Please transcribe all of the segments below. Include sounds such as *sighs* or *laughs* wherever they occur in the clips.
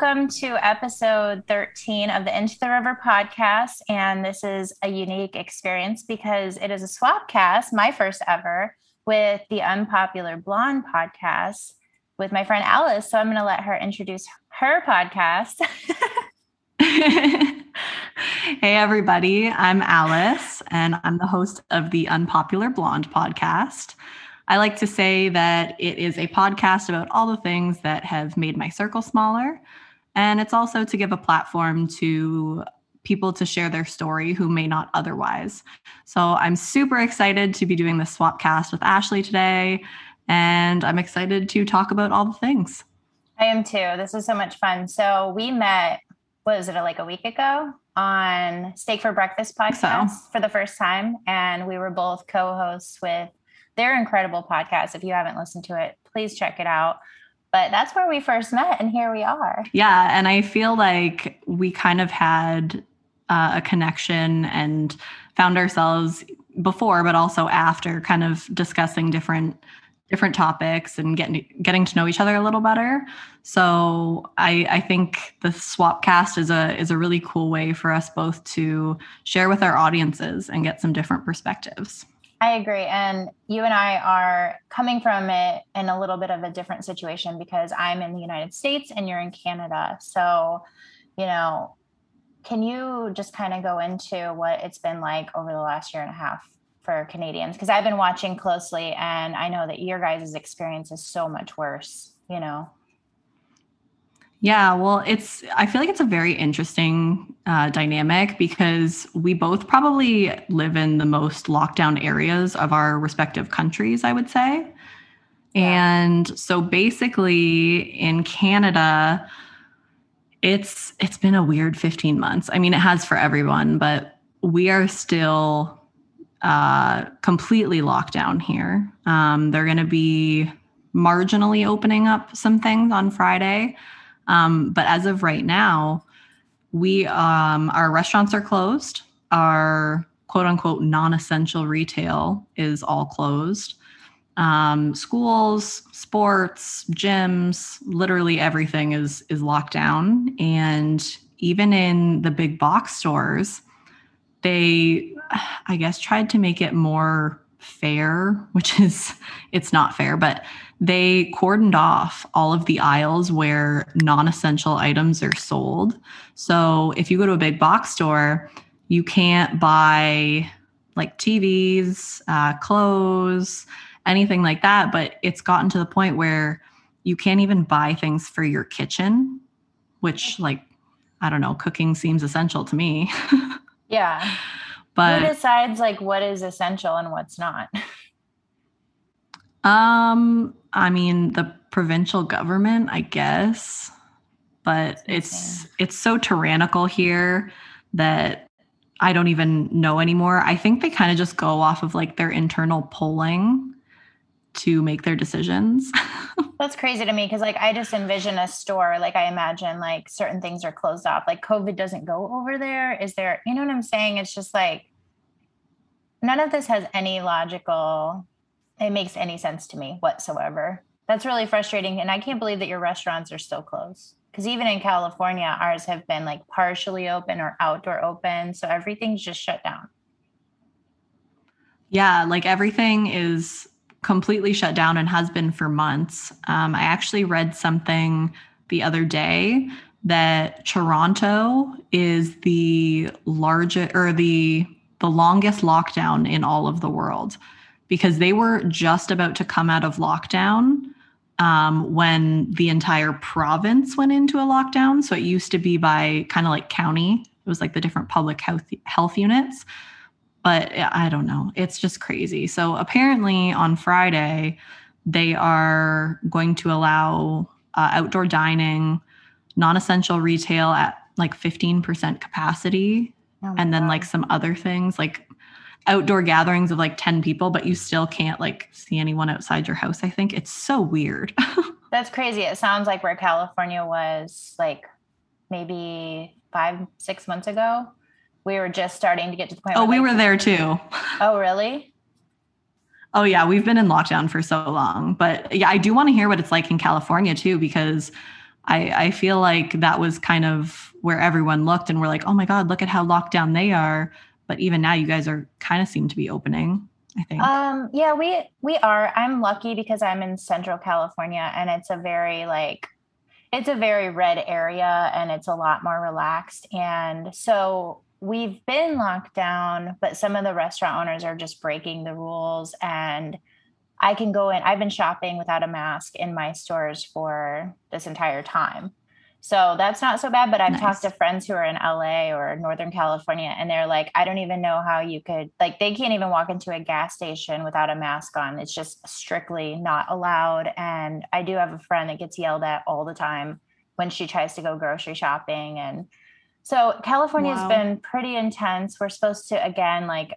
Welcome to episode 13 of the Into the River podcast. And this is a unique experience because it is a swap cast, my first ever, with the Unpopular Blonde podcast with my friend Alice. So I'm going to let her introduce her podcast. *laughs* hey, everybody. I'm Alice, and I'm the host of the Unpopular Blonde podcast. I like to say that it is a podcast about all the things that have made my circle smaller. And it's also to give a platform to people to share their story who may not otherwise. So I'm super excited to be doing this swap cast with Ashley today. And I'm excited to talk about all the things. I am too. This is so much fun. So we met, what was it, like a week ago on Steak for Breakfast podcast so. for the first time. And we were both co hosts with their incredible podcast. If you haven't listened to it, please check it out. But that's where we first met, and here we are. Yeah. And I feel like we kind of had uh, a connection and found ourselves before, but also after kind of discussing different different topics and getting getting to know each other a little better. So I, I think the swap cast is a is a really cool way for us both to share with our audiences and get some different perspectives. I agree. And you and I are coming from it in a little bit of a different situation because I'm in the United States and you're in Canada. So, you know, can you just kind of go into what it's been like over the last year and a half for Canadians? Because I've been watching closely and I know that your guys' experience is so much worse, you know? Yeah, well, it's, I feel like it's a very interesting uh, dynamic because we both probably live in the most lockdown areas of our respective countries, I would say. Yeah. And so basically in Canada, it's it's been a weird 15 months. I mean, it has for everyone, but we are still uh, completely locked down here. Um, they're going to be marginally opening up some things on Friday. Um, but as of right now, we um, our restaurants are closed. Our quote unquote non-essential retail is all closed. Um, schools, sports, gyms, literally everything is is locked down. And even in the big box stores, they, I guess, tried to make it more fair, which is it's not fair, but they cordoned off all of the aisles where non essential items are sold. So if you go to a big box store, you can't buy like TVs, uh, clothes, anything like that. But it's gotten to the point where you can't even buy things for your kitchen, which, like, I don't know, cooking seems essential to me. *laughs* yeah. But who decides like what is essential and what's not? Um, I mean, the provincial government, I guess, but it's it's so tyrannical here that I don't even know anymore. I think they kind of just go off of like their internal polling to make their decisions. *laughs* That's crazy to me because like I just envision a store like I imagine like certain things are closed off. Like COVID doesn't go over there. Is there you know what I'm saying? It's just like none of this has any logical it makes any sense to me whatsoever. That's really frustrating. And I can't believe that your restaurants are still closed. Because even in California, ours have been like partially open or outdoor open. So everything's just shut down. Yeah, like everything is completely shut down and has been for months. Um, I actually read something the other day that Toronto is the largest or the the longest lockdown in all of the world because they were just about to come out of lockdown um, when the entire province went into a lockdown. So it used to be by kind of like county, it was like the different public health, health units. But I don't know. It's just crazy. So apparently on Friday, they are going to allow uh, outdoor dining, non essential retail at like 15% capacity. Oh and then God. like some other things like outdoor gatherings of like 10 people, but you still can't like see anyone outside your house. I think it's so weird. *laughs* That's crazy. It sounds like where California was like maybe five, six months ago. We were just starting to get to the point. Oh, we like, were there too. *laughs* Oh, really? Oh, yeah. We've been in lockdown for so long. But yeah, I do want to hear what it's like in California too, because I, I feel like that was kind of where everyone looked and we're like, oh my God, look at how locked down they are. But even now you guys are kind of seem to be opening, I think. Um, yeah, we we are. I'm lucky because I'm in central California and it's a very like it's a very red area and it's a lot more relaxed. And so we've been locked down, but some of the restaurant owners are just breaking the rules and I can go in. I've been shopping without a mask in my stores for this entire time. So that's not so bad. But I've nice. talked to friends who are in LA or Northern California, and they're like, I don't even know how you could, like, they can't even walk into a gas station without a mask on. It's just strictly not allowed. And I do have a friend that gets yelled at all the time when she tries to go grocery shopping. And so California has wow. been pretty intense. We're supposed to, again, like,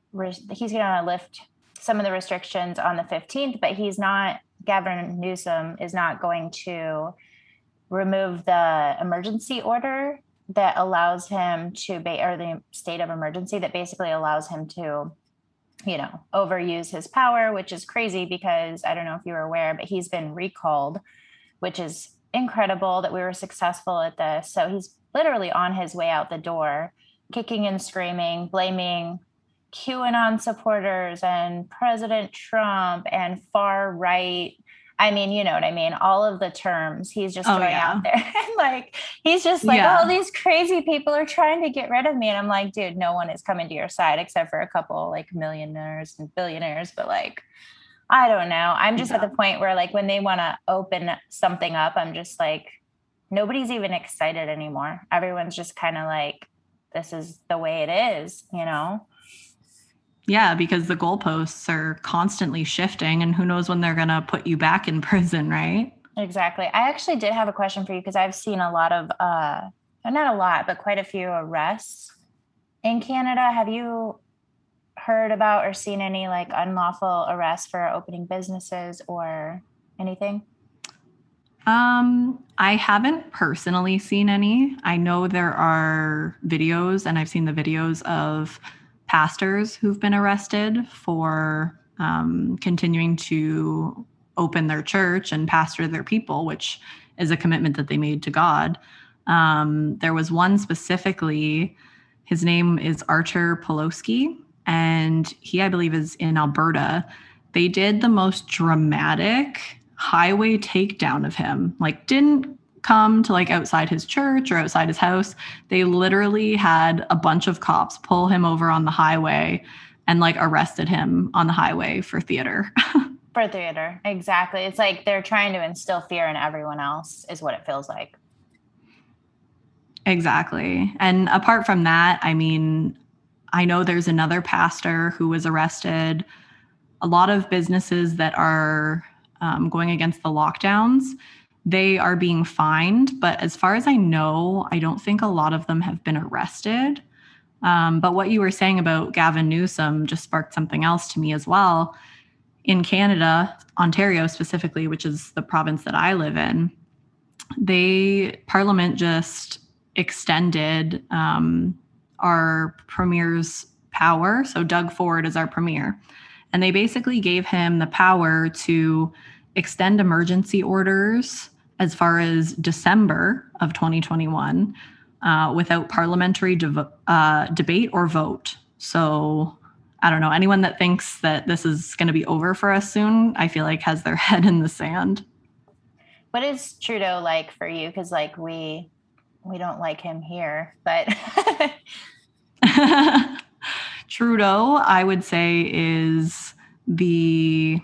he's going to lift some of the restrictions on the 15th, but he's not, Gavin Newsom is not going to remove the emergency order that allows him to, ba- or the state of emergency that basically allows him to, you know, overuse his power, which is crazy because I don't know if you were aware, but he's been recalled, which is incredible that we were successful at this. So he's literally on his way out the door, kicking and screaming, blaming QAnon supporters and President Trump and far right. I mean, you know what I mean? All of the terms he's just oh, throwing yeah. out there. *laughs* and like, he's just like, yeah. oh, these crazy people are trying to get rid of me. And I'm like, dude, no one is coming to your side except for a couple like millionaires and billionaires. But like, I don't know. I'm just yeah. at the point where, like, when they want to open something up, I'm just like, nobody's even excited anymore. Everyone's just kind of like, this is the way it is, you know? Yeah, because the goalposts are constantly shifting, and who knows when they're going to put you back in *laughs* prison, right? Exactly. I actually did have a question for you because I've seen a lot of, uh, not a lot, but quite a few arrests in Canada. Have you heard about or seen any like unlawful arrests for opening businesses or anything? Um, I haven't personally seen any. I know there are videos, and I've seen the videos of pastors who've been arrested for um, continuing to open their church and pastor their people, which is a commitment that they made to God. Um, there was one specifically, his name is Artur Pawlowski, and he, I believe, is in Alberta. They did the most dramatic highway takedown of him, like, didn't come to like outside his church or outside his house. They literally had a bunch of cops pull him over on the highway and like arrested him on the highway for theater. *laughs* for theater. Exactly. It's like they're trying to instill fear in everyone else, is what it feels like. Exactly. And apart from that, I mean, I know there's another pastor who was arrested. A lot of businesses that are um, going against the lockdowns they are being fined. But as far as I know, I don't think a lot of them have been arrested. Um, but what you were saying about Gavin Newsom just sparked something else to me as well. In Canada, Ontario specifically, which is the province that I live in, they Parliament just extended um, our premier's power. So Doug Ford is our premier, and they basically gave him the power to extend emergency orders as far as December of 2021 uh, without parliamentary de- uh, debate or vote. So I don't know. Anyone that thinks that this is going to be over for us soon, I feel like has their *laughs* head in the sand. What is Trudeau like for you? Because like we we don't like him here, but *laughs* Trudeau, I would say, is the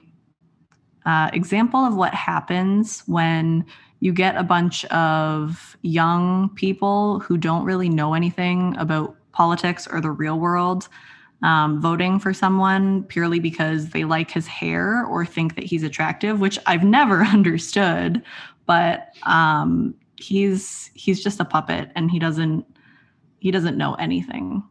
uh, example of what happens when you get a bunch of young people who don't really know anything about politics or the real world um, voting for someone purely because they like his hair or think that he's attractive, which I've never *laughs* understood. But um, he's he's just a puppet, and he doesn't he doesn't know anything.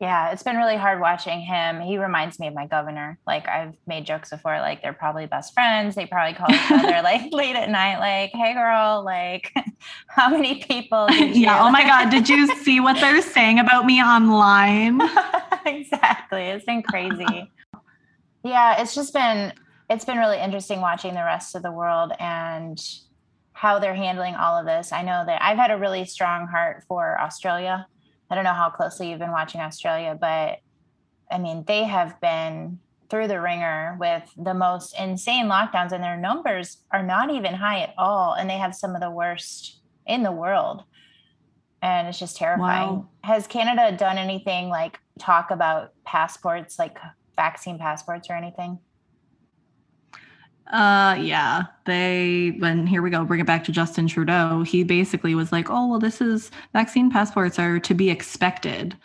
Yeah, it's been really hard watching him. He reminds me of my governor. Like I've made jokes before, like they're probably best friends. They probably call each other *laughs* like late at night, like, hey girl, like *laughs* how many people *laughs* Yeah, oh my God. Did you see what they're saying about me online? exactly. It's been crazy. yeah, it's just been it's been really interesting watching the rest of the world and how they're handling all of this. I know that I've had a really strong heart for Australia. I don't know how closely you've been watching Australia, but I mean, they have been through the ringer with the most insane lockdowns, and their numbers are not even high at all. And they have some of the worst in the world. And it's just terrifying. Wow. Has Canada done anything like talk about passports, like vaccine passports or anything? Uh, yeah, they, when here we go, bring it back to Justin Trudeau. He basically was like, oh, well, this is vaccine passports are to be expected.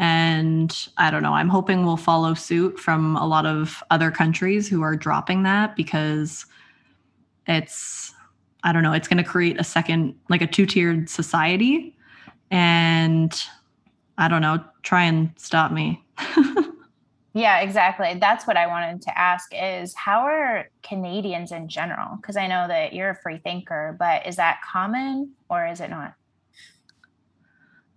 And I don't know, I'm hoping we'll follow suit from a lot of other countries who are dropping that because it's, I don't know, it's going to create a second, like a two tiered society. And I don't know, try and stop me. *laughs* Yeah, exactly. That's what I wanted to ask is how are Canadians in general? Because I know that you're a free thinker, but is that common or is it not?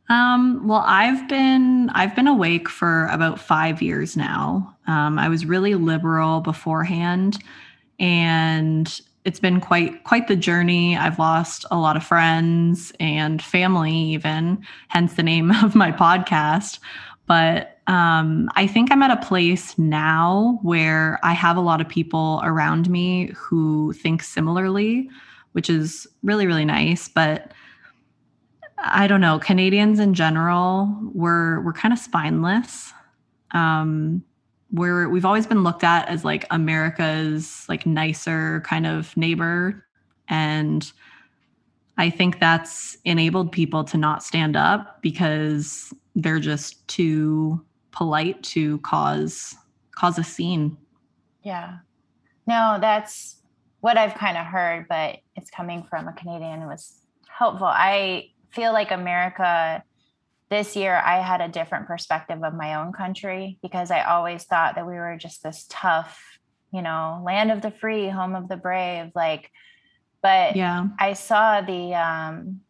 Um, well, I've been I've been awake for about five years now. Um, I was really liberal beforehand, and it's been quite quite the journey. I've lost a lot of friends and family, even hence the name *laughs* of my podcast. But um, I think I'm at a place now where I have a lot of people around me who think similarly, which is really, really nice. But I don't know, Canadians in general, we're we're kind of spineless. Um, we're we've always been looked at as like America's like nicer kind of neighbor. And I think that's enabled people to not stand up because they're just too polite to cause cause a scene. Yeah. No, that's what I've kind of heard, but it's coming from a Canadian. It was helpful. I feel like America this year I had a different perspective of my own country because I always thought that we were just this tough, you know, land of the free, home of the brave, like but yeah. I saw the um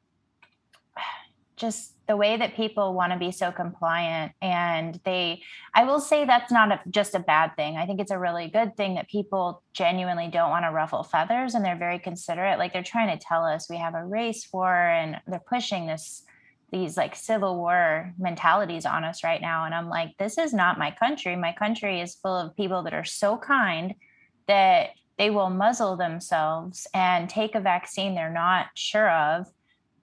just the way that people want to be so compliant. And they i will say that's not a, just a bad thing. I think it's a really good thing that people genuinely don't want to ruffle feathers and they're very considerate. Like they're trying to tell us we have a race war and they're pushing this these like civil war mentalities on us right now. And i'm like this is not my country. My country is full of people that are so kind that they will muzzle themselves and take a vaccine they're not sure of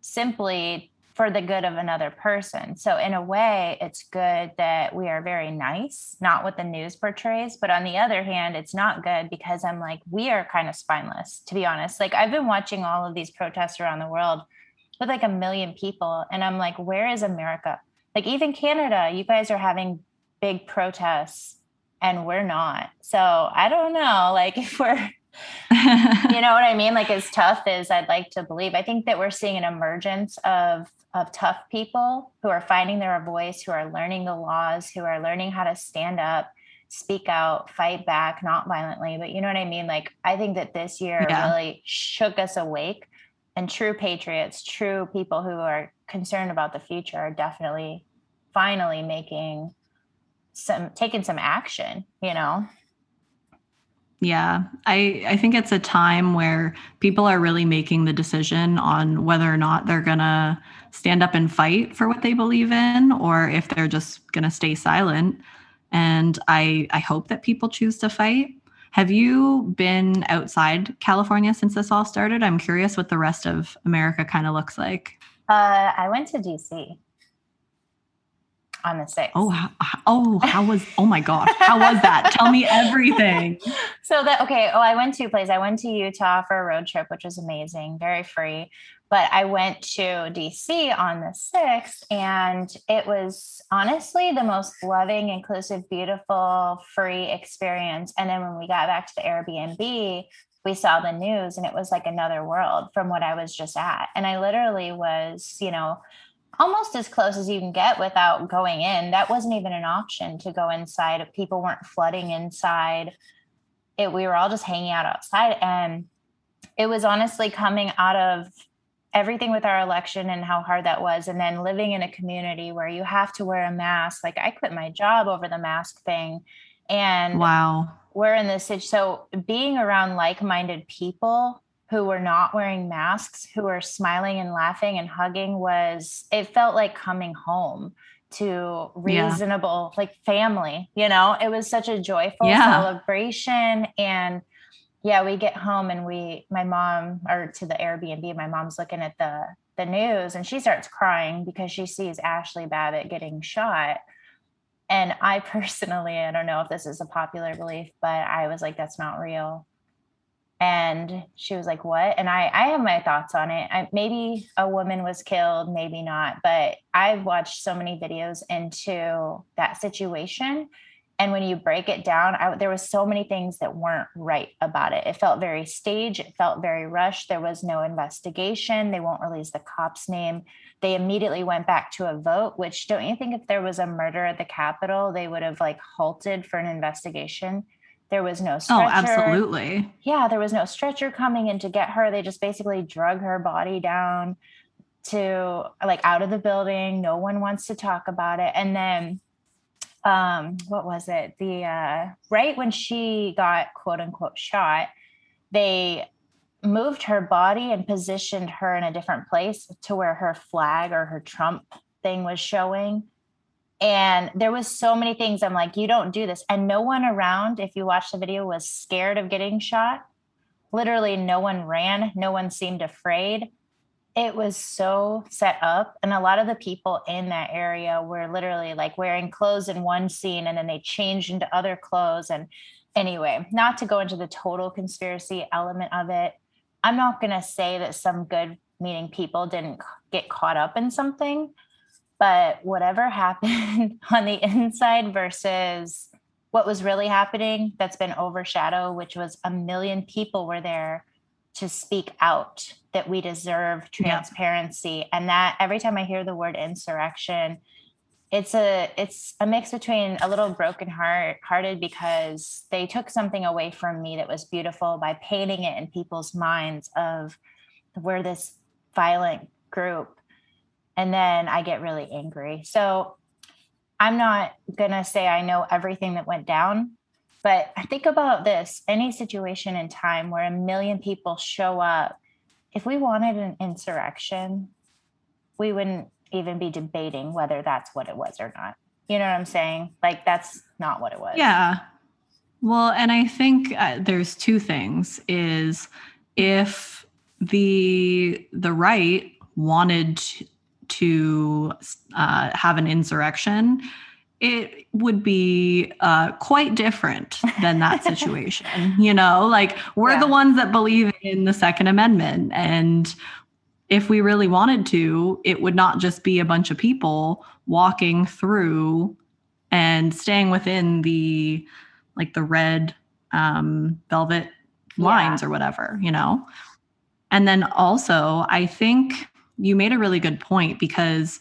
simply for the good of another person. So, in a way, it's good that we are very nice, not what the news portrays. But on the other hand, it's not good because I'm like, we are kind of spineless, to be honest. Like, I've been watching all of these protests around the world with like a million people, and I'm like, where is America? Like, even Canada, you guys are having big protests and we're not. So, I don't know, like, *laughs* if we're you *laughs* know what I mean? Like as tough as I'd like to believe, I think that we're seeing an emergence of of tough people who are finding their voice, who are learning the laws, who are learning how to stand up, speak out, fight back, not violently, but you know what I mean? Like I think that this year yeah. really shook us awake and true patriots, true people who are concerned about the future are definitely finally making some taking some action, you know. Yeah, I, I think it's a time where people are really making the decision on whether or not they're going to stand up and fight for what they believe in or if they're just going to stay silent. And I, I hope that people choose to fight. Have you been outside California since this all started? I'm curious what the rest of America kind of looks like. Uh, I went to DC on the 6th. Oh, how, oh, how was, oh my gosh, how was that? Tell me everything. *laughs* So that, okay. Oh, I went two places. I went to Utah for a road trip, which was amazing, very free. But I went to DC on the 6th, and it was honestly the most loving, inclusive, beautiful, free experience. And then when we got back to the Airbnb, we saw the news and it was like another world from what I was just at. And I literally was, you know, almost as close as you can get without going in. That wasn't even an option to go inside. People weren't flooding inside. It, we were all just hanging out outside. And it was honestly coming out of everything with our election and how hard that was. And then living in a community where you have to wear a mask. Like I quit my job over the mask thing. And wow. We're in this. So being around like minded people who were not wearing masks, who were smiling and laughing and hugging was it felt like coming home to reasonable yeah. like family, you know? It was such a joyful yeah. celebration and yeah, we get home and we my mom or to the Airbnb, my mom's looking at the the news and she starts crying because she sees Ashli Babbitt getting shot. And I *laughs* personally, I don't know if this is a popular belief, but I was like, that's not real and she was like what? And i i have my thoughts on it. I, maybe a woman was killed maybe not but i've watched so many videos into that situation. And when you break it down I, there was so many things that weren't right about it. It felt very staged. It felt very rushed. There was no investigation. They won't release the cop's name. They immediately went back to a vote which don't you think if there was a murder at the capitol they would have like halted for an investigation there was no oh, stretcher. Oh, absolutely. Yeah, there was no stretcher coming in to get her. They just basically drug her body down to like out of the building. No one wants to talk about it. And then um what was it? The uh right when she got quote unquote shot, they moved her body and positioned her in a different place to where her flag or her Trump thing was showing and there was so many things i'm like you don't do this. And no one around if you watch the video was scared of getting shot. Literally no one ran no one seemed afraid. It was so set up. And a lot of the people in that area were literally like wearing clothes in one scene and then they changed into other clothes. And anyway not to go into the total conspiracy element of it i'm not going to say that some good meaning people didn't get caught up in something but whatever happened *laughs* on the inside versus what was really happening that's been overshadowed which was a million people were there to speak out that we deserve transparency yeah. and that every time i hear the word insurrection it's a it's a mix between a little broken heart hearted because they took something away from me that was beautiful by painting it in people's minds of where this violent group and then I get really angry. So I'm not going to say I know everything that went down, but I think about this any situation in time where a million people show up, if we wanted an insurrection, we wouldn't even be debating whether that's what it was or not. You know what I'm saying? Like that's not what it was. Yeah. Well, and I think uh, there's two things is if the the right wanted to uh, have an insurrection, it would be uh, quite different than that *laughs* situation. you know, like we're yeah. the ones that believe in the Second Amendment. And if we really wanted to, it would not just be a bunch of people walking through and staying within the like the red um, velvet lines yeah. or whatever, you know? And then also, I think you made a really good point because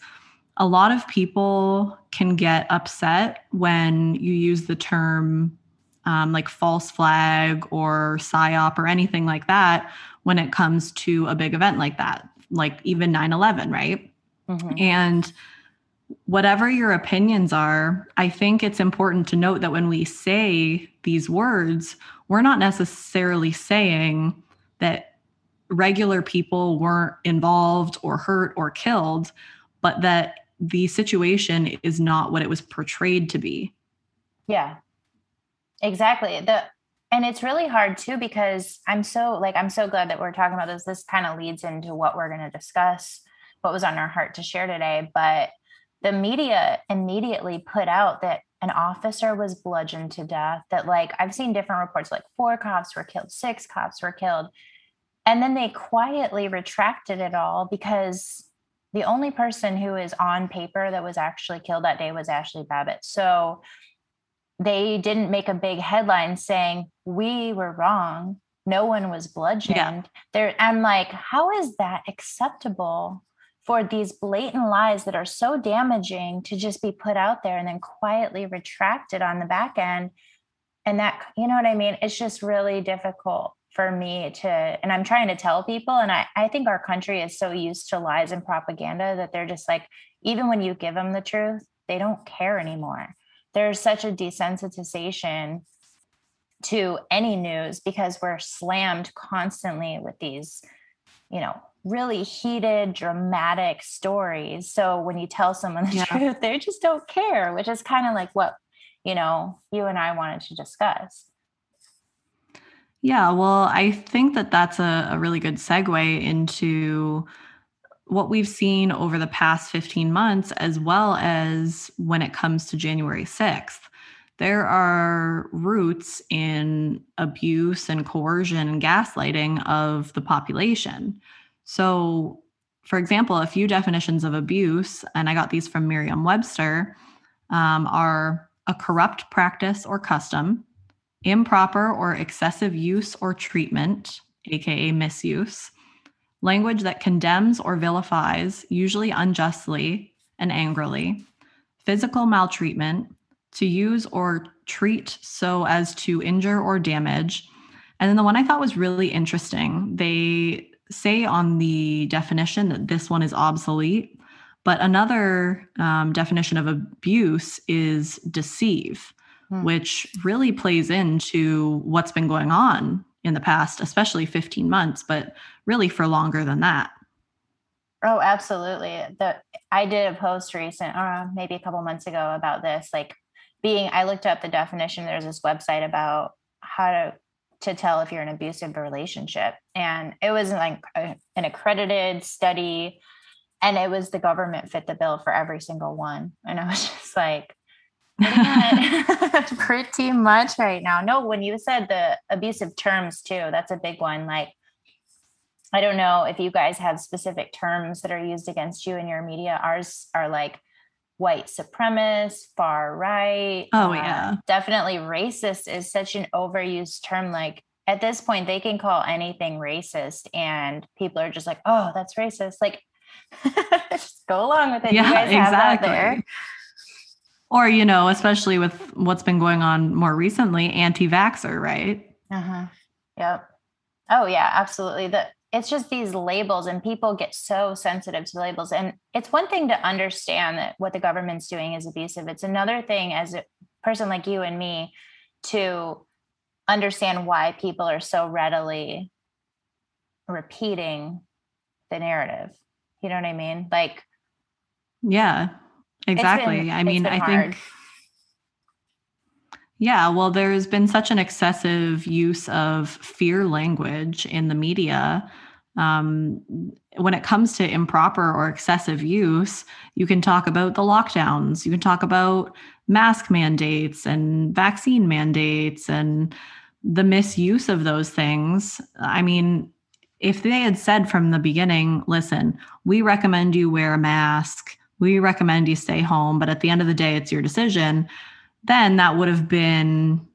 a lot of people can get upset when you use the term um, like false flag or psyop or anything like that when it comes to a big event like that, like even 9 11, right? Mm-hmm. And whatever your opinions are, I think it's important to note that when we say these words, we're not necessarily saying that regular people weren't involved or hurt or killed, but that the situation is not what it was portrayed to be. Yeah. Exactly. The and it's really hard too because I'm so like I'm so glad that we're talking about this. This kind of leads into what we're going to discuss, what was on our heart to share today, but the media immediately put out that an officer was bludgeoned to death that like I've seen different reports like four cops were killed, six cops were killed and then they quietly retracted it all because the only person who is on paper that was actually killed that day was Ashli Babbitt. So they didn't make a big headline saying we were wrong. No one was bludgeoned. Yeah. There, I'm like, how is that acceptable for these blatant lies that are so damaging to just be put out there and then quietly retracted on the back end? And that, you know what I mean? It's just really difficult for me to and i'm trying to tell people and I, I think our country is so used to lies and propaganda that they're just like even when you give them the truth they don't care anymore there's such a desensitization to any news because we're slammed constantly with these, you know, really heated, dramatic stories. So when you tell someone the yeah. truth, they just don't care, which is kind of like what, you know, you and I wanted to discuss. Yeah, well, I think that that's a, a really good segue into what we've seen over the past 15 months, as well as when it comes to January 6th. There are roots in abuse and coercion and gaslighting of the population. So, for example, a few definitions of abuse, and I got these from Merriam Webster, um, are a corrupt practice or custom, improper or excessive use or treatment, aka misuse, language that condemns or vilifies, usually unjustly and angrily, physical maltreatment, to use or treat so as to injure or damage. And then the one I thought was really interesting, they say on the definition that this one is obsolete, but another um, definition of abuse is deceive hmm. which really plays into what's been going on in the past, especially 15 months, but really for longer than that. Oh, absolutely. The I did a post recent, uh, maybe a couple months ago about this. Like being, I looked up the definition. There's this website about how to to tell if you're in an abusive relationship, and it was like a, an accredited study, and it was the government fit the bill for every single one. And I was *laughs* just like, *laughs* *laughs* pretty much right now. No, when you said the abusive terms too, that's a big one. Like, I don't know if you guys have specific terms that are used against you in your media. Ours are like white supremacist, far right. Oh, uh, yeah. Definitely racist is such an overused term. Like, at this point, they can call anything racist, and people are just like, oh, that's racist. Like, *laughs* just go along with it. Yeah, you guys have exactly. that there or you know especially with what's been going on more recently anti-vaxxer right? Uh-huh yep. Oh yeah absolutely. The it's just these labels and people get so sensitive to labels. And it's one thing to understand that what the government's doing is abusive. It's another thing as a person like you and me to understand why people are so readily repeating the narrative. You know what i mean? Like yeah Exactly. Been, I mean, I hard. think yeah, well, there's been such an excessive use of fear language in the media. Um, when it comes to improper or excessive use, you can talk about the lockdowns, you can talk about mask mandates and vaccine mandates and the misuse of those things. I mean, if they had said from the beginning, listen, we recommend you wear a mask we recommend you stay home, but at the end of the day, it's your decision, then that would have been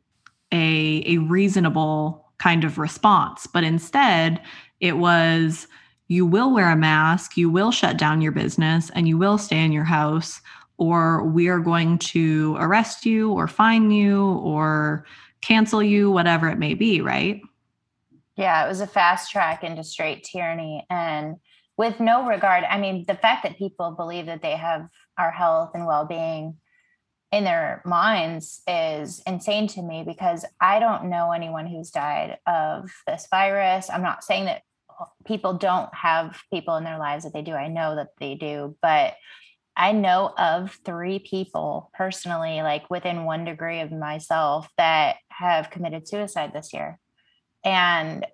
a, a reasonable kind of response. But instead, it was you will wear a mask, you will shut down your business, and you will stay in your house, or we are going to arrest you or fine you or cancel you, whatever it may be, right? Yeah, it was a fast track into straight tyranny. And with no regard. I mean, the fact that people believe that they have our health and well being in their minds is insane to me because I don't know anyone who's died of this virus. I'm not saying that people don't have people in their lives that they do. I know that they do, but I know of three people personally, like within one degree of myself, that have committed suicide this year. And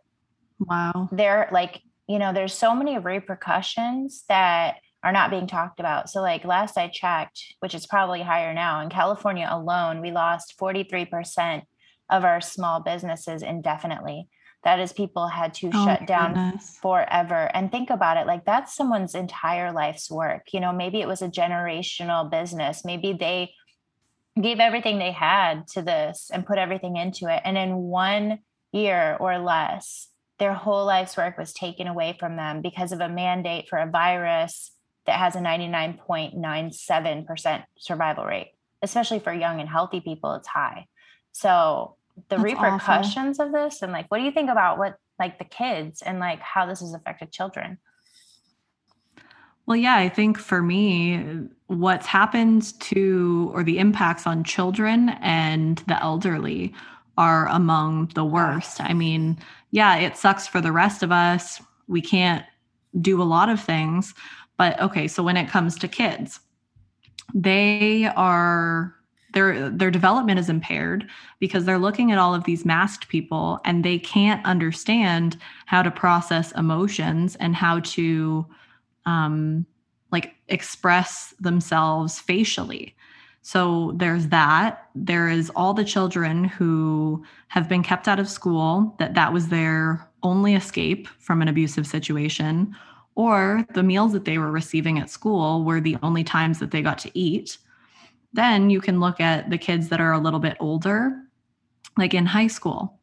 wow, they're like you know, there's so many repercussions that are not being talked about. So, like last I checked, which is probably higher now, in California alone, we lost 43% of our small businesses indefinitely. That is, people had to oh, shut down goodness. forever. And think about it like that's someone's entire life's work. You know, maybe it was a generational business. Maybe they gave everything they had to this and put everything into it. And in one year or less, their whole life's work was taken away from them because of a mandate for a virus that has a 99.97% survival rate especially for young and healthy people it's high so the That's repercussions awful. of this and like what do you think about what like the kids and like how this has affected children well yeah i think for me what's happened to or the impacts on children and the elderly are among the worst. I mean, yeah, it sucks for the rest of us. We can't do a lot of things. But okay, so when it comes to kids, they are their their development is impaired because they're looking at all of these masked people and they can't understand how to process emotions and how to um like express themselves facially so there's that there is all the children who have been kept out of school that that was their only escape from an abusive situation or the meals that they were receiving at school were the only times that they got to eat then you can look at the kids that are a little bit older, like in high school.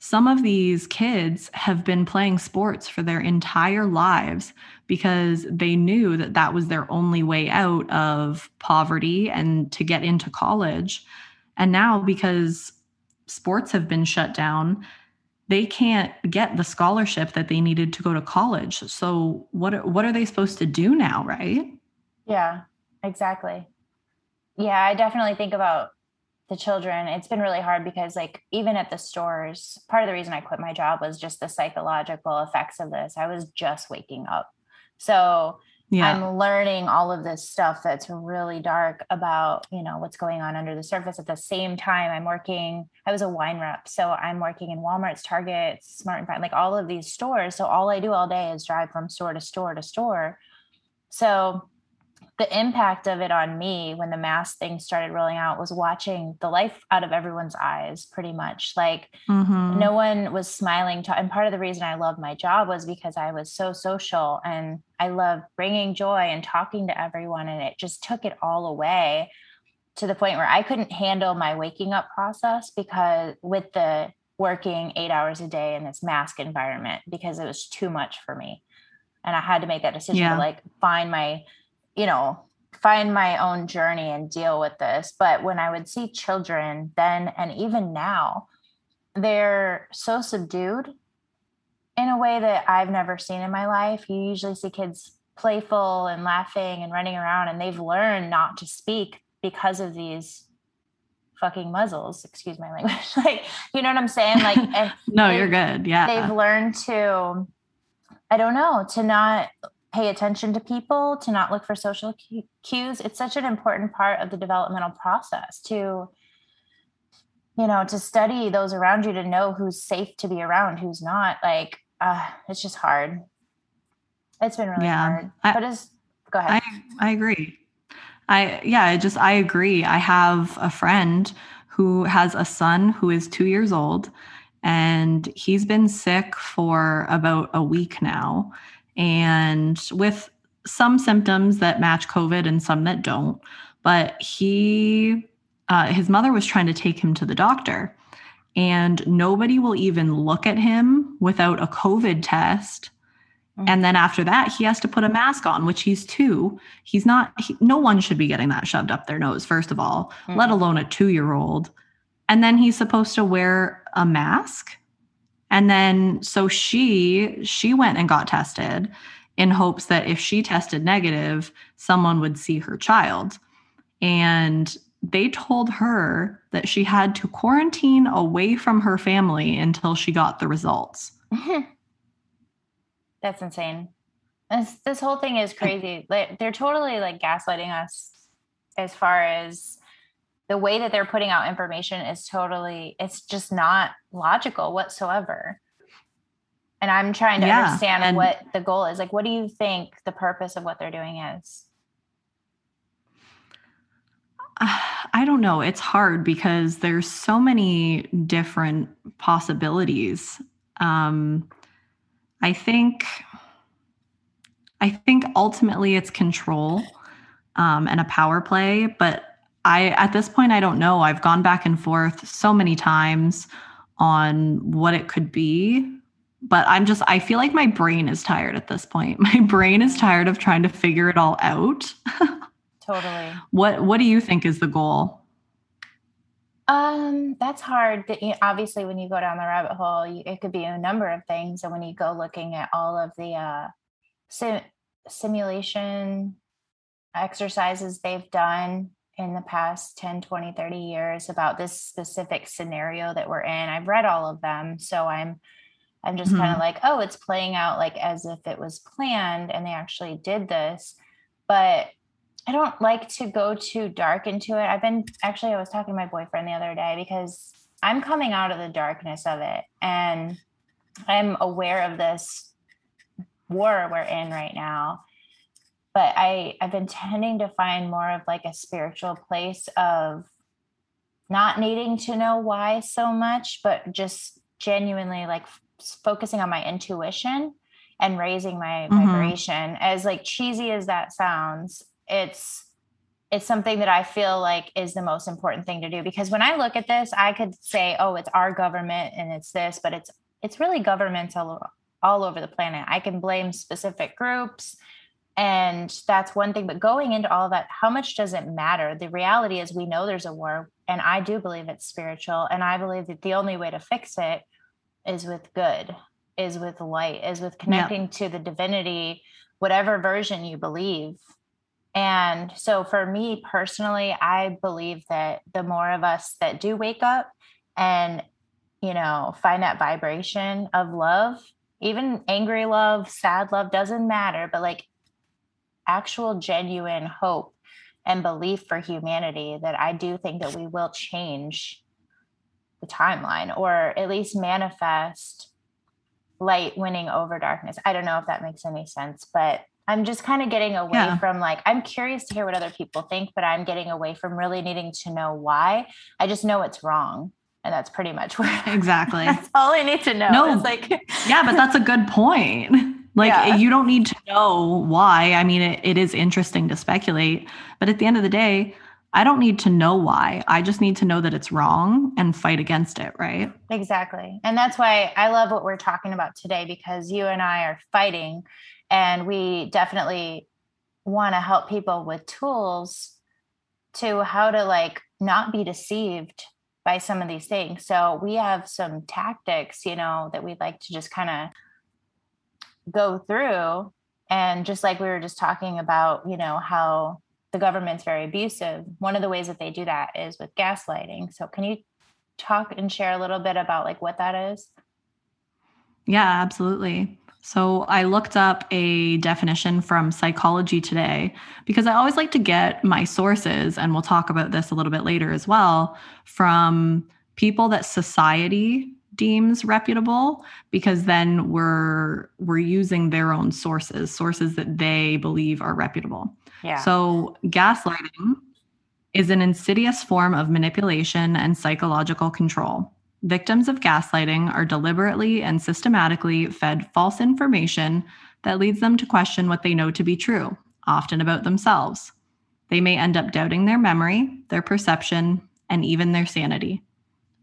Some of these kids have been playing sports for their entire lives because they knew that that was their only way out of poverty and to get into college. And now, because sports have been shut down, they can't get the scholarship that they needed to go to college. So what what are they supposed to do now, right? Yeah, exactly yeah i definitely think about the children it's been really hard because like even at the stores part of the reason i quit my job was just the psychological effects of this. I was just waking up. So yeah. i'm learning all of this stuff that's really dark about you know what's going on under the surface. At the same time i'm working i was a wine rep so i'm working in walmart's targets Smart and Final like all of these stores. So all i do all day is drive from store to store to store. So the impact of it on me when the mask thing started rolling out was watching the life out of everyone's eyes pretty much like mm-hmm. no one was smiling to, and part of the reason i loved my job was because i was so social and i loved bringing joy and talking to everyone and it just took it all away to the point where i couldn't handle my waking up process because with the working eight hours a day in this mask environment because it was too much for me and i had to make that decision yeah. to like find my you know, find my own journey and deal with this. But when I would see children then and even now, they're so subdued in a way that I've never seen in my life. You usually see kids playful and laughing and running around, and they've learned not to speak because of these fucking muzzles. Excuse my language. *laughs* like, you know what I'm saying? Like, *laughs* eh, no, you're good. Yeah. They've learned to, I don't know, to not pay attention to people, to not look for social cues. It's such an important part of the developmental process to, you know, to study those around you, to know who's safe to be around, who's not. Like, uh, it's just hard. It's been really yeah, hard. I, but it's go ahead. I, I agree. I yeah, I just I agree. I have a friend who has a son who is two years old and he's been sick for about a week now and with some symptoms that match COVID and some that don't. But he, uh, his mother was trying to take him to the doctor, and nobody will even look at him without a COVID test. Mm-hmm. And then after that, he has to put a mask on, which he's two. He's not, he, no one should be getting that shoved up their nose, first of all, mm-hmm. let alone a two year old. And then he's supposed to wear a mask and then so she she went and got tested in hopes that if she tested negative, someone would see her child. And they told her that she had to quarantine away from her family until she got the results. *laughs* That's insane. This, this whole thing is crazy. Like, they're totally like gaslighting us as far as the way that they're putting out information is totally it's just not logical whatsoever. And i'm trying to yeah, understand what the goal is. Like what do you think the purpose of what they're doing is? *sighs* I don't know. It's hard because there's so many different possibilities. Um i think i think ultimately it's control um, and a power play but I at this point I don't know. I've gone back and forth so many times on what it could be, but I'm just I feel like my brain is tired at this point. *laughs* My brain is tired of trying to figure it all out. *laughs* totally. What what do you think is the goal? Um, that's hard. Obviously, when you go down the rabbit hole, you, it could be a number of things. And when you go looking at all of the uh, sim- simulation exercises they've done, in the past 10 20 30 years about this specific scenario that we're in. I've read all of them so i'm i'm just mm-hmm. kind of like oh it's playing out like as if it was planned and they actually did this. But i don't like to go too dark into it. I've been actually i was talking to my boyfriend the other day because i'm coming out of the darkness of it and i'm aware of this war we're in right now but I I've been tending to find more of like a spiritual place of not needing to know why so much, but just genuinely like f- focusing on my intuition and raising my mm-hmm. vibration. As like cheesy as that sounds, it's it's something that I feel like is the most important thing to do because when I look at this, I could say, "Oh, it's our government and it's this," but it's it's really governments all, all over the planet. I can blame specific groups and that's one thing. But going into all that, how much does it matter? The reality is, we know there's a war, and I do believe it's spiritual. And I believe that the only way to fix it is with good, is with light, is with connecting yeah. to the divinity, whatever version you believe. And so for me personally, I believe that the more of us that do wake up and, you know, find that vibration of love, even angry love, sad love doesn't matter, but like actual genuine hope and belief for humanity that I do think that we will change the timeline or at least manifest light winning over darkness. I don't know if that makes any sense, but I'm just kind of getting away yeah. from like, I'm curious to hear what other people think, but I'm getting away from really needing to know why. I just know it's wrong. And that's pretty much *laughs* where exactly that's all I need to know. No, it's like, yeah, but that's a good point. Like yeah. you don't need to know why. I mean, it, it is interesting to speculate, but at the end of the day, I don't need to know why. I just need to know that it's wrong and fight against it, right? Exactly. And that's why I love what we're talking about today because you and I are fighting and we definitely want to help people with tools to how to like not be deceived by some of these things. So we have some tactics, you know, that we'd like to just kind of go through. And just like we were just talking about you know how the government's very abusive one of the ways that they do that is with gaslighting. So can you talk and share a little bit about like what that is? Yeah absolutely. So I looked up a definition from Psychology Today because I always like to get my sources, and we'll talk about this a little bit later as well, from people that society deems reputable because then we're we're using their own sources sources that they believe are reputable. Yeah. So gaslighting is an insidious form of manipulation and psychological control. Victims of gaslighting are deliberately and systematically fed false information that leads them to question what they know to be true often about themselves. They may end up doubting their memory their perception and even their sanity.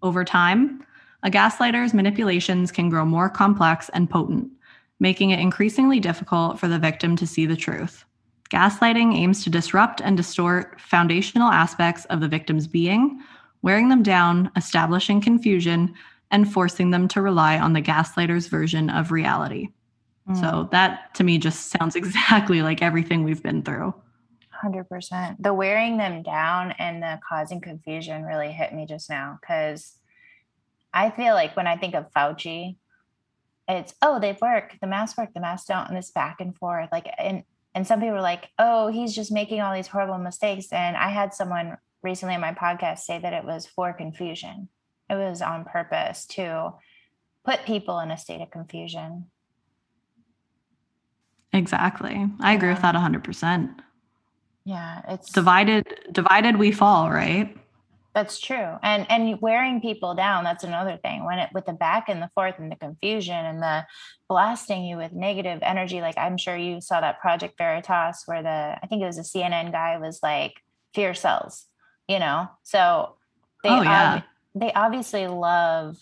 Over time a gaslighter's manipulations can grow more complex and potent, making it increasingly difficult for the victim to see the truth. Gaslighting aims to disrupt and distort foundational aspects of the victim's being, wearing them down, establishing confusion, and forcing them to rely on the gaslighter's version of reality. Mm. So, that to me just sounds *laughs* exactly like everything we've been through. 100%. The wearing them down and the causing confusion really hit me just now because I feel like when I think of Fauci, it's oh they've worked, the masks work, the masks don't, and this back and forth. Like and and some people are like, oh, he's just making all these horrible mistakes. And I had someone recently on my podcast say that it was for confusion. It was on purpose to put people in a state of confusion. Exactly. I agree with that 100%. Yeah, it's divided divided we fall, right? That's true. And and wearing people down, that's another thing. When it with the back and the forth and the confusion and the blasting you with negative energy. Like I'm sure you saw that Project Veritas where the I think it was a CNN guy was like fear sells, you know? So they oh, yeah. ob- they obviously love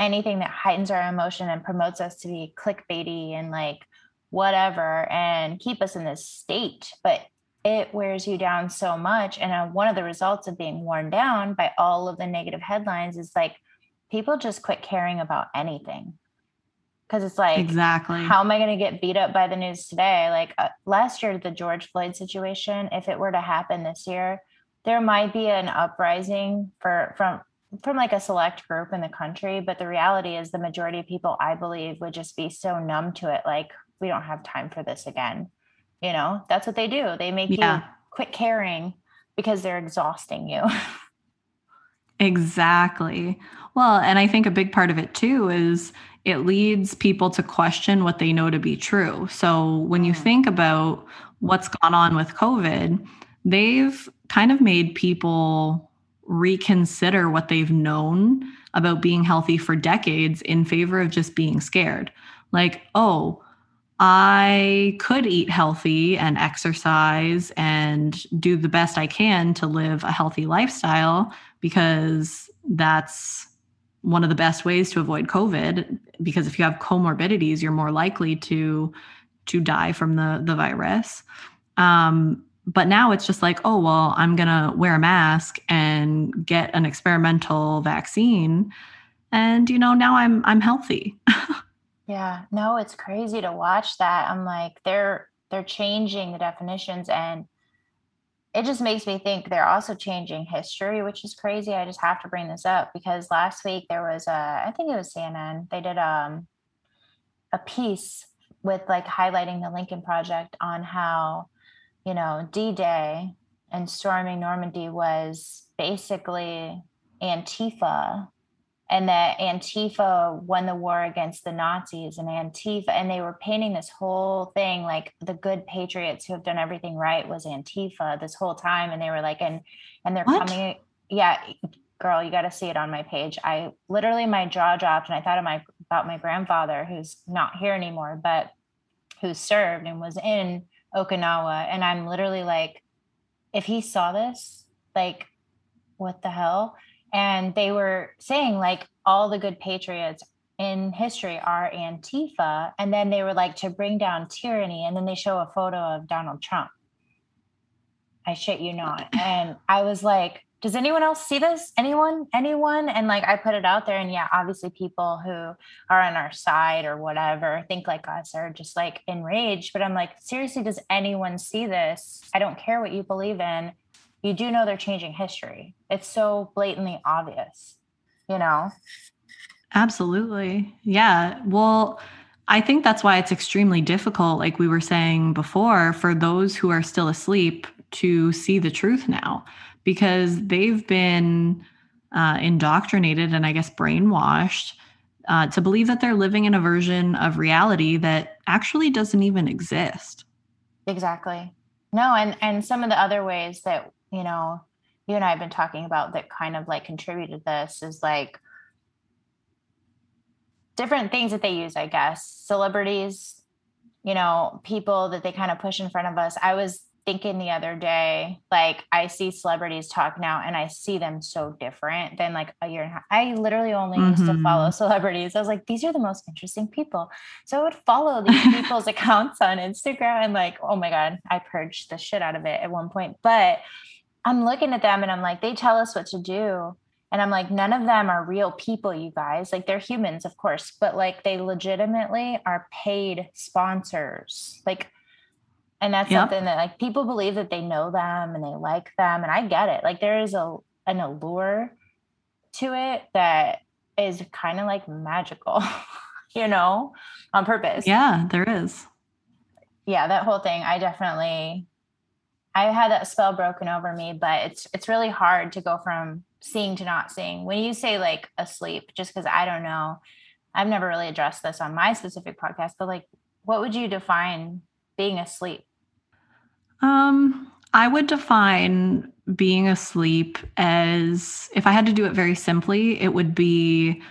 anything that heightens our emotion and promotes us to be clickbaity and like whatever and keep us in this state. But it wears you down so much. And uh, one of the results of being worn down by all of the negative headlines is like people just quit caring about anything. Because it's like, exactly. How am I going to get beat up by the news today? Like uh, last year, the George Floyd situation, if it were to happen this year, there might be an uprising for from from like a select group in the country, but the reality is the majority of people, I believe, would just be so numb to it, like we don't have time for this again. You know, that's what they do. They make yeah. you quit caring because they're exhausting you. exactly. Well, and I think a big part of it too is it leads people to question what they know to be true. So when you mm. think about what's gone on with COVID, they've kind of made people reconsider what they've known about being healthy for decades in favor of just being scared. Like, oh, I could eat healthy and exercise and do the best I can to live a healthy lifestyle because that's one of the best ways to avoid COVID. Because if you have comorbidities, you're more likely to to die from the the virus. Um, but now it's just like, oh well, I'm gonna wear a mask and get an experimental vaccine, and you know now I'm I'm healthy. *laughs* yeah, no, it's crazy to watch that. I'm like, they're they're changing the definitions and it just makes me think they're also changing history, which is crazy. I just have to bring this up because last week there was a, I think it was CNN. They did um, a piece with like highlighting the Lincoln Project on how, you know, D Day and storming Normandy was basically Antifa and that Antifa won the war against the Nazis and Antifa, and they were painting this whole thing like the good patriots who have done everything right was Antifa this whole time. And they were like, and and they're what? coming, yeah, girl, you got to see it on my page. I literally my jaw dropped, and I thought of my about my grandfather who's not here anymore, but who served and was in Okinawa, and I'm literally like, if he saw this, like, what the hell? And they were saying like all the good patriots in history are Antifa. And then they were like to bring down tyranny. And then they show a photo of Donald Trump. I shit you not. And I was like, does anyone else see this? Anyone? Anyone? And like I put it out there. And yeah, obviously people who are on our side or whatever think like us are just like enraged. But I'm like, seriously, does anyone see this? I don't care what you believe in you do know they're changing history. It's so blatantly obvious, you know? Absolutely. Yeah. Well, I think that's why it's extremely difficult, like we were saying before, for those who are still asleep to see the truth now because they've been uh, indoctrinated and I guess brainwashed uh, to believe that they're living in a version of reality that actually doesn't even exist. Exactly. No, and and some of the other ways that you know, you and I have been talking about that kind of like contributed this is like different things that they use, I guess. Celebrities, you know, people that they kind of push in front of us. I was thinking the other day, like I see celebrities talk now and I see them so different than like a year and a half. I literally only mm-hmm. used to follow mm-hmm. celebrities. I was like, these are the most interesting people. So I would follow these *laughs* people's accounts on Instagram and like, oh my God, I purged the shit out of it at one point. But I'm looking at them and I'm like, they tell us what to do. And I'm like, none of them are real people, you guys. Like, they're humans, of course, but like, they legitimately are paid sponsors. Like, and that's yep. something that like people believe that they know them and they like them. And I get it. Like, there is a an allure to it that is kind of like magical, *laughs* you know, on purpose. Yeah, there is. Yeah, that whole thing. I definitely I had that spell broken over me, but it's it's really hard to go from seeing to not seeing. When you say like asleep, just because I don't know, I've never really addressed this on my specific podcast, but like what would you define being asleep? Um, I would define being asleep as if I had to do it very simply, it would be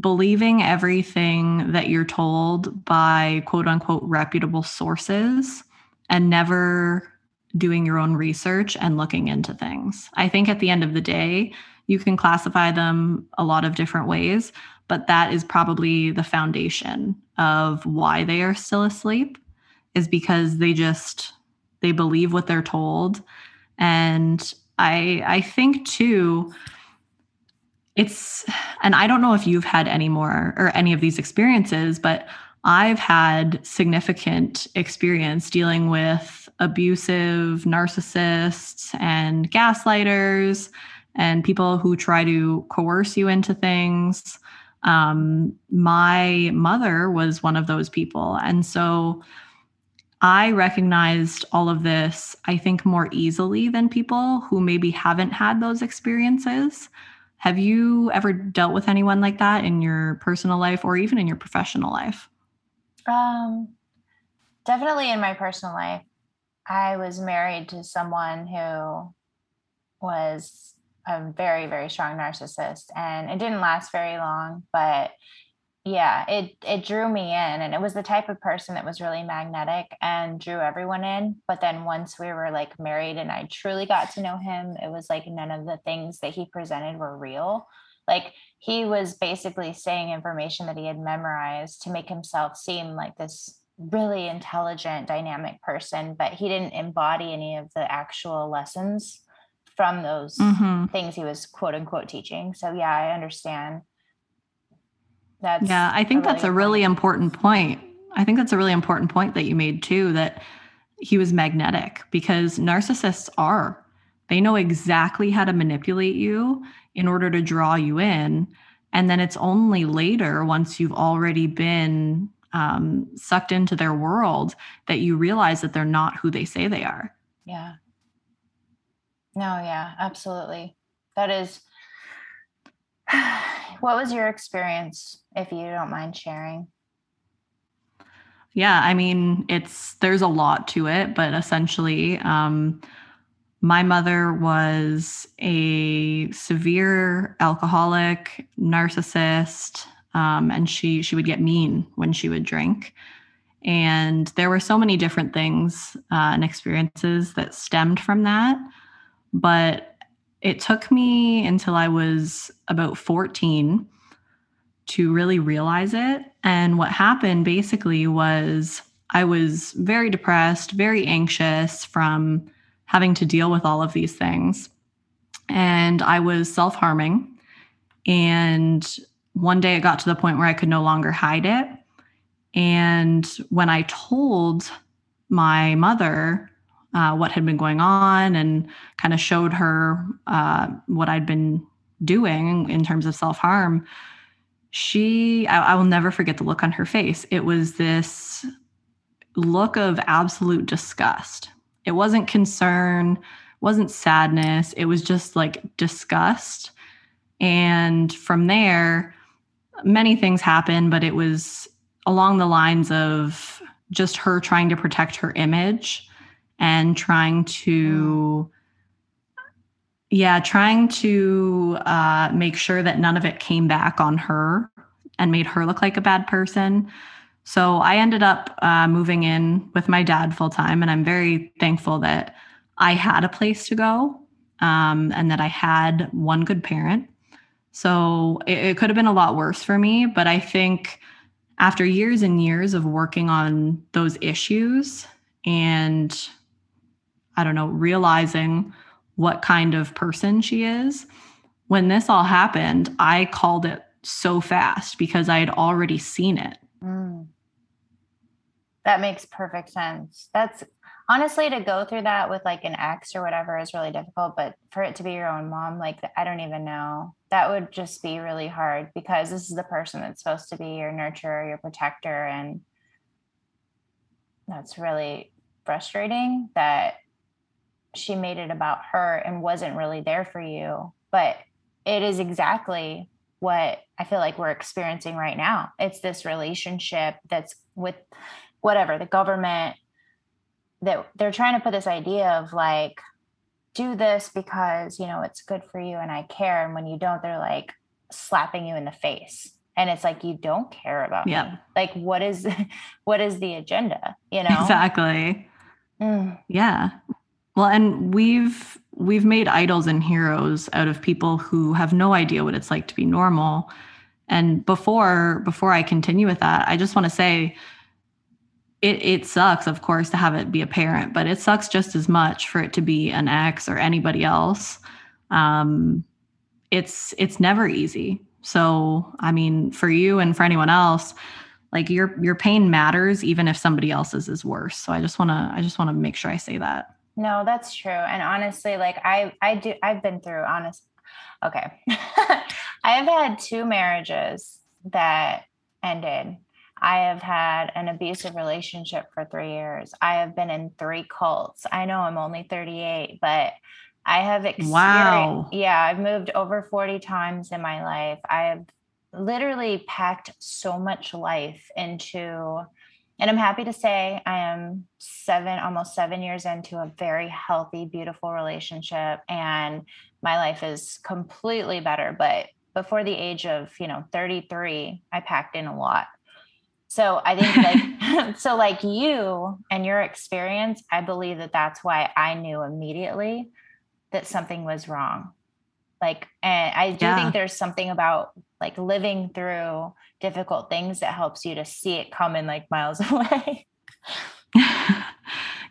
believing everything that you're told by quote unquote reputable sources and never doing your own research and looking into things. I think at the end of the day, you can classify them a lot of different ways, but that is probably the foundation of why they are still asleep is because they just they believe what they're told and I I think too it's and I don't know if you've had any more or any of these experiences, but I've had significant experience dealing with abusive narcissists and gaslighters and people who try to coerce you into things. Um, my mother was one of those people. And so I recognized all of this, I think, more easily than people who maybe haven't had those experiences. Have you ever dealt with anyone like that in your personal life or even in your professional life? Um, definitely in my personal life. I was married to someone who was a very, very strong narcissist, and it didn't last very long, but yeah it it drew me in and it was the type of person that was really magnetic and drew everyone in but then once we were like married and i truly got to know him it was like none of the things that he presented were real. Like he was basically saying information that he had memorized to make himself seem like this really intelligent dynamic person but he didn't embody any of the actual lessons from those mm-hmm. things he was quote unquote teaching so yeah i understand that's yeah, I think that's a really important point. I think that's a really important point that you made too that he was magnetic because narcissists are. They know exactly how to manipulate you in order to draw you in. And then it's only later, once you've already been um, sucked into their world, that you realize that they're not who they say they are. Yeah. No, yeah, absolutely. That is *sighs* what was your experience, if you don't mind sharing? Yeah, I mean, it's there's a lot to it, but essentially, um, my mother was a severe alcoholic, narcissist, um, and she she would get mean when she would drink. And there were so many different things uh, and experiences that stemmed from that. But it took me until I was about 14 to really realize it. And what happened basically was I was very depressed, very anxious from having to deal with all of these things. And I was self harming. And one day it got to the point where I could no longer hide it. And when I told my mother uh, what had been going on and kind of showed her uh, what I'd been doing in terms of self harm, she, I, I will never forget the look on her face. It was this look of absolute disgust. It wasn't concern, wasn't sadness. It was just like disgust. And from there, many things happened, but it was along the lines of just her trying to protect her image and trying to yeah trying to uh, make sure that none of it came back on her and made her look like a bad person. So i ended up uh, moving in with my dad full time and i'm very thankful that i had a place to go um, and that i had one good parent so it, it could have been a lot worse for me but i think after years and years of working on those issues and I don't know, realizing what kind of person she is. When this all happened, I called it so fast because I had already seen it. Mm. That makes perfect sense. That's honestly to go through that with like an ex or whatever is really difficult, but for it to be your own mom, like I don't even know. That would just be really hard because this is the person that's supposed to be your nurturer, your protector. And that's really frustrating that she made it about her and wasn't really there for you. But it is exactly what I feel like we're experiencing right now. It's this relationship that's with whatever the government that they're trying to put this idea of like, do this because, you know, it's good for you and I care. And when you don't, they're like slapping you in the face. And it's like, you don't care about yeah. me. Like, what is, *laughs* what is the agenda? You know? Exactly. Mm. Yeah. Well, and we've we've made idols and heroes out of people who have no idea what it's like to be normal. And before before I continue with that, I just want to say it it sucks, of course, to have it be a parent, but it sucks just as much for it to be an ex or anybody else. Um, it's it's never easy. So, I mean, for you and for anyone else, like your your pain matters even if somebody else's is worse so i just want to i just want to make sure i say that no that's true and honestly like i i do i've been through honest okay *laughs* i've had two marriages that ended I have had an abusive relationship for three years. I have been in three cults. I know I'm only 38, but I have experienced, wow. yeah, I've moved over 40 times in my life. I have literally packed so much life into, and I'm happy to say I am seven, almost seven years into a very healthy, beautiful relationship. And my life is completely better. But before the age of, you know, 33, I packed in a lot. So I think like *laughs* *laughs* so like you and your experience, I believe that that's why I knew immediately that something was wrong. Like and I do yeah. think there's something about like living through difficult things that helps you to see it coming like miles *laughs* away.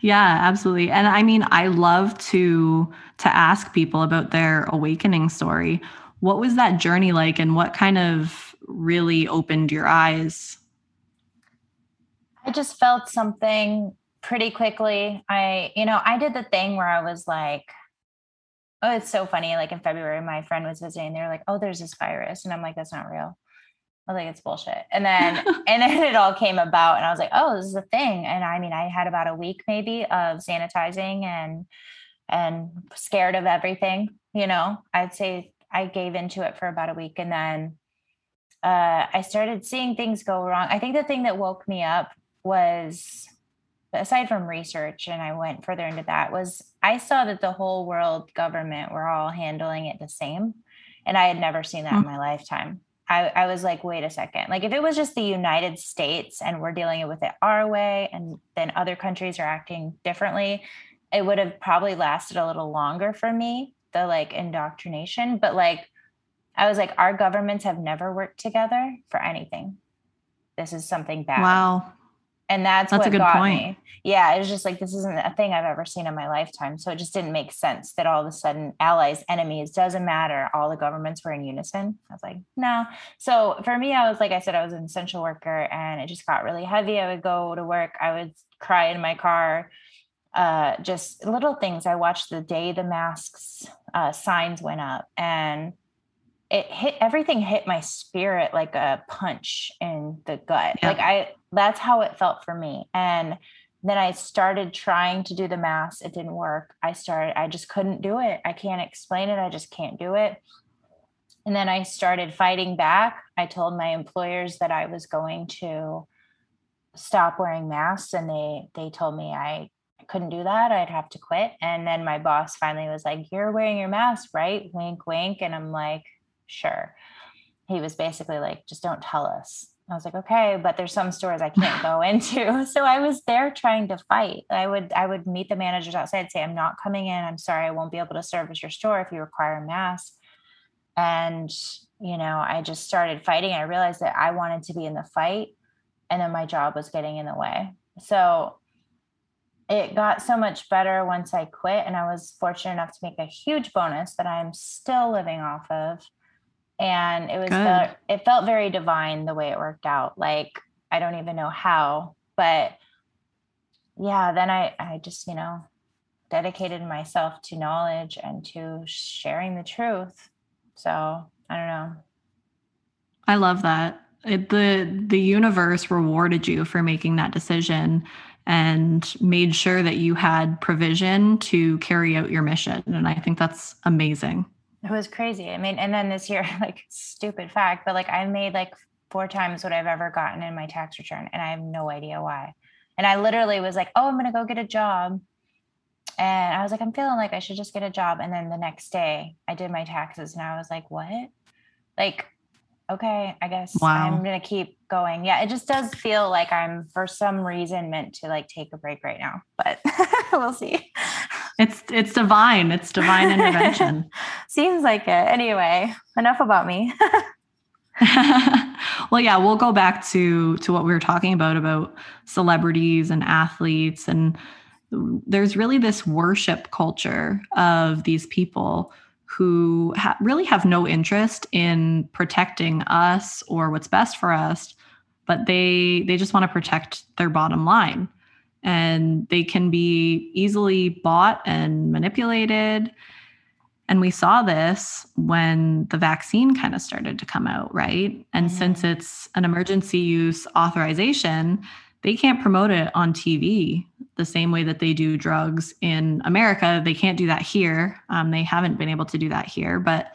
yeah, absolutely. And I mean, I love to to ask people about their awakening story. What was that journey like and what kind of really opened your eyes? I just felt something pretty quickly. I, you know, I did the thing where I was like, oh, it's so funny. Like in February, my friend was visiting. They were like, oh, there's this virus. And I'm like, that's not real. I was like, it's bullshit. And then, *laughs* and then it all came about. And I was like, oh, this is a thing. And I mean, I had about a week maybe of sanitizing and, and scared of everything. You know, I'd say I gave into it for about a week. And then uh, I started seeing things go wrong. I think the thing that woke me up was aside from research and i went further into that was i saw that the whole world government were all handling it the same and i had never seen that mm-hmm. in my lifetime. I, I was like wait a second. Like if it was just the united states and we're dealing with it our way and then other countries are acting differently it would have probably lasted a little longer for me the like indoctrination. But like i was like our governments have never worked together for anything. This is something bad. Wow and that's, that's what a good got point. me. Yeah, it was just like this isn't a thing I've ever seen in my lifetime. So it just didn't make sense that all of a sudden allies, enemies, doesn't matter. All the governments were in unison. I was like, no. So for me, I was like I said, I was an essential worker, and it just got really heavy. I would go to work, I would cry in my car. Uh, just little things. I watched the day the masks uh, signs went up, and it hit everything hit my spirit like a punch in the gut. Yeah. Like I that's how it felt for me. And then I started trying to do the mass. It didn't work. I started, I just couldn't do it. I can't explain it. I just can't do it. And then I started fighting back. I told my employers that I was going to stop wearing masks and they they told me I couldn't do that. I'd have to quit. And then my boss finally was like, "You're wearing your mask, right?" Wink wink and I'm like, "Sure." He was basically like, "Just don't tell us." I was like, okay, but there's some stores I can't go into. *laughs* So I was there trying to fight. I would I would meet the managers outside, say, I'm not coming in. I'm sorry, I won't be able to service your store if you require a mask. And you know, I just started fighting. I realized that I wanted to be in the fight, and then my job was getting in the way. So it got so much better once I quit, and I was fortunate enough to make a huge bonus that I'm still living off of and it was the, it felt very divine the way it worked out. Like i don't even know how but yeah then i i just you know dedicated myself to knowledge and to sharing the truth. So i don't know. I love that. It, the the universe rewarded you for making that decision and made sure that you had provision to carry out your mission. And i think that's amazing it was crazy. I mean, and then this year, *laughs* like stupid fact, but like I made like four times what I've ever gotten in my tax return, and I have no idea why. And I literally was like, "Oh, I'm gonna go get a job," and I was like, "I'm feeling like I should just get a job." And then the next day, I did my taxes, and I was like, "What?" Like, okay, I guess wow. I'm gonna keep going. Yeah, it just does feel like I'm for some reason meant to like take a break right now, but *laughs* we'll see. It's it's divine. It's divine intervention. *laughs* Seems like it. Anyway, enough about me. *laughs* well, yeah, we'll go back to to what we were talking about about celebrities and athletes and there's really this worship culture of these people who ha- really have no interest in protecting us or what's best for us but they they just want to protect their bottom line and they can be easily bought and manipulated and we saw this when the vaccine kind of started to come out right and mm-hmm. since it's an emergency use authorization they can't promote it on TV the same way that they do drugs in America. They can't do that here. Um, they haven't been able to do that here. But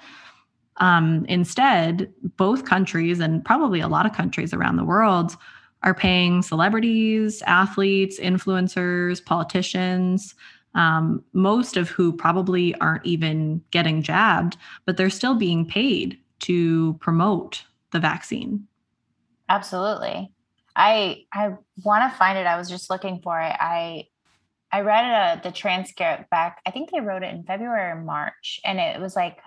um, instead, both countries and probably a lot of countries around the world are paying celebrities, athletes, influencers, politicians, um, most of who probably aren't even getting jabbed, but they're still being paid to promote the vaccine. Absolutely. I I want to find it. I was just looking for it. I I read uh, the transcript back. I think they wrote it in February or March, and it was like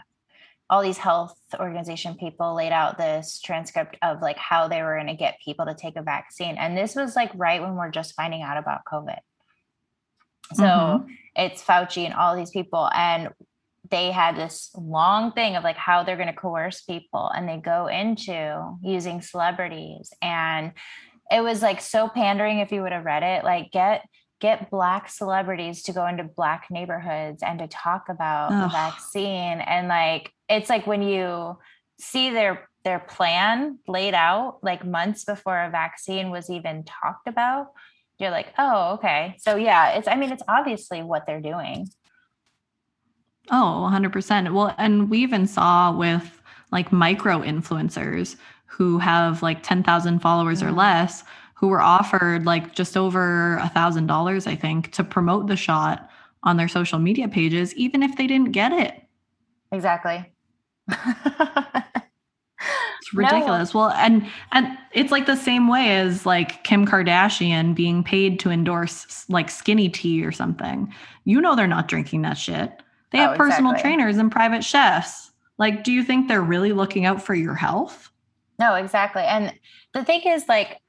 all these health organization people laid out this transcript of like how they were going to get people to take a vaccine, and this was like right when we're just finding out about COVID. So mm-hmm. it's Fauci and all these people, and they had this long thing of like how they're going to coerce people and they go into using celebrities and it was like so pandering if you would have read it like get get black celebrities to go into black neighborhoods and to talk about Ugh. the vaccine and like it's like when you see their their plan laid out like months before a vaccine was even talked about you're like oh okay so yeah it's i mean it's obviously what they're doing oh 100% well and we even saw with like micro influencers who have like 10,000 followers mm. or less who were offered like just over a thousand dollars, I think, to promote the shot on their social media pages, even if they didn't get it. Exactly. It's *laughs* ridiculous. No. Well, and and it's like the same way as like Kim Kardashian being paid to endorse like skinny tea or something. You know they're not drinking that shit. They have oh, personal exactly. trainers and private chefs. Like, do you think they're really looking out for your health? No, exactly. And the thing is, like,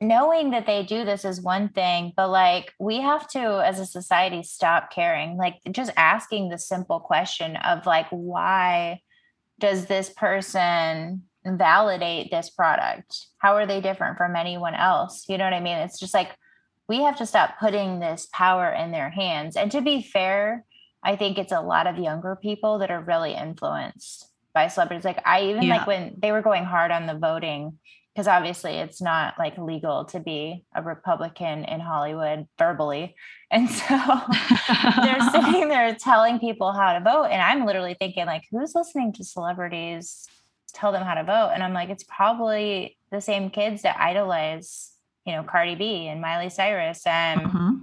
knowing that they do this is one thing, but like, we have to, as a society, stop caring. Like, just asking the simple question of, like, why does this person validate this product? How are they different from anyone else? You know what I mean? It's just like, we have to stop putting this power in their hands. And to be fair, I think it's a lot of younger people that are really influenced by celebrities. Like I even yeah. like when they were going hard on the voting, because obviously it's not like legal to be a Republican in Hollywood verbally. *laughs* And so they're sitting *laughs* there telling people how to vote. And I'm literally thinking, like, who's listening to celebrities tell them how to vote? And I'm like, it's probably the same kids that idolize, you know, Cardi B and Miley Cyrus. And mm-hmm.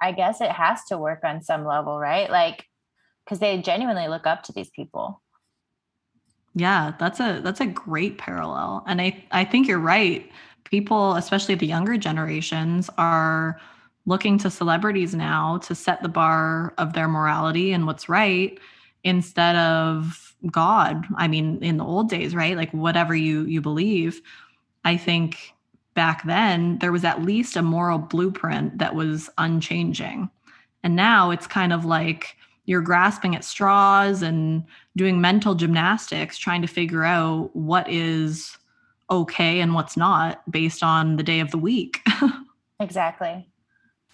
I guess it has to work on some level, right? Like, because they genuinely look up to these people. Yeah, that's a that's a great parallel. And I I think you're right. People, especially the younger generations, are looking to celebrities now to set the bar of their morality and what's right instead of God. I mean, in the old days, right? Like whatever you you believe. I think back then there was at least a moral blueprint that was unchanging. And now it's kind of like you're grasping at straws and doing mental gymnastics trying to figure out what is okay and what's not based on the day of the week. *laughs* exactly.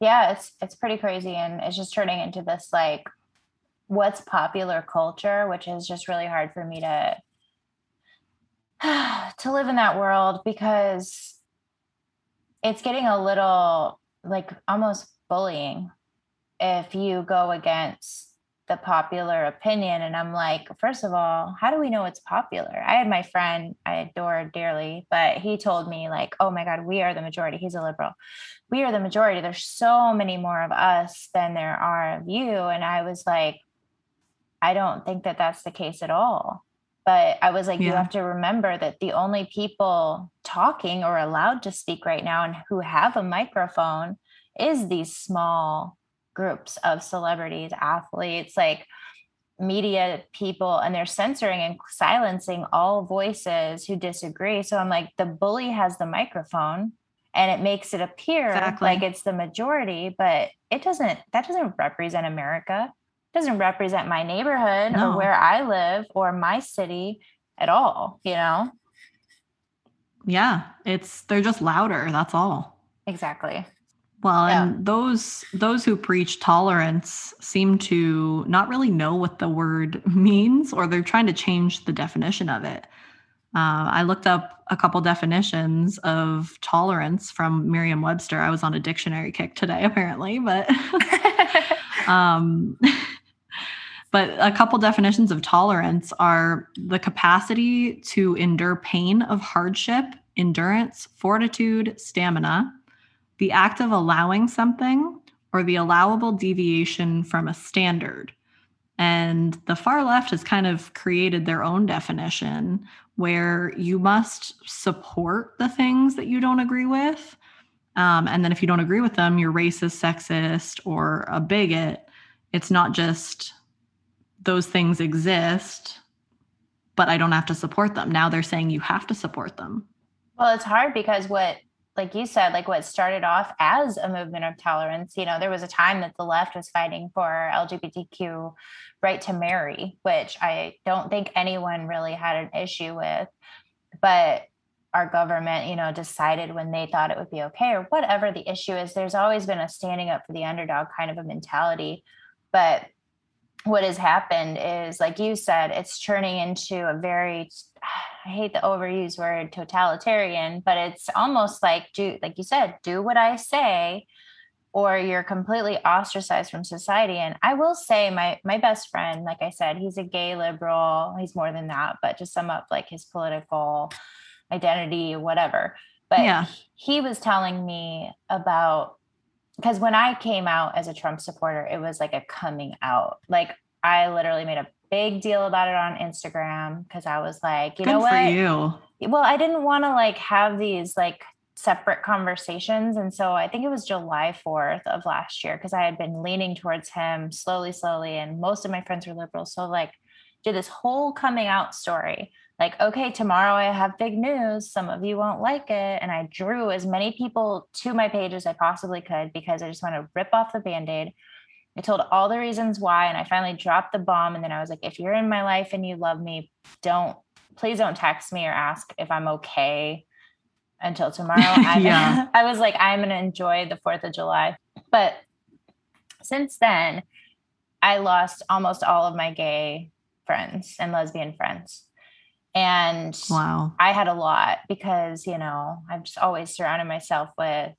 Yeah, it's it's pretty crazy and it's just turning into this like what's popular culture, which is just really hard for me to *sighs* to live in that world because it's getting a little like almost bullying if you go against the popular opinion. And I'm like, first of all, how do we know it's popular? I had my friend I adore dearly, but he told me, like, oh my God, we are the majority. He's a liberal. We are the majority. There's so many more of us than there are of you. And I was like, I don't think that that's the case at all. But I was like, yeah. you have to remember that the only people talking or allowed to speak right now and who have a microphone is these small groups of celebrities, athletes, like media people, and they're censoring and silencing all voices who disagree. So I'm like, the bully has the microphone and it makes it appear exactly. like it's the majority, but it doesn't, that doesn't represent America. It doesn't represent my neighborhood no. or where I live or my city at all, you know? Yeah, it's they're just louder, that's all. Exactly. Well, yeah. and those those who preach tolerance seem to not really know what the word *laughs* means, or they're trying to change the definition of it. Uh, I looked up a couple definitions of tolerance from Merriam-Webster. I was on a dictionary kick today, *laughs* apparently, but *laughs* um, but a couple definitions of tolerance are the capacity to endure pain of hardship, endurance, fortitude, stamina the act of allowing something or the allowable deviation from a standard. And the far left has kind of created their own definition where you must support the things that you don't agree with. Um, and then if you don't agree with them, you're racist, sexist, or a bigot. It's not just those things exist, but I don't have to support them. Now they're saying you have to support them. Well, it's hard because what like you said, like what started off as a movement of tolerance, you know, there was a time that the left was fighting for LGBTQ right to marry, which I don't think anyone really had an issue with. But our government, you know, decided when they thought it would be okay or whatever the issue is, there's always been a standing up for the underdog kind of a mentality. But what has happened is, like you said, it's turning into a very *sighs* I hate the overused word totalitarian, but it's almost like do like you said, do what I say, or you're completely ostracized from society. And I will say my my best friend, like I said, he's a gay liberal. He's more than that, but to sum up like his political identity, whatever. But yeah. he was telling me about because when I came out as a Trump supporter, it was like a coming out. Like I literally made a big deal about it on Instagram because I was like, you Good know what? you. Well, I didn't want to like have these like separate conversations. And so I think it was July 4th of last year because I had been leaning towards him slowly, slowly. And most of my friends were liberal. So like did this whole coming out story. Like, okay, tomorrow I have big news. Some of you won't like it. And I drew as many people to my page as I possibly could because I just want to rip off the band aid I told all the reasons why, and I finally dropped the bomb. And then I was like, if you're in my life and you love me, don't please don't text me or ask if I'm okay until *laughs* tomorrow. yeah. *laughs* I was like, I'm gonna enjoy the Fourth of July. But since then, I lost almost all of my gay friends and lesbian friends. And wow, I had a lot because, you know, I've just always surrounded myself with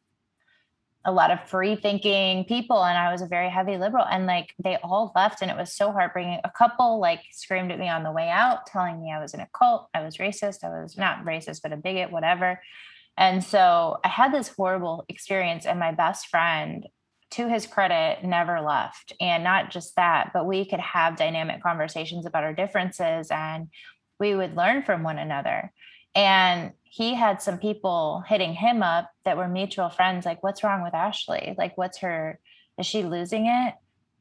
a lot of free thinking people and I was a very heavy liberal and like they all left and it was so heartbreaking. A couple like screamed at me on the way out telling me I was in a cult, I was racist, I was not racist but a bigot whatever. And so I had this horrible experience and my best friend to his credit never left and not just that but we could have dynamic conversations about our differences and we would learn from one another. And he had some people hitting him up that were mutual friends like what's wrong with ashley like what's her is she losing it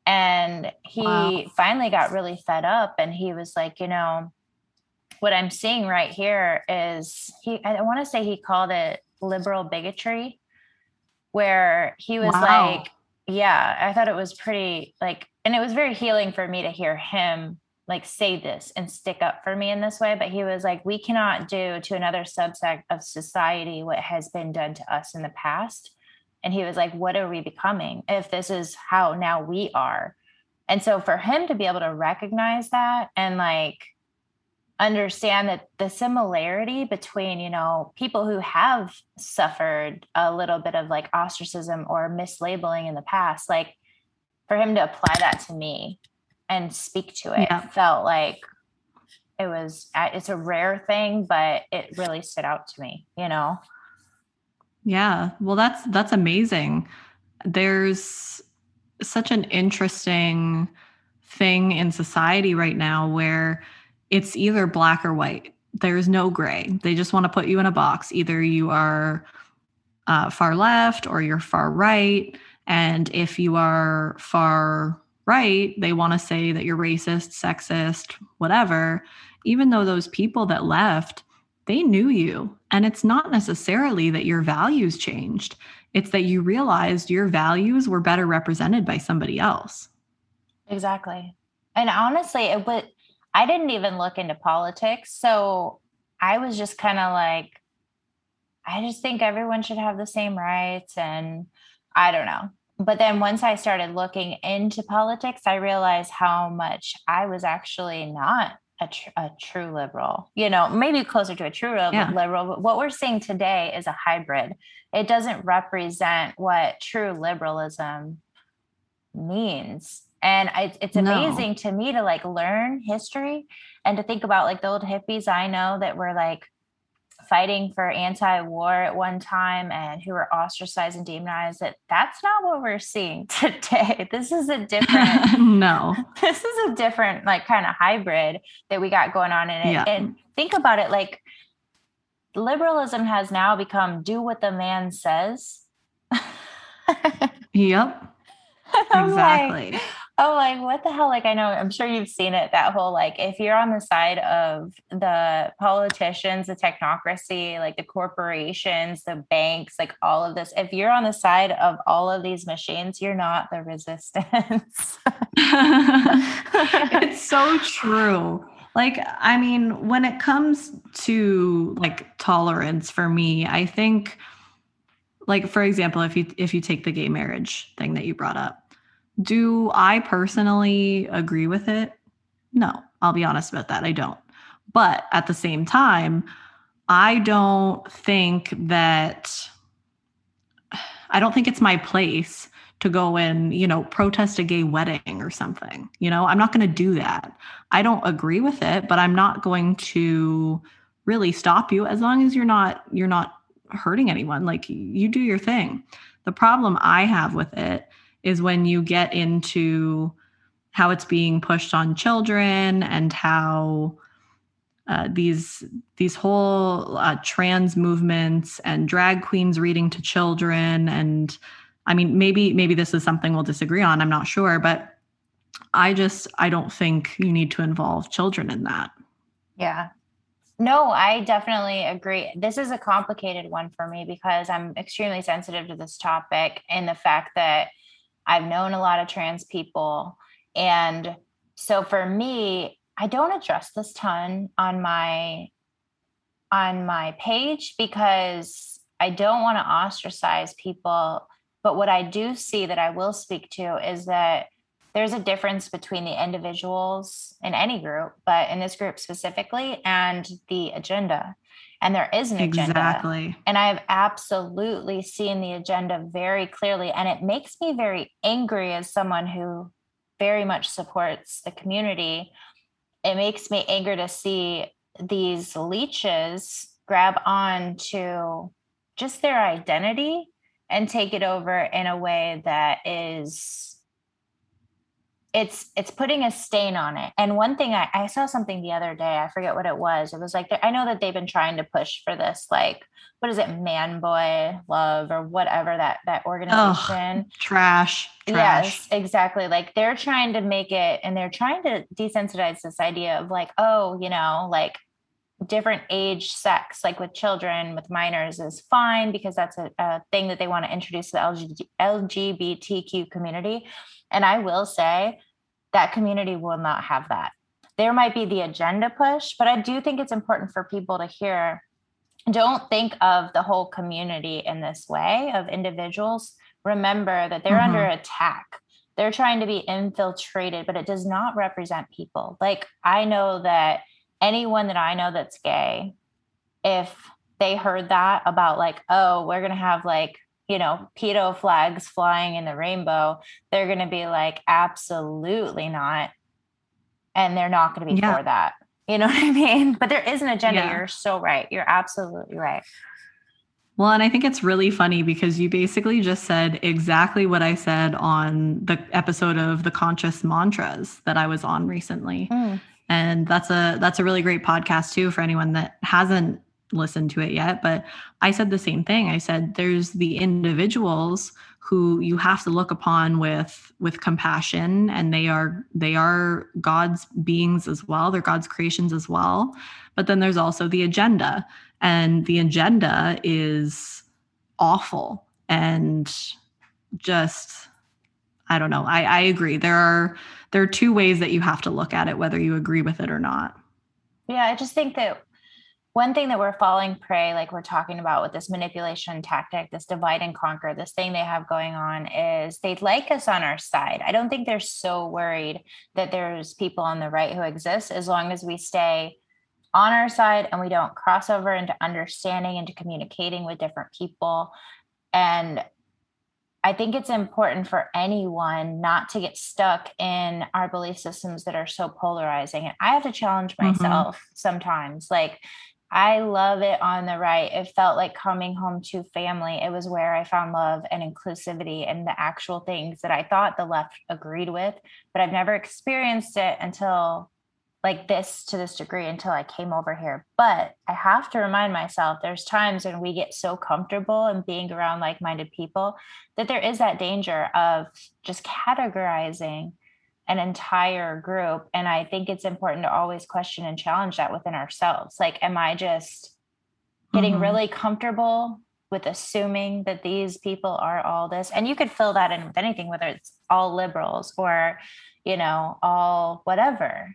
and he wow. finally got really fed up and he was like you know what i'm seeing right here is he i want to say he called it liberal bigotry where he was wow. like yeah i thought it was pretty like and it was very healing for me to hear him like say this and stick up for me in this way but he was like we cannot do to another subsect of society what has been done to us in the past. And he was like what are we becoming if this is how now we are? And so for him to be able to recognize that and like understand that the similarity between you know people who have suffered a little bit of like ostracism or mislabeling in the past like for him to apply that to me and speak to it. Yeah. felt like it was it's a rare thing but it really stood out to me you know? Yeah. Well that's that's amazing. There's such an interesting thing in society right now where it's either black or white. There's no gray. They just want to put you in a box. Either you are uh, far left or you're far right. And if you are far right, they want to say that you're racist, sexist, whatever, even though those people that left, they knew you. And it's not necessarily that your values changed, it's that you realized your values were better represented by somebody else. Exactly. And honestly, it would I didn't even look into politics. So I was just kind of like I just think everyone should have the same rights. And I don't know. But then once I started looking into politics, I realized how much I was actually not a, tr- a true liberal, you know, maybe closer to a true yeah. liberal. But what we're seeing today is a hybrid. It doesn't represent what true liberalism means. And I, it's amazing no. to me to like learn history and to think about like the old hippies I know that were like fighting for anti-war at one time and who were ostracized and demonized that that's not what we're seeing *laughs* today. This is a different *laughs* no. *laughs* this is a different like kind of hybrid that we got going on in it. Yeah. and think about it like liberalism has now become do what the man says. Yep. Exactly like, Oh, like what the hell? Like I know, I'm sure you've seen it. That whole like, if you're on the side of the politicians, the technocracy, like the corporations, the banks, like all of this, if you're on the side of all of these machines, you're not the resistance. *laughs* it's so true. Like, I mean, when it comes to like tolerance for me, I think like for example, if you if you take the gay marriage thing that you brought up do I personally agree with it? No, I'll be honest about that. I don't. But at the same time, I don't think that I don't think it's my place to go and, you know, protest a gay wedding or something. You know, I'm not going to do that. I don't agree with it, but I'm not going to really stop you as long as you're not you're not hurting anyone. Like you do your thing. The problem I have with it is when you get into how it's being pushed on children and how uh, these these whole uh, trans movements and drag queens reading to children and i mean maybe maybe this is something we'll disagree on i'm not sure but i just i don't think you need to involve children in that. Yeah. No i definitely agree. This is a complicated one for me because i'm extremely sensitive to this topic and the fact that I've known a lot of trans people. And so for me, I don't address this ton on my on my page because I don't want to ostracize people. But what I do see that I will speak to is that there's a difference between the individuals in any group, but in this group specifically, and the agenda and there is an agenda. Exactly. And I've absolutely seen the agenda very clearly. And it makes me very angry as someone who very much supports the community. It makes me angry to see these leeches grab on to just their identity and take it over in a way that is it's it's putting a stain on it. And one thing I, I saw something the other day i forget what it was. It was like i know that they've been trying to push for this like what is it man boy love or whatever that that organization? Ugh, trash, trash. Yes exactly. Like they're trying to make it and they're trying to desensitize this idea of like oh you know like different age sex like with children with minors is fine because that's a, a thing that they want to introduce to the lgbtq community and I will say that community will not have that. There might be the agenda push, but I do think it's important for people to hear don't think of the whole community in this way of individuals. Remember that they're mm-hmm. under attack. They're trying to be infiltrated, but it does not represent people. Like I know that anyone that I know that's gay, if they heard that about like, oh, we're going to have like you know, pedo flags flying in the rainbow, they're going to be like, absolutely not. And they're not going to be yeah. for that. You know *laughs* what I mean? But there is an agenda. Yeah. You're so right. You're absolutely right. Well, and I think it's really funny because you basically just said exactly what I said on the episode of the conscious mantras that I was on recently. Mm. And that's a that's a really great podcast too for anyone that hasn't listened to it yet, but I said the same thing. I said there's the individuals who you have to look upon with with compassion and they are they are God's beings as well. They're God's creations as well. But then there's also the agenda and the agenda is awful and just I don't know. I, I agree. There are there are two ways that you have to look at it, whether you agree with it or not. Yeah, I just think that one thing that we're falling prey, like we're talking about with this manipulation tactic, this divide and conquer, this thing they have going on is they'd like us on our side. I don't think they're so worried that there's people on the right who exist as long as we stay on our side and we don't cross over into understanding, into communicating with different people. And I think it's important for anyone not to get stuck in our belief systems that are so polarizing. And I have to challenge mm-hmm. myself mm-hmm. sometimes. Like, I love it on the right. It felt like coming home to family. It was where I found love and inclusivity and the actual things that I thought the left agreed with, but I've never experienced it until like this to this degree until I came over here. But I have to remind myself there's times when we get so comfortable in being around like minded people that there is that danger of just categorizing an entire group. And I think it's important to always question and challenge that within ourselves. Like, am I just getting mm-hmm. really comfortable with assuming that these people are all this? And you could fill that in with anything, whether it's all liberals or, you know, all whatever.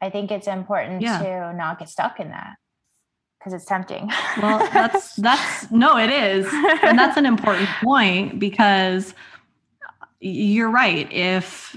I think it's important yeah. to not get stuck in that because it's tempting. well, that's *laughs* that's no, it is. And that's an important point because you're right. If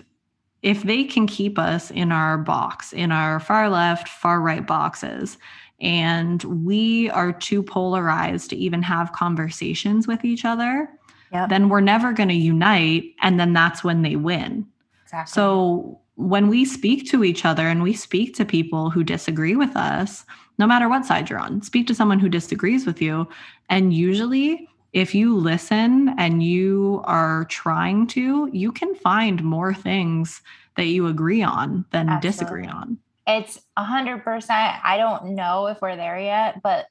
if they can keep us in our box, in our far left, far right boxes, and we are too polarized to even have conversations with each other, yep. then we're never going to unite. And then that's when they win. Exactly. So when we speak to each other and we speak to people who disagree with us, no matter what side you're on, speak to someone who disagrees with you. And usually if you listen and you are trying to, you can find more things that you agree on than Absolutely. disagree on. It's a hundred percent. I don't know if we're there yet, but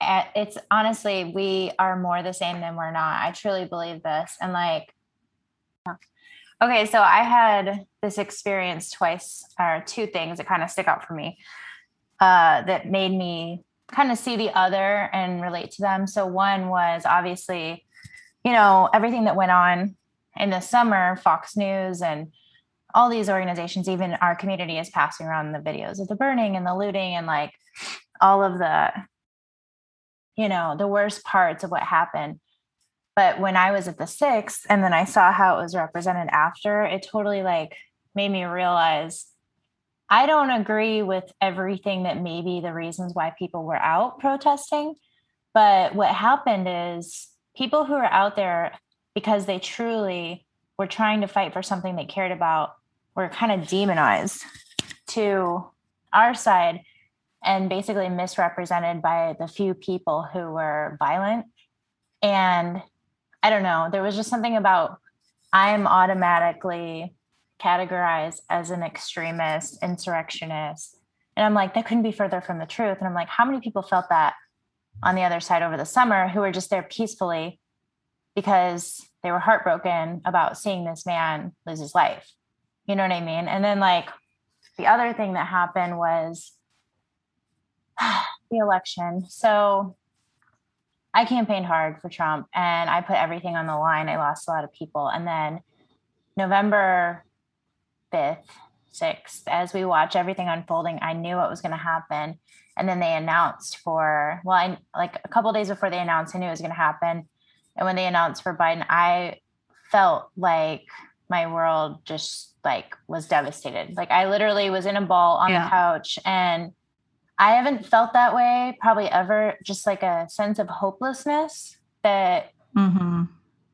it's honestly, we are more the same than we're not. I truly believe this. And like, okay, so I had this experience twice, or two things that kind of stick out for me uh, that made me kind of see the other and relate to them. So one was obviously, you know, everything that went on in the summer, Fox News and all these organizations, even our community is passing around the videos of the burning and the looting and like all of the, you know, the worst parts of what happened. But when I was at the sixth and then I saw how it was represented after, it totally like made me realize I don't agree with everything that maybe the reasons why people were out protesting. But what happened is people who are out there because they truly were trying to fight for something they cared about were kind of demonized to our side and basically misrepresented by the few people who were violent. And I don't know, there was just something about I'm automatically categorized as an extremist, insurrectionist. And I'm like, that couldn't be further from the truth. And I'm like, how many people felt that on the other side over the summer who were just there peacefully because they were heartbroken about seeing this man lose his life? You know what I mean? And then, like, the other thing that happened was *sighs* the election. So I campaigned hard for Trump and I put everything on the line. I lost a lot of people. And then November 5th, 6th, as we watch everything unfolding, I knew what was going to happen. And then they announced for, well, I like a couple days before they announced, I knew it was going to happen. And when they announced for Biden, I felt like my world just like was devastated. Like I literally was in a ball on yeah. the couch and I haven't felt that way probably ever, just like a sense of hopelessness that mm-hmm.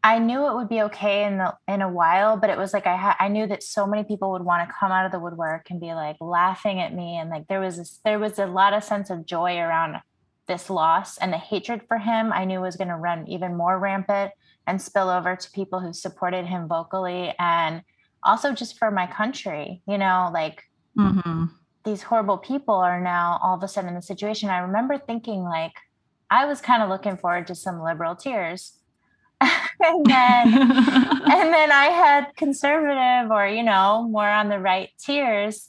I knew it would be okay in the in a while, but it was like I ha- I knew that so many people would want to come out of the woodwork and be like laughing at me, and like there was this, there was a lot of sense of joy around this loss and the hatred for him. I knew was going to run even more rampant and spill over to people who supported him vocally, and also just for my country. You know, like mm-hmm. these horrible people are now all of a sudden in the situation. I remember thinking like I was kind of looking forward to some liberal tears *laughs* and then *laughs* and then I had conservative or you know more on the right tears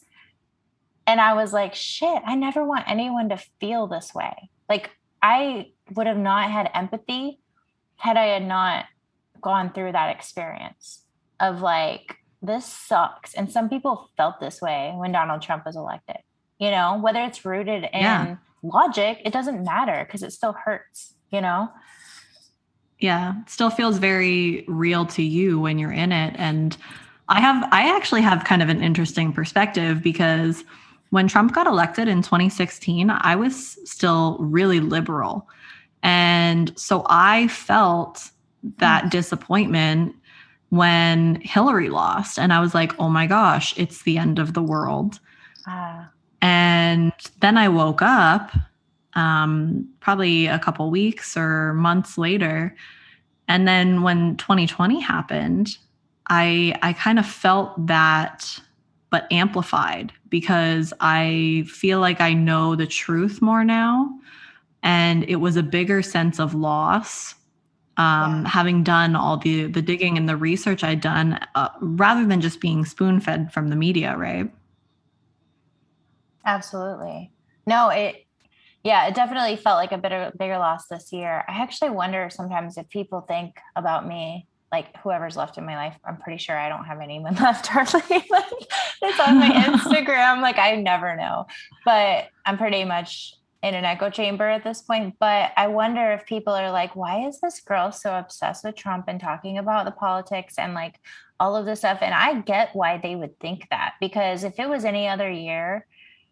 and I was like shit I never want anyone to feel this way like I would have not had empathy had I had not gone through that experience of like this sucks and some people felt this way when Donald Trump was elected you know whether it's rooted in yeah. logic, it doesn't matter because it still hurts, you know? Yeah, it still feels very real to you when you're in it. And I have, I actually have kind of an interesting perspective because when Trump got elected in 2016, I was still really liberal. And so I felt that mm. disappointment when Hillary lost. And I was like, oh my gosh, it's the end of the world. Uh. And then I woke up um, probably a couple weeks or months later. And then when 2020 happened, I I kind of felt that but amplified because I feel like I know the truth more now. And it was a bigger sense of loss um, yeah. having done all the the digging and the research I'd done, uh, rather than just being spoon fed from the media, right? Absolutely. No, it. Yeah, it definitely felt like a bit of a bigger loss this year. I actually wonder sometimes if people think about me like whoever's left in my life. I'm pretty sure I don't have anyone *laughs* left hardly. like it's on my *laughs* Instagram. like I never know, but I'm pretty much in an echo chamber at this point. But I wonder if people are like, why is this girl so obsessed with Trump and talking about the politics and like all of this stuff? And I get why they would think that because if it was any other year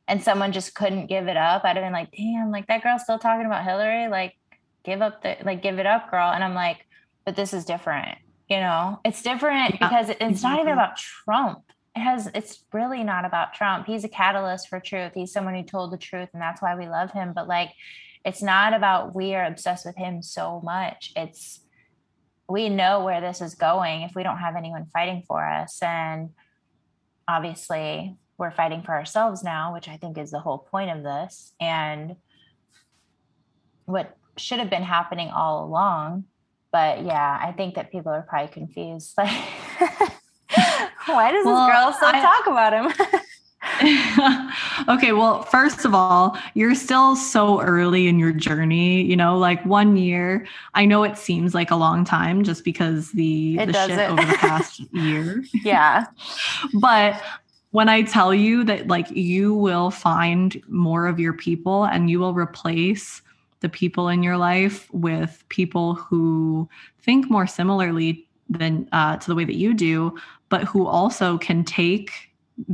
and someone just couldn't give it up, I'd have been like, damn, like that girl's still talking about Hillary. Like, give up the, like, give it up, girl. And I'm like, but this is different. You know, it's different yeah. because it's not even about Trump it has it's really not about Trump. He's a catalyst for truth. He's someone who told the truth and that's why we love him. But like it's not about we are obsessed with him so much. It's we know where this is going if we don't have anyone fighting for us. And obviously we're fighting for ourselves now, which I think is the whole point of this. And what should have been happening all along. But yeah, I think that people are probably confused. *laughs* Like Why does well, this girl still I, talk about him? *laughs* okay, well, first of all, you're still so early in your journey, you know, like one year. I know it seems like a long time just because the, it the shit over the past *laughs* year. Yeah. but when I tell you that like you will find more of your people and you will replace the people in your life with people who think more similarly than uh, to the way that you do, but who also can take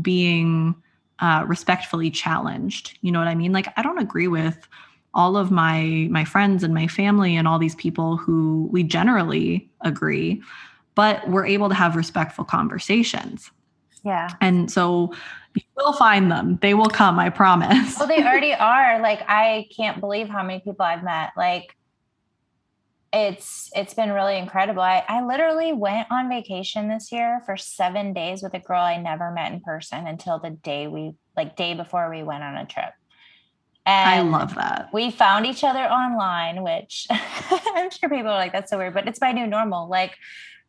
being uh, respectfully challenged. You know what I mean? Like I don't agree with all of my my friends and my family and all these people who we generally agree, but we're able to have respectful conversations. Yeah. And so you will find them. They will come, I promise. Well, they already *laughs* are. Like I can't believe how many people I've met. Like it's it's been really incredible. I, I literally went on vacation this year for seven days with a girl I never met in person until the day we like day before we went on a trip. And I love that. We found each other online, which *laughs* I'm sure people are like, that's so weird, but it's my new normal. Like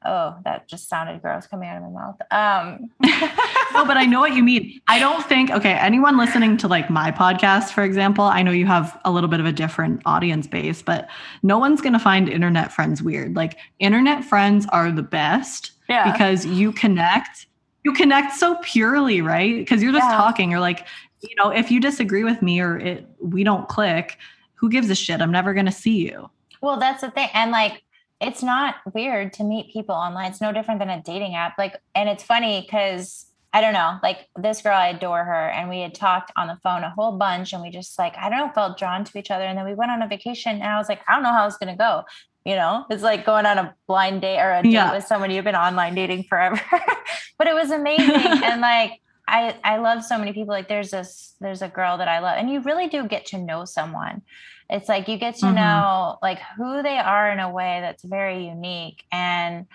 oh, that just sounded gross coming out of my mouth. Um. *laughs* no, but I know what you mean. I don't think, okay, anyone listening to like my podcast, for example, I know you have a little bit of a different audience base, but no one's going to find internet friends weird. Like, internet friends are the best yeah. because you connect. You connect so purely, right? Because you're just yeah. talking. You're like, you know, if you disagree with me or it we don't click, who gives a shit? I'm never going to see you. Well, that's the thing. And like it's not weird to meet people online. It's no different than a dating app. Like, and it's funny because I don't know, like this girl, I adore her. And we had talked on the phone a whole bunch and we just like, I don't know, felt drawn to each other. And then we went on a vacation and I was like, I don't know how it's going to go. You know, it's like going on a blind date or a date yeah. with someone you've been online dating forever. *laughs* but it was amazing. *laughs* and like, I, I love so many people. Like there's this, there's a girl that I love and you really do get to know someone it's like you get to mm-hmm. know like who they are in a way that's very unique and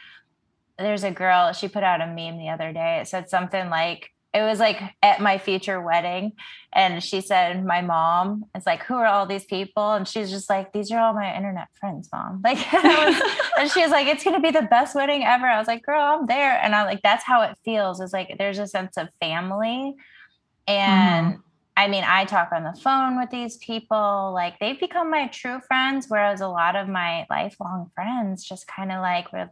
there's a girl she put out a meme the other day it said something like it was like at my future wedding and she said my mom it's like who are all these people and she's just like these are all my internet friends mom *laughs* like and, was, and she was like it's going to be the best wedding ever i was like girl i'm there and i am like that's how it feels it's like there's a sense of family and mm-hmm. I mean, I talk on the phone with these people. Like they've become my true friends, whereas a lot of my lifelong friends just kind of like real,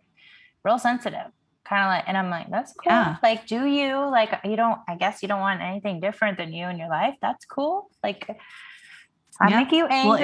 real sensitive. Kind of like, and I'm like, that's cool. Yeah. Like, do you like you don't? I guess you don't want anything different than you in your life. That's cool. Like, I yeah. make you angry. Well,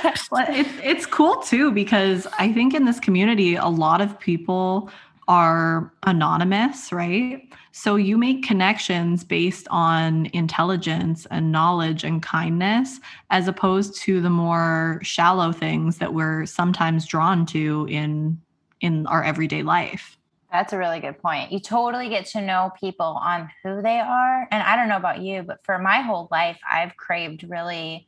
it's, *laughs* well, it's it's cool too because I think in this community a lot of people are anonymous, right? So you make connections based on intelligence and knowledge and kindness, as opposed to the more shallow things that we're sometimes drawn to in in our everyday life. That's a really good point. You totally get to know people on who they are. And I don't know about you, but for my whole life, I've craved really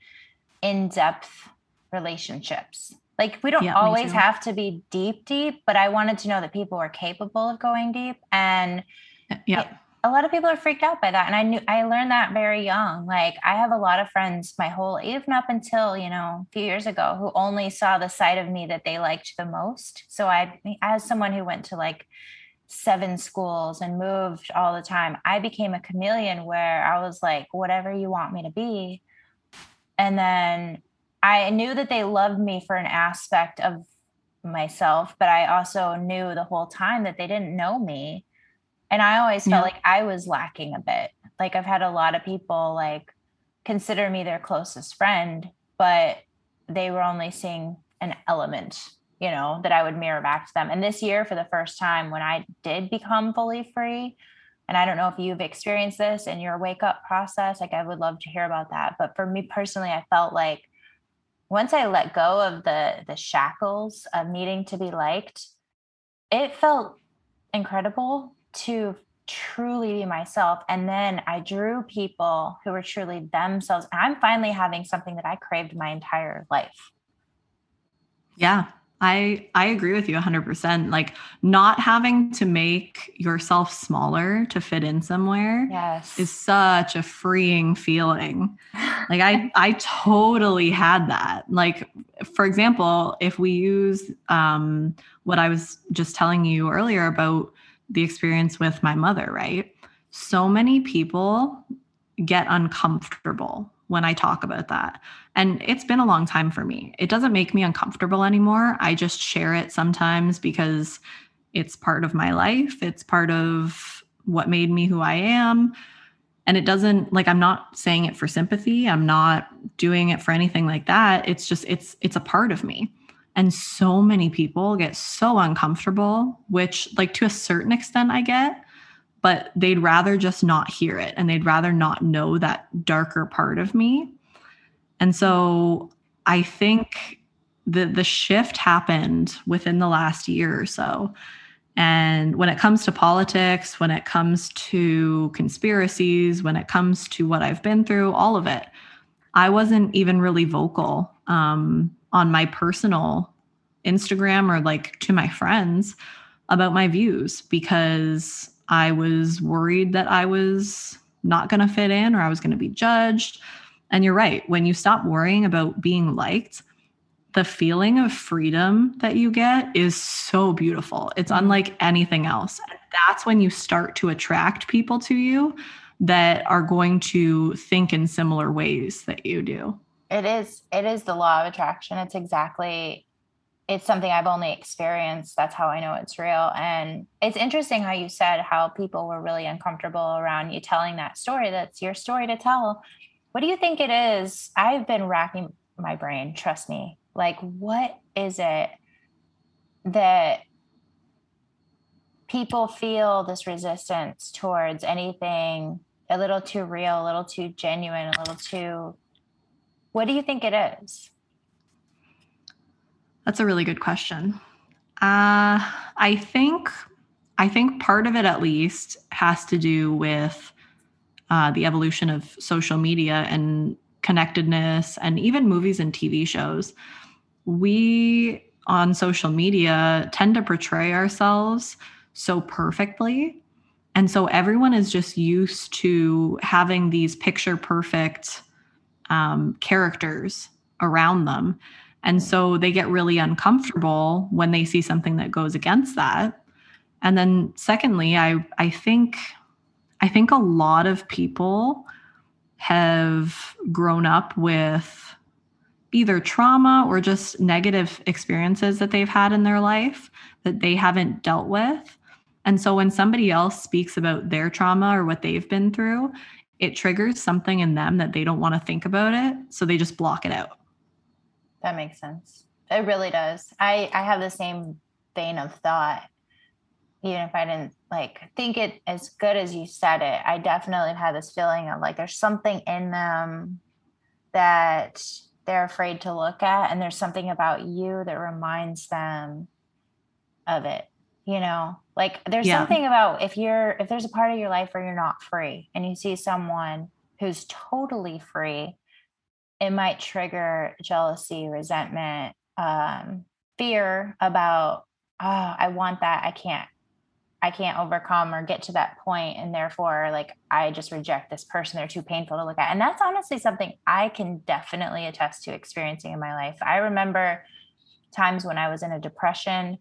in depth relationships. Like we don't yeah, always have to be deep, deep, but I wanted to know that people were capable of going deep. And uh, yeah. a lot of people are freaked out by that. And I knew I learned that very young. Like I have a lot of friends my whole even up until, you know, a few years ago who only saw the side of me that they liked the most. So I as someone who went to like seven schools and moved all the time, I became a chameleon where I was like, whatever you want me to be. And then I knew that they loved me for an aspect of myself, but I also knew the whole time that they didn't know me. And I always felt yeah. like I was lacking a bit. Like I've had a lot of people like consider me their closest friend, but they were only seeing an element, you know, that I would mirror back to them. And this year, for the first time, when I did become fully free, and I don't know if you've experienced this in your wake up process, like I would love to hear about that. But for me personally, I felt like once I let go of the the shackles of needing to be liked, it felt incredible to truly be myself. And then I drew people who were truly themselves. And I'm finally having something that I craved my entire life. Yeah. I I agree with you 100%. Like not having to make yourself smaller to fit in somewhere yes. is such a freeing feeling. *laughs* Like I I totally had that. Like for example, if we use um what I was just telling you earlier about the experience with my mother, right? So many people get uncomfortable when I talk about that. And it's been a long time for me. It doesn't make me uncomfortable anymore. I just share it sometimes because it's part of my life, it's part of what made me who I am. And it doesn't like I'm not saying it for sympathy. I'm not doing it for anything like that. It's just it's it's a part of me. And so many people get so uncomfortable, which like to a certain extent I get, but they'd rather just not hear it and they'd rather not know that darker part of me. And so I think the the shift happened within the last year or so. And when it comes to politics, when it comes to conspiracies, when it comes to what I've been through, all of it, I wasn't even really vocal um, on my personal Instagram or like to my friends about my views because I was worried that I was not going to fit in or I was going to be judged. And you're right. When you stop worrying about being liked, the feeling of freedom that you get is so beautiful. It's mm-hmm. unlike anything else. And that's when you start to attract people to you that are going to think in similar ways that you do. It is it is the law of attraction. It's exactly it's something I've only experienced. That's how I know it's real. And it's interesting how you said how people were really uncomfortable around you telling that story. That's your story to tell. What do you think it is? I've been racking my brain, trust me. Like, what is it that people feel this resistance towards anything a little too real, a little too genuine, a little too. What do you think it is? That's a really good question. Uh, I think I think part of it, at least, has to do with uh, the evolution of social media and connectedness, and even movies and TV shows. We on social media tend to portray ourselves so perfectly. And so everyone is just used to having these picture perfect um, characters around them. And so they get really uncomfortable when they see something that goes against that. And then secondly, I I think I think a lot of people have grown up with either trauma or just negative experiences that they've had in their life that they haven't dealt with. And so when somebody else speaks about their trauma or what they've been through, it triggers something in them that they don't want to think about it. So they just block it out. That makes sense. It really does. I, I have the same vein of thought. Even if I didn't like think it as good as you said it, I definitely had this feeling of like there's something in them that they're afraid to look at. And there's something about you that reminds them of it. You know, like there's yeah. something about if you're, if there's a part of your life where you're not free and you see someone who's totally free, it might trigger jealousy, resentment, um, fear about, oh, I want that. I can't I can't overcome or get to that point and therefore like I just reject this person they're too painful to look at and that's honestly something I can definitely attest to experiencing in my life. I remember times when I was in a depression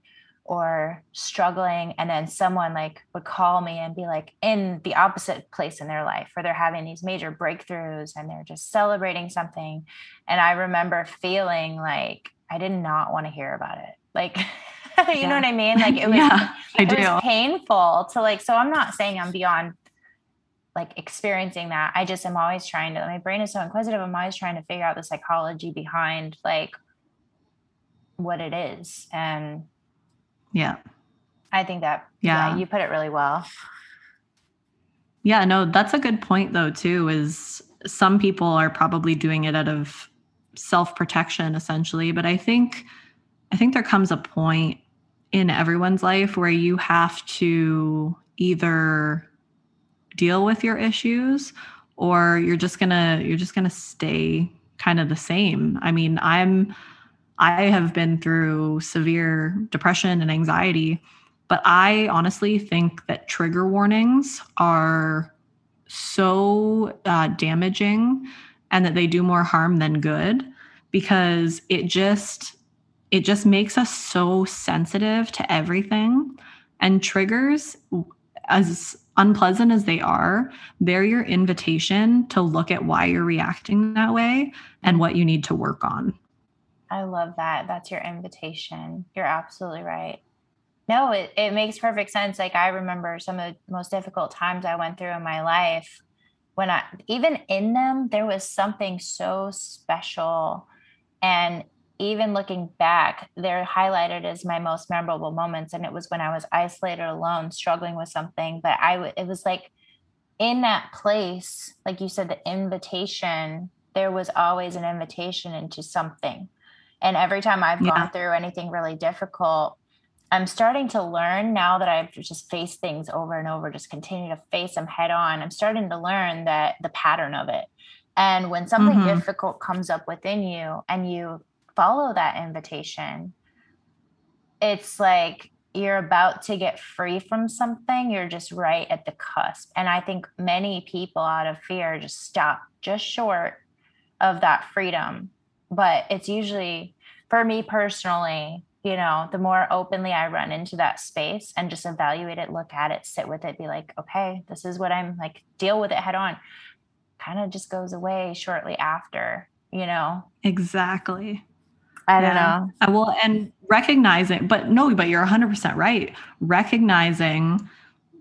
or struggling and then someone like would call me and be like in the opposite place in their life where they're having these major breakthroughs and they're just celebrating something and I remember feeling like I did not want to hear about it. Like *laughs* you yeah. know what I mean? Like it *laughs* was, yeah, it was painful to like, so I'm not saying I'm beyond like experiencing that. I just am always trying to, my brain is so inquisitive. I'm always trying to figure out the psychology behind like what it is. And yeah, I think that, yeah, yeah you put it really well. Yeah, no, that's a good point though, too, is some people are probably doing it out of self protection essentially. But I think, I think there comes a point in everyone's life where you have to either deal with your issues or you're just going to you're just going to stay kind of the same. I mean, I'm I have been through severe depression and anxiety, but I honestly think that trigger warnings are so uh, damaging and that they do more harm than good because it just it just makes us so sensitive to everything. And triggers, as unpleasant as they are, they're your invitation to look at why you're reacting that way and what you need to work on. I love that. That's your invitation. You're absolutely right. No, it, it makes perfect sense. Like I remember some of the most difficult times I went through in my life when I even in them, there was something so special. And even looking back, they're highlighted as my most memorable moments. And it was when I was isolated alone, struggling with something. But I, it was like in that place, like you said, the invitation, there was always an invitation into something. And every time I've yeah. gone through anything really difficult, I'm starting to learn now that I've just faced things over and over, just continue to face them head on. I'm starting to learn that the pattern of it. And when something mm-hmm. difficult comes up within you and you follow that invitation, it's like you're about to get free from something, you're just right at the cusp. And I think many people out of fear just stop just short of that freedom. But it's usually, for me personally, you know, the more openly I run into that space and just evaluate it, look at it, sit with it, be like, okay, this is what I'm like, deal with it head on, kind of just goes away shortly after, you know? Exactly. I don't yeah. know. I will, and recognizing, but no, but you're 100% right. Recognizing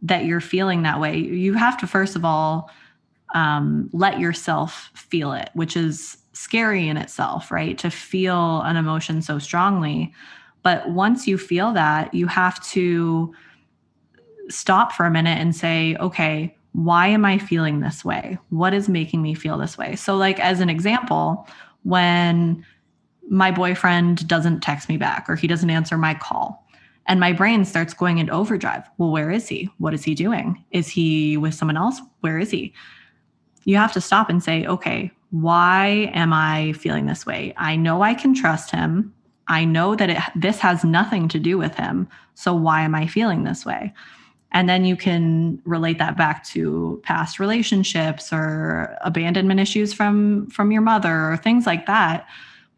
that you're feeling that way, you have to first of all um, let yourself feel it, which is scary in itself, right? To feel an emotion so strongly. But once you feel that, you have to stop for a minute and say, okay, why am I feeling this way? What is making me feel this way? So, like, as an example, when my boyfriend doesn't text me back or he doesn't answer my call. And my brain starts going into overdrive. Well, where is he? What is he doing? Is he with someone else? Where is he? You have to stop and say, okay, why am I feeling this way? I know I can trust him. I know that it, this has nothing to do with him. So why am I feeling this way? And then you can relate that back to past relationships or abandonment issues from from your mother or things like that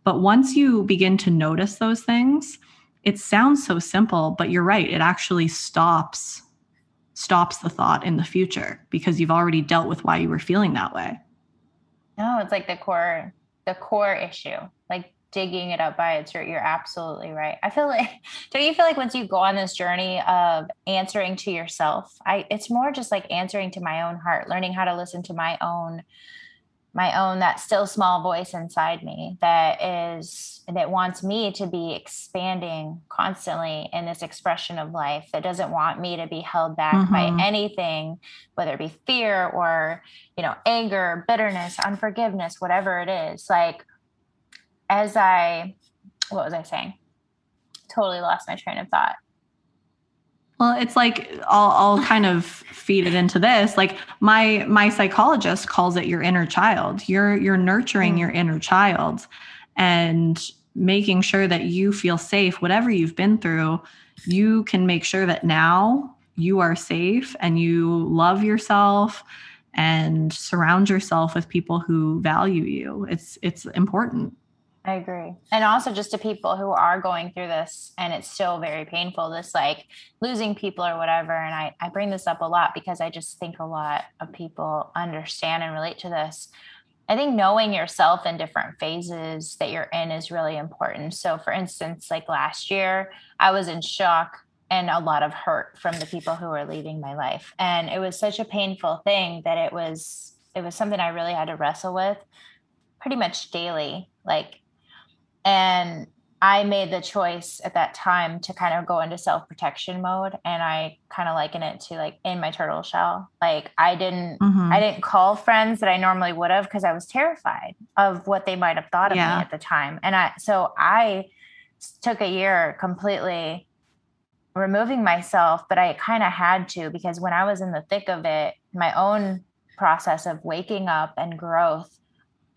but once you begin to notice those things, it sounds so simple, but you're right. It actually stops stops the thought in the future because you've already dealt with why you were feeling that way. No, it's like the core the core issue. Like digging it up by its root. You're absolutely right. I feel like *laughs* don't you feel like once you go on this journey of answering to yourself, I it's more just like answering to my own heart, learning how to listen to my own my own that still small voice inside me that is that wants me to be expanding constantly in this expression of life that doesn't want me to be held back mm-hmm. by anything whether it be fear or you know anger bitterness unforgiveness whatever it is. Like as i what was i saying? Totally lost my train of thought well, it's like I'll, I'll kind of feed it into this. Like my my psychologist calls it your inner child. You're you're nurturing mm. your inner child, and making sure that you feel safe. Whatever you've been through, you can make sure that now you are safe and you love yourself and surround yourself with people who value you. It's it's important. I agree. And also just to people who are going through this and it's still very painful, this like losing people or whatever. And I, I bring this up a lot because I just think a lot of people understand and relate to this. I think knowing yourself in different phases that you're in is really important. So, for instance, like last year, I was in shock and a lot of hurt from the people who were leaving my life. And it was such a painful thing that it was it was something I really had to wrestle with pretty much daily. Like and I made the choice at that time to kind of go into self protection mode. And I kind of liken it to like in my turtle shell. Like I didn't, mm-hmm. I didn't call friends that I normally would have because I was terrified of what they might have thought of yeah. me at the time. And I, so I took a year completely removing myself, but I kind of had to because when I was in the thick of it, my own process of waking up and growth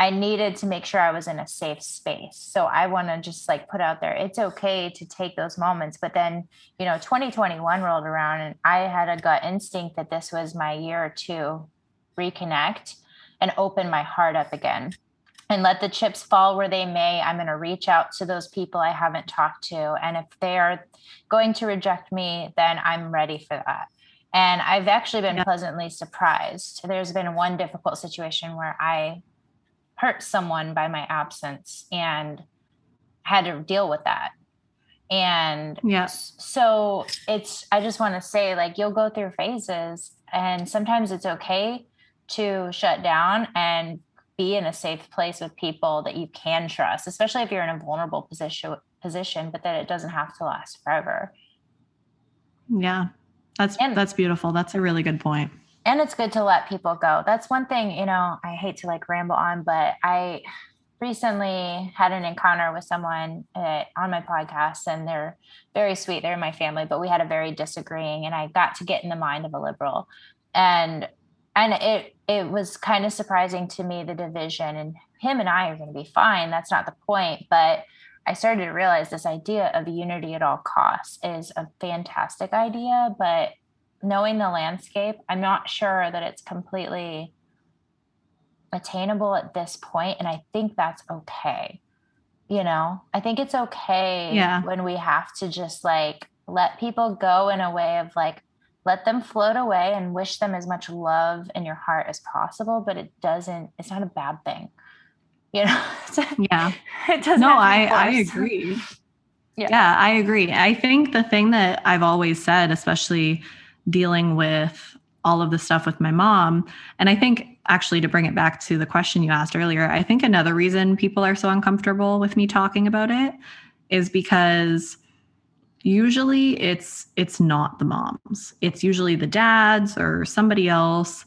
I needed to make sure I was in a safe space. So I want to just like put out there it's okay to take those moments. But then, you know, 2021 rolled around and I had a gut instinct that this was my year to reconnect and open my heart up again and let the chips fall where they may. I'm going to reach out to those people I haven't talked to. And if they are going to reject me, then I'm ready for that. And I've actually been yeah. pleasantly surprised. There's been one difficult situation where I hurt someone by my absence and had to deal with that. And yes, so it's, I just want to say, like, you'll go through phases, and sometimes it's okay to shut down and be in a safe place with people that you can trust, especially if you're in a vulnerable position position, but that it doesn't have to last forever. Yeah. That's and, that's beautiful. That's a really good point and it's good to let people go. That's one thing, you know, I hate to like ramble on, but I recently had an encounter with someone uh, on my podcast and they're very sweet. They're in my family, but we had a very disagreeing and I got to get in the mind of a liberal. And and it it was kind of surprising to me the division and him and I are going to be fine. That's not the point, but I started to realize this idea of unity at all costs is a fantastic idea, but knowing the landscape, I'm not sure that it's completely attainable at this point, and I think that's okay. You know, I think it's okay yeah. when we have to just like let people go in a way of like let them float away and wish them as much love in your heart as possible, but it doesn't, it's not a bad thing. You know? *laughs* yeah. it doesn't. No, I, I agree. *laughs* Yeah. yeah, I agree. I think the thing that I've always said, especially dealing with all of the stuff with my mom. And I think actually to bring it back to the question you asked earlier, I think another reason people are so uncomfortable with me talking about it is because usually it's it's not the moms. It's usually the dads or somebody else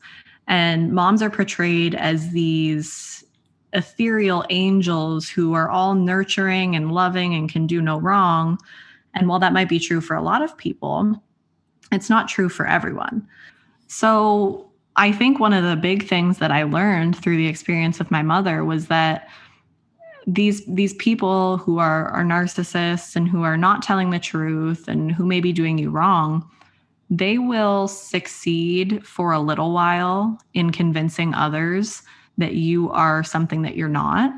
and moms are portrayed as these ethereal angels who are all nurturing and loving and can do no wrong. And while that might be true for a lot of people, it's not true for everyone. So I think one of the big things that I learned through the experience with my mother was that these these people who are are narcissists and who are not telling the truth and who may be doing you wrong they will succeed for a little while in convincing others that you are something that you're not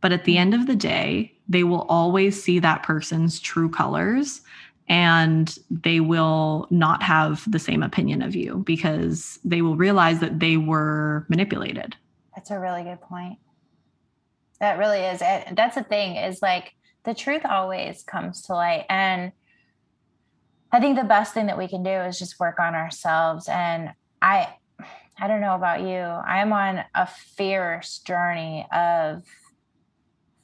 but at the end of the day they will always see that person's true colors and they will not have the same opinion of you because they will realize that they were manipulated. That's a really good point. That really is. That's the thing is like the truth always comes to light. And I think the best thing that we can do is just work on ourselves. And I, I don't know about you. I'm on a fierce journey of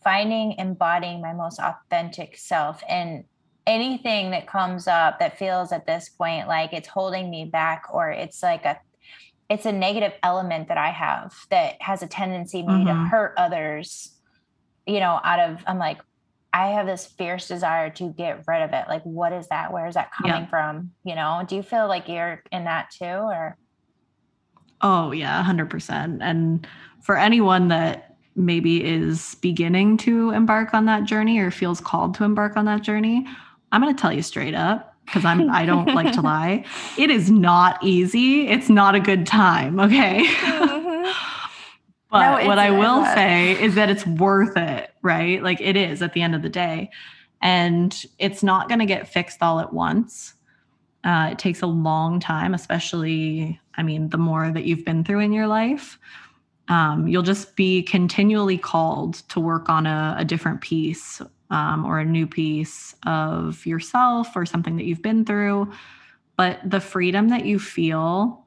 finding, embodying my most authentic self. And anything that comes up that feels at this point like it's holding me back or it's like a it's a negative element that I have that has a tendency maybe mm-hmm. to hurt others, you know, out of I'm like, I have this fierce desire to get rid of it. Like, what is that? Where is that coming yeah. from? You know, do you feel like you're in that too or Oh yeah, hundred percent. And for anyone that maybe is beginning to embark on that journey or feels called to embark on that journey, I'm gonna tell you straight up because I'm I don't like to *laughs* lie. It is not easy. It's not a good time, okay? Mm-hmm. *laughs* but no, what I will say is that it's worth it, right? Like it is at the end of the day. And it's not going to get fixed all at once. Uh, it takes a long time, especially, I mean, the more that you've been through in your life. Um, you'll just be continually called to work on a, a different piece um, or a new piece of yourself or something that you've been through. But the freedom that you feel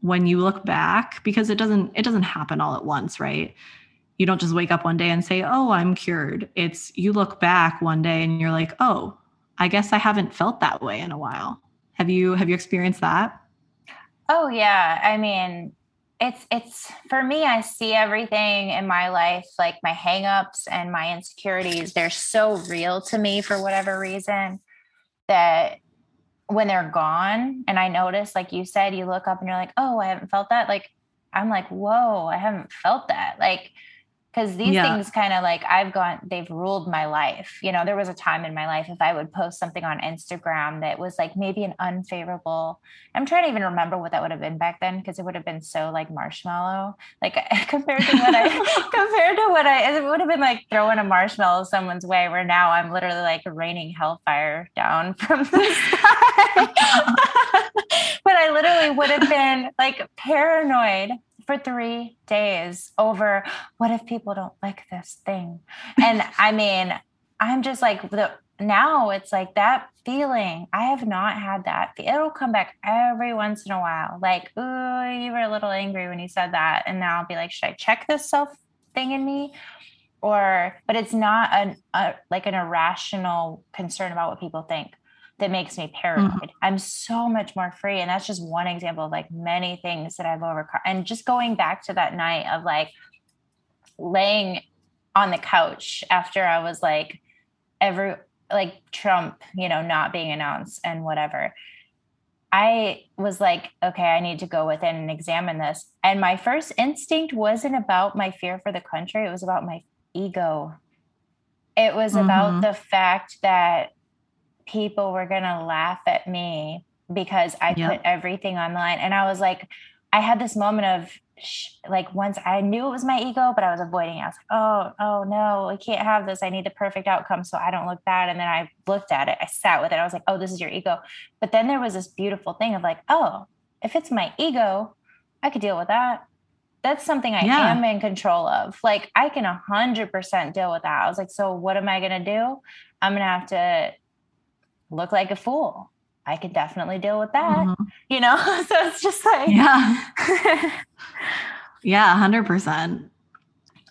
when you look back, because it doesn't it doesn't happen all at once, right? You don't just wake up one day and say, "Oh, I'm cured." It's you look back one day and you're like, "Oh, I guess I haven't felt that way in a while." Have you have you experienced that? Oh yeah. I mean, it's it's for me i see everything in my life like my hangups and my insecurities. They're so real to me for whatever reason that when they're gone and i notice like you said you look up and you're like oh i haven't felt that. Like i'm like whoa i haven't felt that. Like because these yeah. things kind of like I've gone, they've ruled my life. You know, there was a time in my life if I would post something on Instagram that was like maybe an unfavorable, I'm trying to even remember what that would have been back then because it would have been so like marshmallow, like *laughs* compared to what I, *laughs* compared to what I, it would have been like throwing a marshmallow someone's way where now I'm literally like raining hellfire down *laughs* from the sky. but I literally would have been like paranoid for three days over what if people don't like this thing? And *laughs* I mean, I'm just like the now it's like that feeling. I have not had that. It'll come back every once in a while. Like, oh, you were a little angry when you said that. And now I'll be like, should I check this self thing in me? Or, but it's not an a, like an irrational concern about what people think that makes me paranoid. Mm-hmm. I'm so much more free. And that's just one example of like many things that I've overcome. And just going back to that night of like laying on the couch after I was like, every like Trump, you know, not being announced and whatever. I was like, okay, I need to go within and examine this. And my first instinct wasn't about my fear for the country, it was about my ego. It was mm-hmm. about the fact that people were going to laugh at me because I yep. put everything on the line. And I was like, I had this moment of sh- like once I knew it was my ego, but I was avoiding it. I was like, oh, oh no, I can't have this. I need the perfect outcome so I don't look bad. And then I looked at it, I sat with it. I was like, oh, this is your ego. But then there was this beautiful thing of like, oh, if it's my ego, I could deal with that. That's something I yeah. am in control of. Like I can 100% deal with that. I was like, so what am I going to do? I'm going to have to look like a fool. I could definitely deal with that. Mm-hmm. You know, *laughs* so it's just like yeah, *laughs* yeah, hundred percent.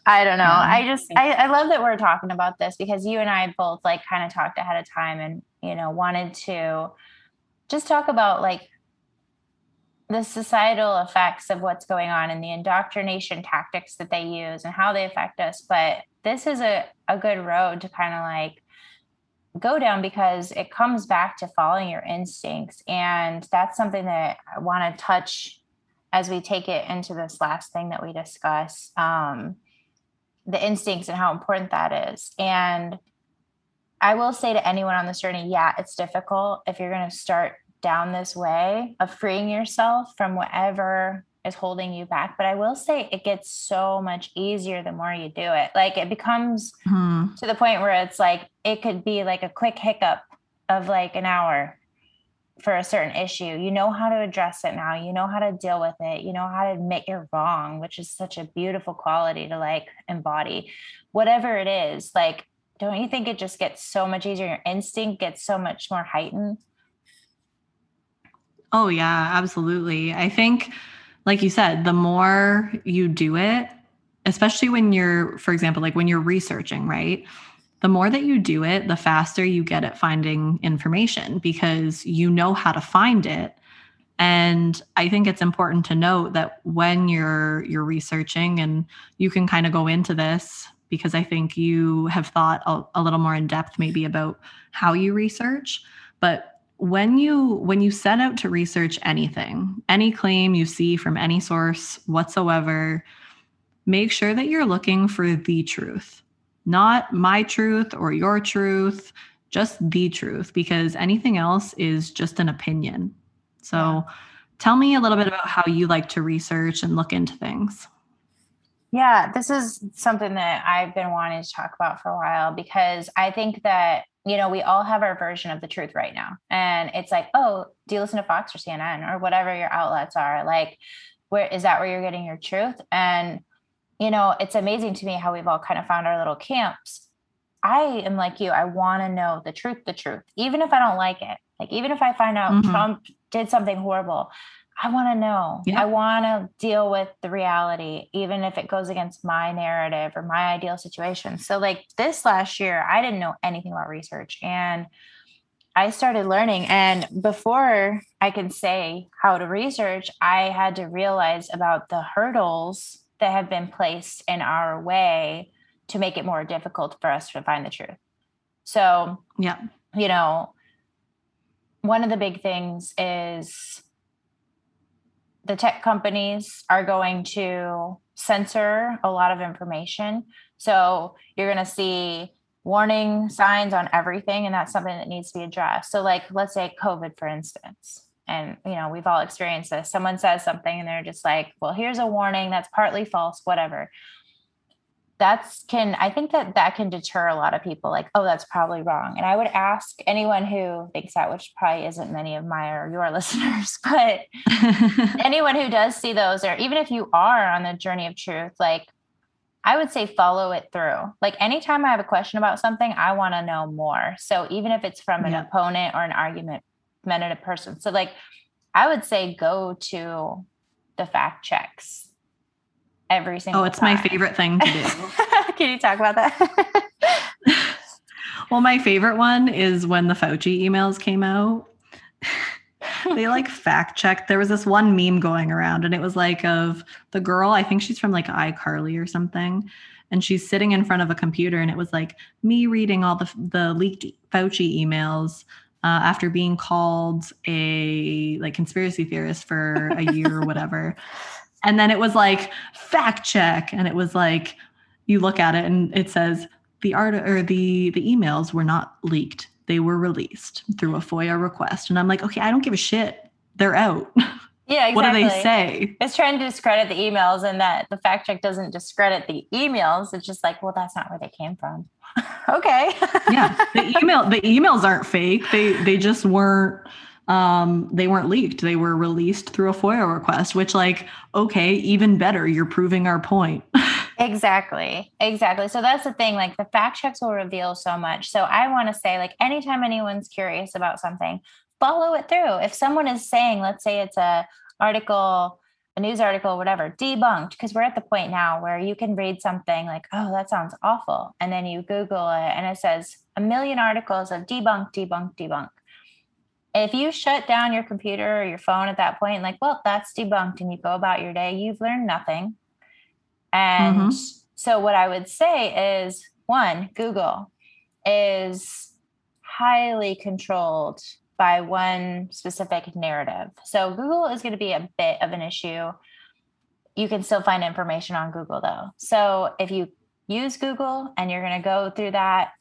I don't know. I just I, I love that we're talking about this because you and I both like kind of talked ahead of time and you know wanted to just talk about like the societal effects of what's going on and the indoctrination tactics that they use and how they affect us. But this is a, a good road to kind of like go down because it comes back to following your instincts. And that's something that I want to touch as we take it into this last thing that we discuss um, the instincts and how important that is. And I will say to anyone on this journey, yeah, it's difficult if you're going to start down this way of freeing yourself from whatever is holding you back. But I will say it gets so much easier the more you do it. Like it becomes hmm. to the point where it's like it could be like a quick hiccup of like an hour. for a certain issue. You know how to address it now. You know how to deal with it. You know how to admit you're wrong, which is such a beautiful quality to like embody. Whatever it is, like, don't you think it just gets so much easier? Your instinct gets so much more heightened. Oh, yeah, absolutely. I think, like you said, the more you do it, especially when you're, for example, like when you're researching, right? the more that you do it, the faster you get at finding information because you know how to find it. And I think it's important to note that when you're you're researching and you can kind of go into this because I think you have thought a, a little more in depth maybe about how you research, but when you when you set out to research anything, any claim you see from any source whatsoever, make sure that you're looking for the truth not my truth or your truth, just the truth, because anything else is just an opinion. So, tell me a little bit about how you like to research and look into things. Yeah, this is something that I've been wanting to talk about for a while because I think that, you know, we all have our version of the truth right now. And it's like, oh, do you listen to Fox or CNN or whatever your outlets are? Like, where is that where you're getting your truth? And you know, it's amazing to me how we've all kind of found our little camps. I am like you. I want to know the truth, the truth, even if I don't like it. Like, even if I find out mm-hmm. Trump did something horrible, I want to know. Yeah. I want to deal with the reality, even if it goes against my narrative or my ideal situation. So, like this last year, I didn't know anything about research and I started learning. And before I can say how to research, I had to realize about the hurdles that have been placed in our way to make it more difficult for us to find the truth. So, yeah, you know, one of the big things is the tech companies are going to censor a lot of information. So, you're going to see warning signs on everything, and that's something that needs to be addressed. So, like, let's say COVID, for instance and you know we've all experienced this someone says something and they're just like well here's a warning that's partly false whatever that's can i think that that can deter a lot of people like oh that's probably wrong and i would ask anyone who thinks that which probably isn't many of my or your *laughs* listeners but *laughs* anyone who does see those or even if you are on the journey of truth like I would say follow it through. Like anytime I have a question about something, I want to know more. So even if it's from an opponent or an argument a person. So like I would say go to the fact checks every single Oh, it's time. my favorite thing to do. *laughs* Can you talk about that? *laughs* well, my favorite one is when the Fauci emails came out. *laughs* they like fact checked. There was this one meme going around, and it was like of the girl, I think she's from like iCarly or something. And she's sitting in front of a computer, and it was like me reading all the the leaked Fauci emails uh, after being called a like conspiracy theorist for a year or whatever. And then it was like fact check, and it was like you look at it and it says the art or the the emails were not leaked; they were released through a FOIA request. And I'm like, okay, I don't give a shit. They're out. *laughs* Yeah, exactly. What do they say? It's trying to discredit the emails, and that the fact check doesn't discredit the emails. It's just like, well, that's not where they came from. *laughs* okay. yeah. *laughs* The email the emails aren't fake. They they just weren't um they weren't leaked. They were released through a FOIA request, which like, okay, even better. You're proving our point. *laughs* exactly. Exactly. So that's the thing. Like the fact checks will reveal so much. So I want to say, like, anytime anyone's curious about something, follow it through. If someone is saying, let's say it's a article a news article, whatever, debunked, because we're at the point now where you can read something like, oh, that sounds awful. And then you Google it and it says a million articles of debunk, debunk, debunk. If you shut down your computer or your phone at that point, like, well, that's debunked, and you go about your day, you've learned nothing. And mm-hmm. so, what I would say is one, Google is highly controlled by one specific narrative. So Google is going to be a bit of an issue. You can still find information on Google though. So if you use Google and you're going to go through that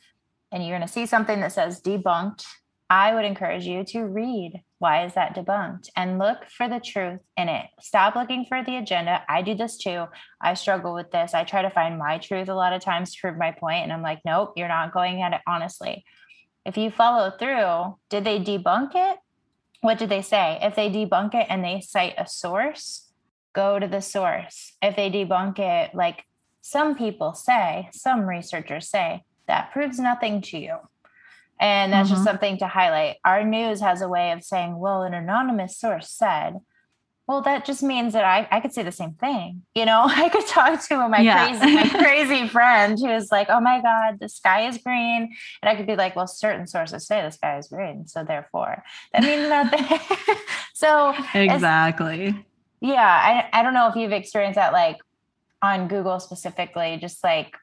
and you're going to see something that says debunked, I would encourage you to read why is that debunked and look for the truth in it. Stop looking for the agenda. I do this too. I struggle with this. I try to find my truth a lot of times to prove my point and I'm like, nope, you're not going at it honestly if you follow through, did they debunk it? what did they say? If they debunk it and they cite a source, go to the source. If they debunk it, like some people say, some researchers say, that proves nothing to you. And that's mm-hmm. just something to highlight. Our news has a way of saying, well, an anonymous source said, well, that just means that I, I could say the same thing. You know, *laughs* I could talk to my yeah. crazy, my *laughs* crazy friend who is like, oh my God, the sky is green. And I could be like, well, certain sources say the sky is green. So therefore, that means *laughs* nothing. so exactly. Yeah. I, I don't know if you've experienced that like on Google specifically, just like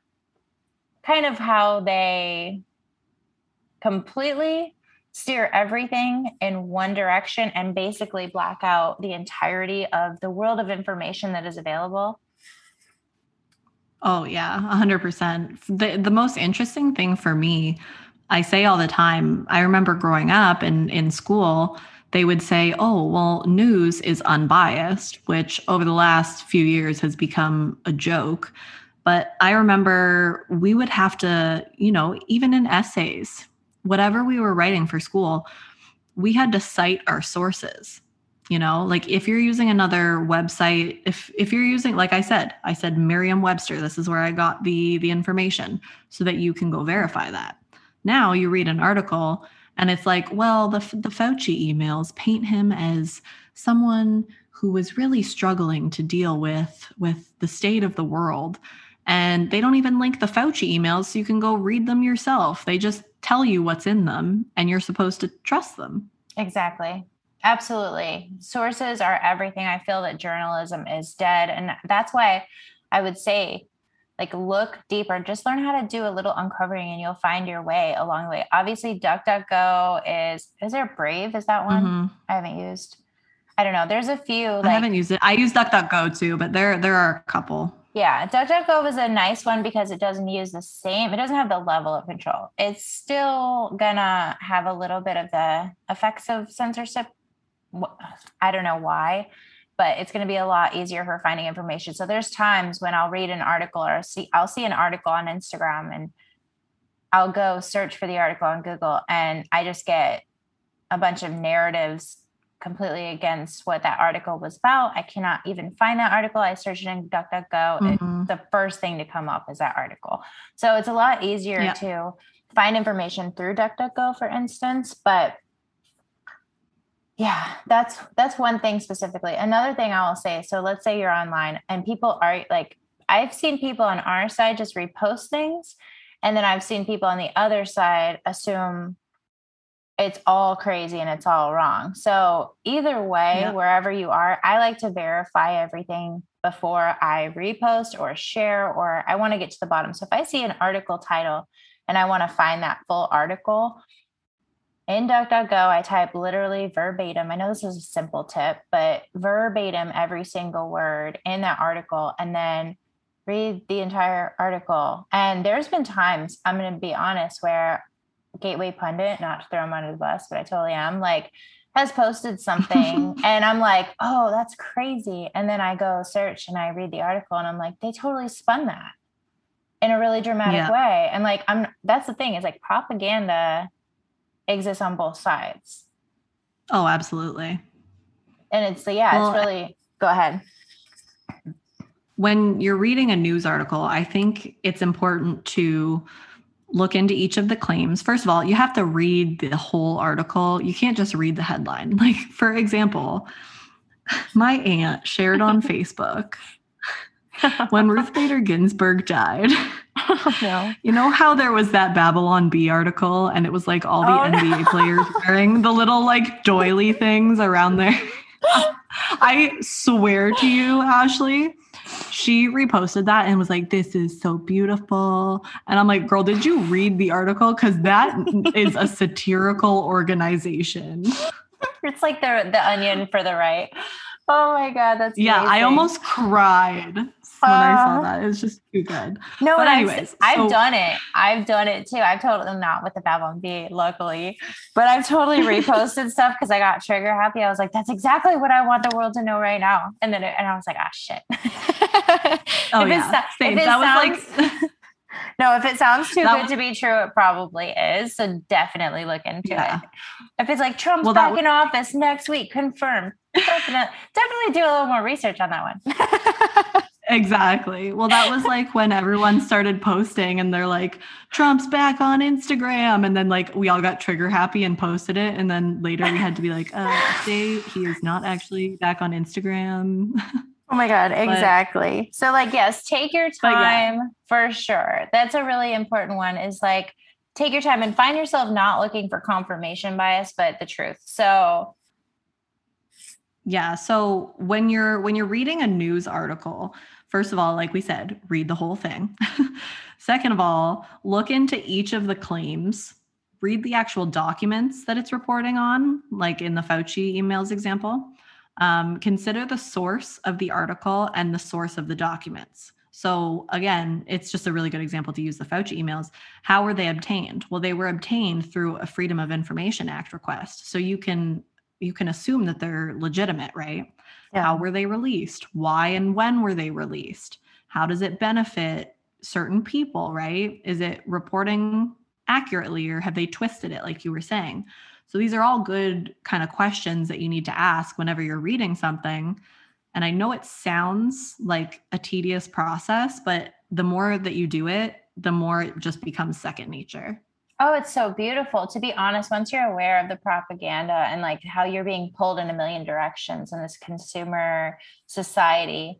kind of how they completely steer everything in one direction and basically black out the entirety of the world of information that is available? Oh yeah, 100%. The the most interesting thing for me, I say all the time, I remember growing up and in school, they would say, "Oh, well, news is unbiased," which over the last few years has become a joke. But I remember we would have to, you know, even in essays, whatever we were writing for school, we had to cite our sources. You know, like if you're using another website, if if you're using, like I said, I said Merriam-Webster, this is where I got the the information so that you can go verify that. Now you read an article and it's like, well, the the Fauci emails paint him as someone who was really struggling to deal with with the state of the world and they don't even link the Fauci emails so you can go read them yourself. They just tell you what's in them and you're supposed to trust them. Exactly. Absolutely. Sources are everything. I feel that journalism is dead. And that's why I would say, like, look deeper, just learn how to do a little uncovering and you'll find your way along the way. Obviously, DuckDuckGo is, is there Brave? Is that one? Mm-hmm. I haven't used. I don't know. There's a few. Like, I haven't used it. I use DuckDuckGo too, but there there are a couple. Yeah, DuckDuckGo is a nice one because it doesn't use the same, it doesn't have the level of control. It's still gonna have a little bit of the effects of censorship. I don't know why, but it's gonna be a lot easier for finding information. So there's times when I'll read an article or see I'll see an article on Instagram and I'll go search for the article on Google and I just get a bunch of narratives completely against what that article was about. I cannot even find that article. I searched it in DuckDuckGo. Mm-hmm. The first thing to come up is that article. So it's a lot easier yeah. to find information through DuckDuckGo, for instance. But yeah, that's that's one thing specifically. Another thing I will say. So let's say you're online and people are like, I've seen people on our side just repost things, and then I've seen people on the other side assume it's all crazy and it's all wrong. So, either way, yeah. wherever you are, I like to verify everything before I repost or share, or I want to get to the bottom. So, if I see an article title and I want to find that full article, in DuckDuckGo, I type literally verbatim. I know this is a simple tip, but verbatim every single word in that article and then read the entire article. And there's been times, I'm going to be honest, where Gateway Pundit, not to throw him under the bus, but I totally am, like, has posted something *laughs* and I'm like, oh, that's crazy. And then I go search and I read the article and I'm like, they totally spun that in a really dramatic yeah. way. And like, I'm that's the thing is like propaganda exists on both sides. Oh, absolutely. And it's, yeah, well, it's really, go ahead. When you're reading a news article, I think it's important to look into each of the claims. First of all, you have to read the whole article. You can't just read the headline. *laughs* Like, for example, my aunt shared on *laughs* Facebook when Ruth Bader Ginsburg died. Oh, no. *laughs* You know how there was that Babylon Bee article and it was like all the oh, NBA no. players wearing the little like doily things around there? I swear to you, Ashley, she reposted that and was like, This is so beautiful. And I'm like, Girl, did you read the article? Because that is a satirical organization. *laughs* It's like the the onion for the right. Oh my god, that's yeah. I almost cried when uh, I saw that. It was just too good. No, but anyways, I've, so, I've, done it. I've done it too. I've totally not with the Babylon Bee, luckily, but I've totally *laughs* reposted stuff because I got trigger happy. I was like, that's exactly what I want the world to know right now. And then it, and I was like, ah, shit. *laughs* oh yeah, Same. that sounds, was like. no, if it sounds too that good to be true, it probably is. So definitely look into yeah. it. If it's like Trump's well, back in office next week, confirmed. Definitely, definitely do a little more research on that one. *laughs* exactly. Well, that was like when everyone started posting and they're like, Trump's back on Instagram. And then like we all got trigger happy and posted it. And then later we had to be like, uh, update, he is not actually back on Instagram. Oh my God, *laughs* exactly. But, so, like, yes, take your time yeah. for sure. That's a really important one is like, take your time and find yourself not looking for confirmation bias, but the truth. So, yeah. So when you're when you're reading a news article, first of all, like we said, read the whole thing. *laughs* Second of all, look into each of the claims, read the actual documents that it's reporting on, like in the Fauci emails example. Um, consider the source of the article and the source of the documents. So again, it's just a really good example to use the Fauci emails. How were they obtained? Well, they were obtained through a Freedom of Information Act request. So you can you can assume that they're legitimate, right? Yeah. How were they released? Why and when were they released? How does it benefit certain people, right? Is it reporting accurately or have they twisted it like you were saying? So these are all good kind of questions that you need to ask whenever you're reading something. And I know it sounds like a tedious process, but the more that you do it, the more it just becomes second nature. Oh, it's so beautiful. To be honest, once you're aware of the propaganda and like how you're being pulled in a million directions in this consumer society,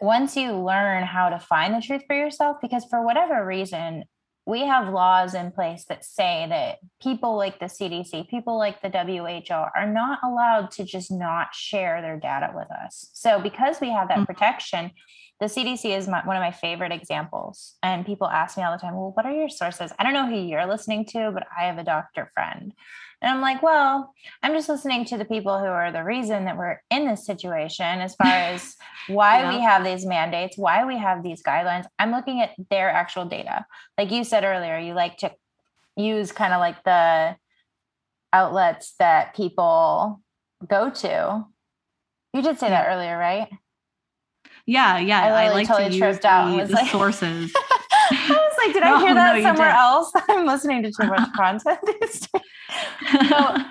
once you learn how to find the truth for yourself, because for whatever reason, we have laws in place that say that people like the CDC, people like the WHO are not allowed to just not share their data with us. So, because we have that mm-hmm. protection, the CDC is my, one of my favorite examples. And people ask me all the time, well, what are your sources? I don't know who you're listening to, but I have a doctor friend. And I'm like, well, I'm just listening to the people who are the reason that we're in this situation as far as *laughs* why yeah. we have these mandates, why we have these guidelines. I'm looking at their actual data. Like you said earlier, you like to use kind of like the outlets that people go to. You did say that earlier, right? Yeah, yeah. I, I like totally to use the, the like, sources. *laughs* I was like, did *laughs* no, I hear that no, somewhere else? *laughs* I'm listening to too much content these days. No,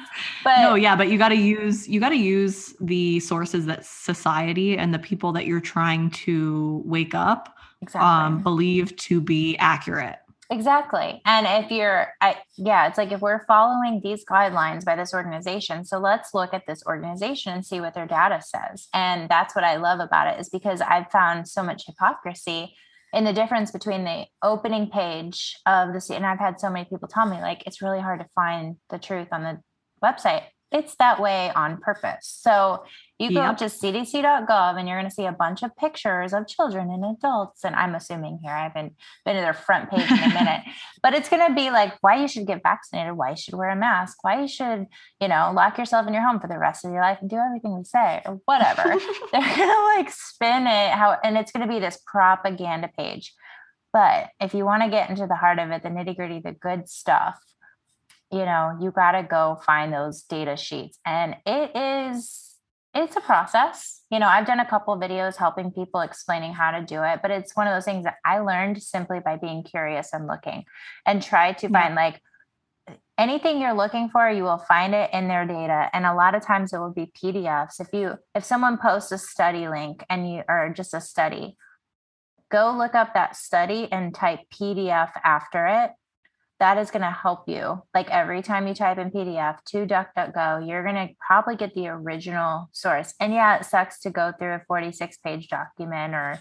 but no, yeah, but you got to use you got to use the sources that society and the people that you're trying to wake up exactly. um, believe to be accurate. Exactly. And if you're, I, yeah, it's like if we're following these guidelines by this organization, so let's look at this organization and see what their data says. And that's what I love about it is because I've found so much hypocrisy in the difference between the opening page of the and I've had so many people tell me like it's really hard to find the truth on the website. It's that way on purpose. So you go yep. to cdc.gov and you're going to see a bunch of pictures of children and adults. And I'm assuming here, I haven't been to their front page in a *laughs* minute, but it's going to be like why you should get vaccinated, why you should wear a mask, why you should, you know, lock yourself in your home for the rest of your life and do everything we say or whatever. *laughs* They're going to like spin it how, and it's going to be this propaganda page. But if you want to get into the heart of it, the nitty gritty, the good stuff, you know, you got to go find those data sheets. And it is it's a process. You know, I've done a couple videos helping people explaining how to do it, but it's one of those things that I learned simply by being curious and looking and try to yeah. find like anything you're looking for, you will find it in their data. And a lot of times it will be PDFs. If you if someone posts a study link and you or just a study, go look up that study and type PDF after it that is going to help you. Like every time you type in PDF to DuckDuckGo, you're going to probably get the original source. And yeah, it sucks to go through a 46 page document or,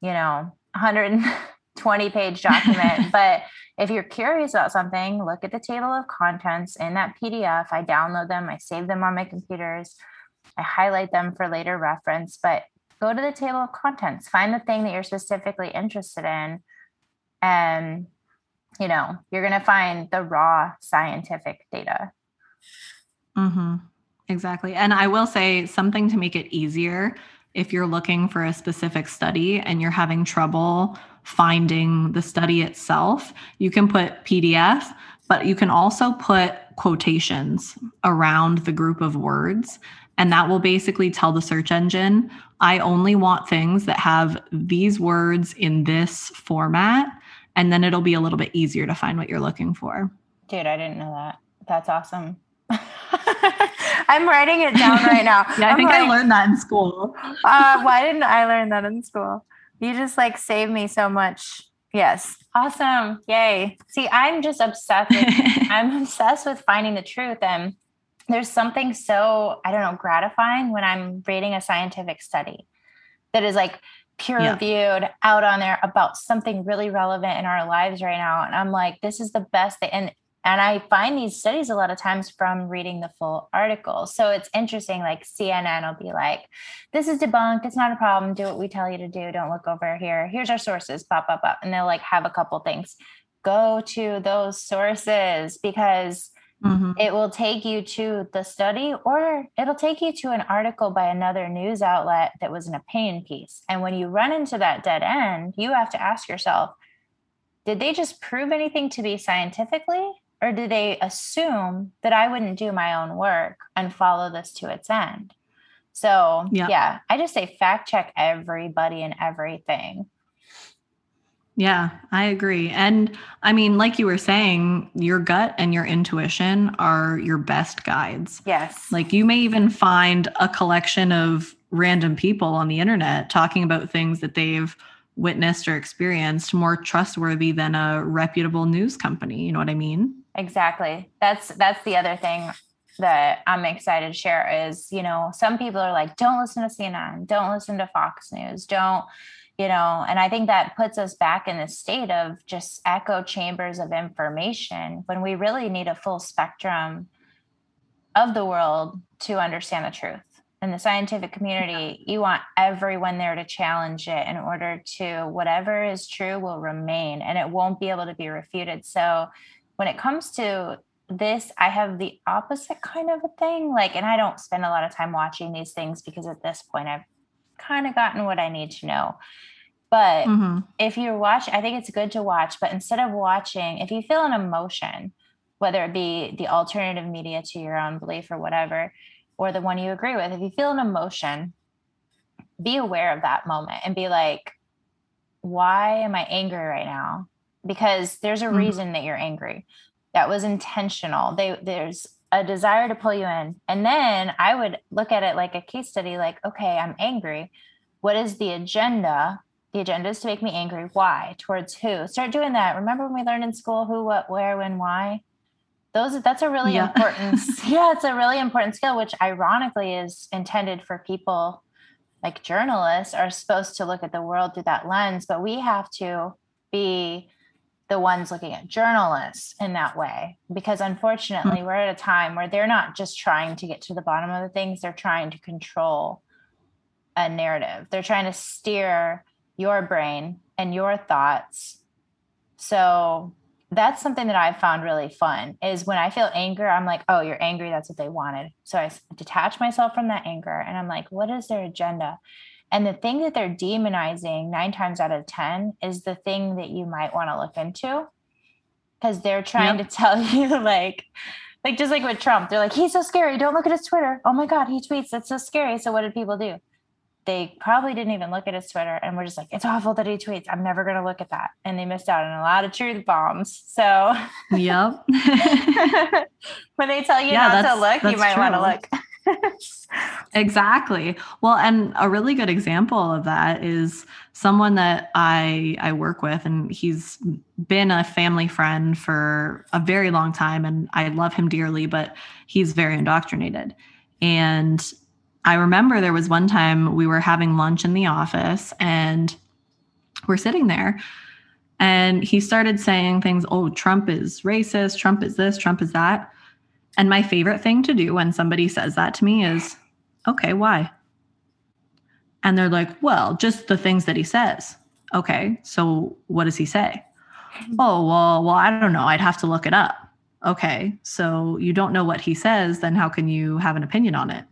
you know, 120 page document. *laughs* but if you're curious about something, look at the table of contents in that PDF. I download them, I save them on my computers, I highlight them for later reference. But go to the table of contents, find the thing that you're specifically interested in. And you know, you're going to find the raw scientific data. Mm-hmm. Exactly. And I will say something to make it easier if you're looking for a specific study and you're having trouble finding the study itself, you can put PDF, but you can also put quotations around the group of words. And that will basically tell the search engine, I only want things that have these words in this format and then it'll be a little bit easier to find what you're looking for. Dude, I didn't know that. That's awesome. *laughs* I'm writing it down right now. *laughs* yeah, I I'm think I learned that in school. uh, why didn't I learn that in school? You just like saved me so much. Yes. Awesome. Yay. See, I'm just obsessed with *laughs* I'm obsessed with finding the truth and there's something so, I don't know, gratifying when I'm reading a scientific study that is like peer Yeah. reviewed out on there about something really relevant in our lives right now. And I'm like, this is the best thing. And and I find these studies a lot of times from reading the full article. So it's interesting, like CNN will be like, this is debunked. It's not a problem. Do what we tell you to do. Don't look over here. Here's our sources, pop, up up And they'll like have a couple things. Go to those sources because Mhm. it will take you to the study or it'll take you to an article by another news outlet that was an opinion piece. And when you run into that dead end, you have to ask yourself, did they just prove anything to be scientifically? Or did they assume that I wouldn't do my own work and follow this to its end? So, Yeah. yeah, I just say fact check everybody and everything. Yeah, I agree. And I mean, like you were saying, your gut and your intuition are your best guides. Yes. Like you may even find a collection of random people on the internet talking about things that they've witnessed or experienced more trustworthy than a reputable news company. You know what I mean? Exactly. That's that's the other thing that I'm excited to share is, you know, some people are like, don't listen to CNN, don't listen to Fox News, don't, you know, and I think that puts us back in this state of just echo chambers of information when we really need a full spectrum of the world to understand the truth. In the scientific community, you want everyone there to challenge it in order to whatever is true will remain and it won't be able to be refuted. So when it comes to this, I have the opposite kind of a thing. Like, and I don't spend a lot of time watching these things because at this point I've kind of gotten what I need to know. But Mhm. if you're watching, I think it's good to watch, but instead of watching, if you feel an emotion, whether it be the alternative media to your own belief or whatever, or the one you agree with, if you feel an emotion, be aware of that moment and be like, why am I angry right now? Because there's a Mhm. reason that you're angry. That was intentional. They, there's a desire to pull you in. And then I would look at it like a case study like, okay, I'm angry. What is the agenda? The agenda is to make me angry. Why? Towards who? Start doing that. Remember when we learned in school who, what, where, when, why? Those that's a really Yeah. important *laughs* yeah, it's a really important skill, which ironically is intended for people like journalists are supposed to look at the world through that lens, but we have to be the ones looking at journalists in that way. Because unfortunately mm-hmm. we're at a time where they're not just trying to get to the bottom of the things they're trying to control a narrative. They're trying to steer your brain and your thoughts. So that's something that i've found really fun is when i feel anger i'm like oh you're angry that's what they wanted. So i detach myself from that anger and i'm like what is their agenda and the thing that they're demonizing nine times out of 10 is the thing that you might want to look into because they're trying Yep. to tell *laughs* you, like, like just like with Trump, they're like, he's so scary. Don't look at his Twitter. Oh my God, he tweets. That's so scary. So what did people do? They probably didn't even look at his Twitter and we're just like, it's awful that he tweets. I'm never going to look at that. And they missed out on a lot of truth bombs. So Yep. *laughs* *laughs* when they tell you Yeah, not to look, you might want to look. Exactly. Well, and a really good example of that is someone that I I work with and he's been a family friend for a very long time and I love him dearly, but he's very indoctrinated. And I remember there was one time we were having lunch in the office and we're sitting there and he started saying things, "Oh, Trump is racist, Trump is this, Trump is that." And my favorite thing to do when somebody says that to me is okay, why? And they're like, well, just the things that he says. Okay, so what does he say? Oh, well, well, I don't know. I'd have to look it up. Okay, so you don't know what he says, then how can you have an opinion on it?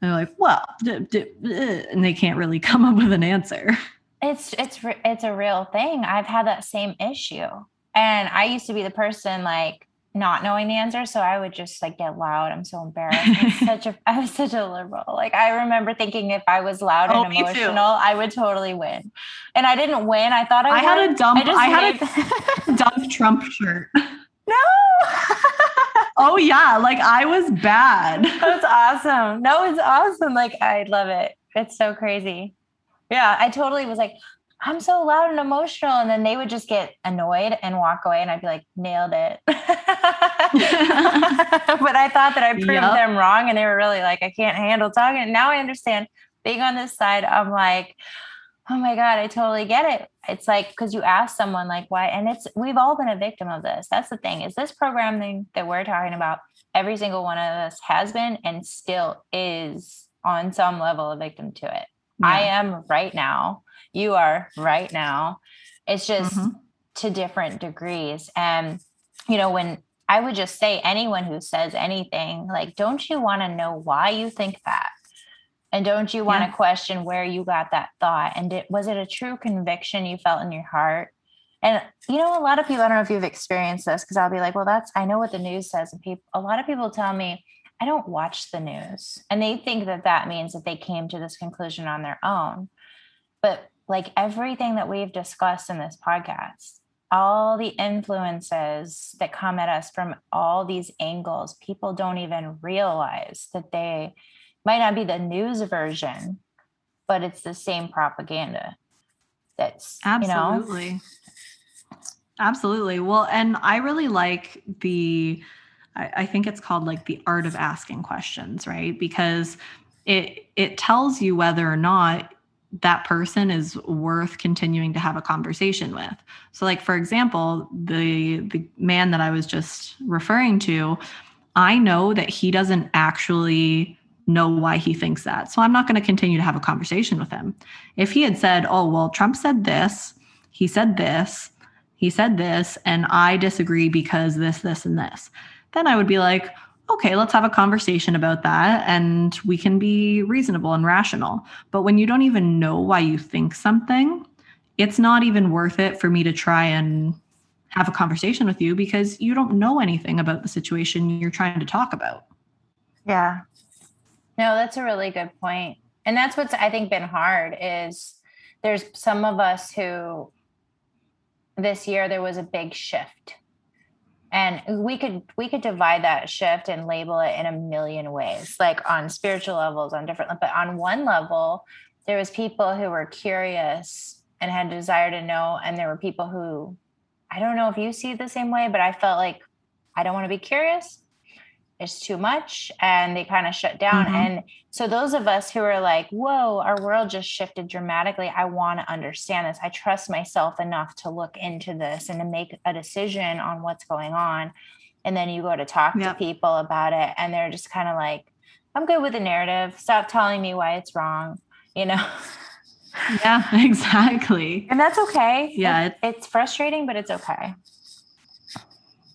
And they're like, well, d- d- uh," and they can't really *laughs* come up with an answer. It's it's it's a real thing. I've had that same issue, and I used to be the person like not knowing the answer. So I would just like get loud. I'm so embarrassed. I'm *laughs* such a I was such a liberal. Like I remember thinking if I was loud oh, and emotional, I would totally win. And I didn't win. I thought I, I had a dumb I, I had a dumb *laughs* Trump shirt. No. *laughs* oh yeah, like I was bad. That's awesome. No, it's awesome. Like I love it. It's so crazy. Yeah, I totally was like, I'm so loud and emotional. And then they would just get annoyed and walk away. And I'd be like, nailed it. *laughs* but I thought that I proved yep. them wrong. And they were really like, I can't handle talking. And now I understand being on this side. I'm like, oh my God, I totally get it. It's like, because you ask someone, like, why? And it's, we've all been a victim of this. That's the thing is this programming that we're talking about, every single one of us has been and still is on some level a victim to it. Yeah. I am right now you are right now. It's just mm-hmm. to different degrees. And, you know, when I would just say anyone who says anything, like, don't you want to know why you think that? And don't you want to yeah. question where you got that thought? And it, was it a true conviction you felt in your heart? And you know, a lot of people, I don't know if you've experienced this because I'll be like, well, that's, I know what the news says. And people, a lot of people tell me, I don't watch the news. And they think that that means that they came to this conclusion on their own. But like everything that we've discussed in this podcast, all the influences that come at us from all these angles, people don't even realize that they might not be the news version, but it's the same propaganda. That's absolutely. You know, Absolutely. Well, and I really like the, I, I, think it's called like the art of asking questions, right? Because it it tells you whether or not that person is worth continuing to have a conversation with. So like for example, the the man that I was just referring to, I know that he doesn't actually know why he thinks that. So I'm not going to continue to have a conversation with him. If he had said, "Oh, well, Trump said this, he said this, he said this, and I disagree because this this and this." Then I would be like, okay, let's have a conversation about that and we can be reasonable and rational. But when you don't even know why you think something, it's not even worth it for me to try and have a conversation with you because you don't know anything about the situation you're trying to talk about. Yeah. No, that's a really good point. And that's what's I think been hard is there's some of us who this year there was a big shift and we could we could divide that shift and label it in a million ways like on spiritual levels on different but on one level there was people who were curious and had desire to know and there were people who i don't know if you see it the same way but i felt like i don't want to be curious it's too much and they kind of shut down. Mm-hmm. and so those of us who are like whoa our world just shifted dramatically i want to understand this. I trust myself enough to look into this and to make a decision on what's going on. And then you go to talk yep. to people about it and they're just kind of like i'm good with the narrative. Stop telling me why it's wrong you know? Yeah *laughs* exactly. And that's okay. Yeah it's, it's frustrating but it's okay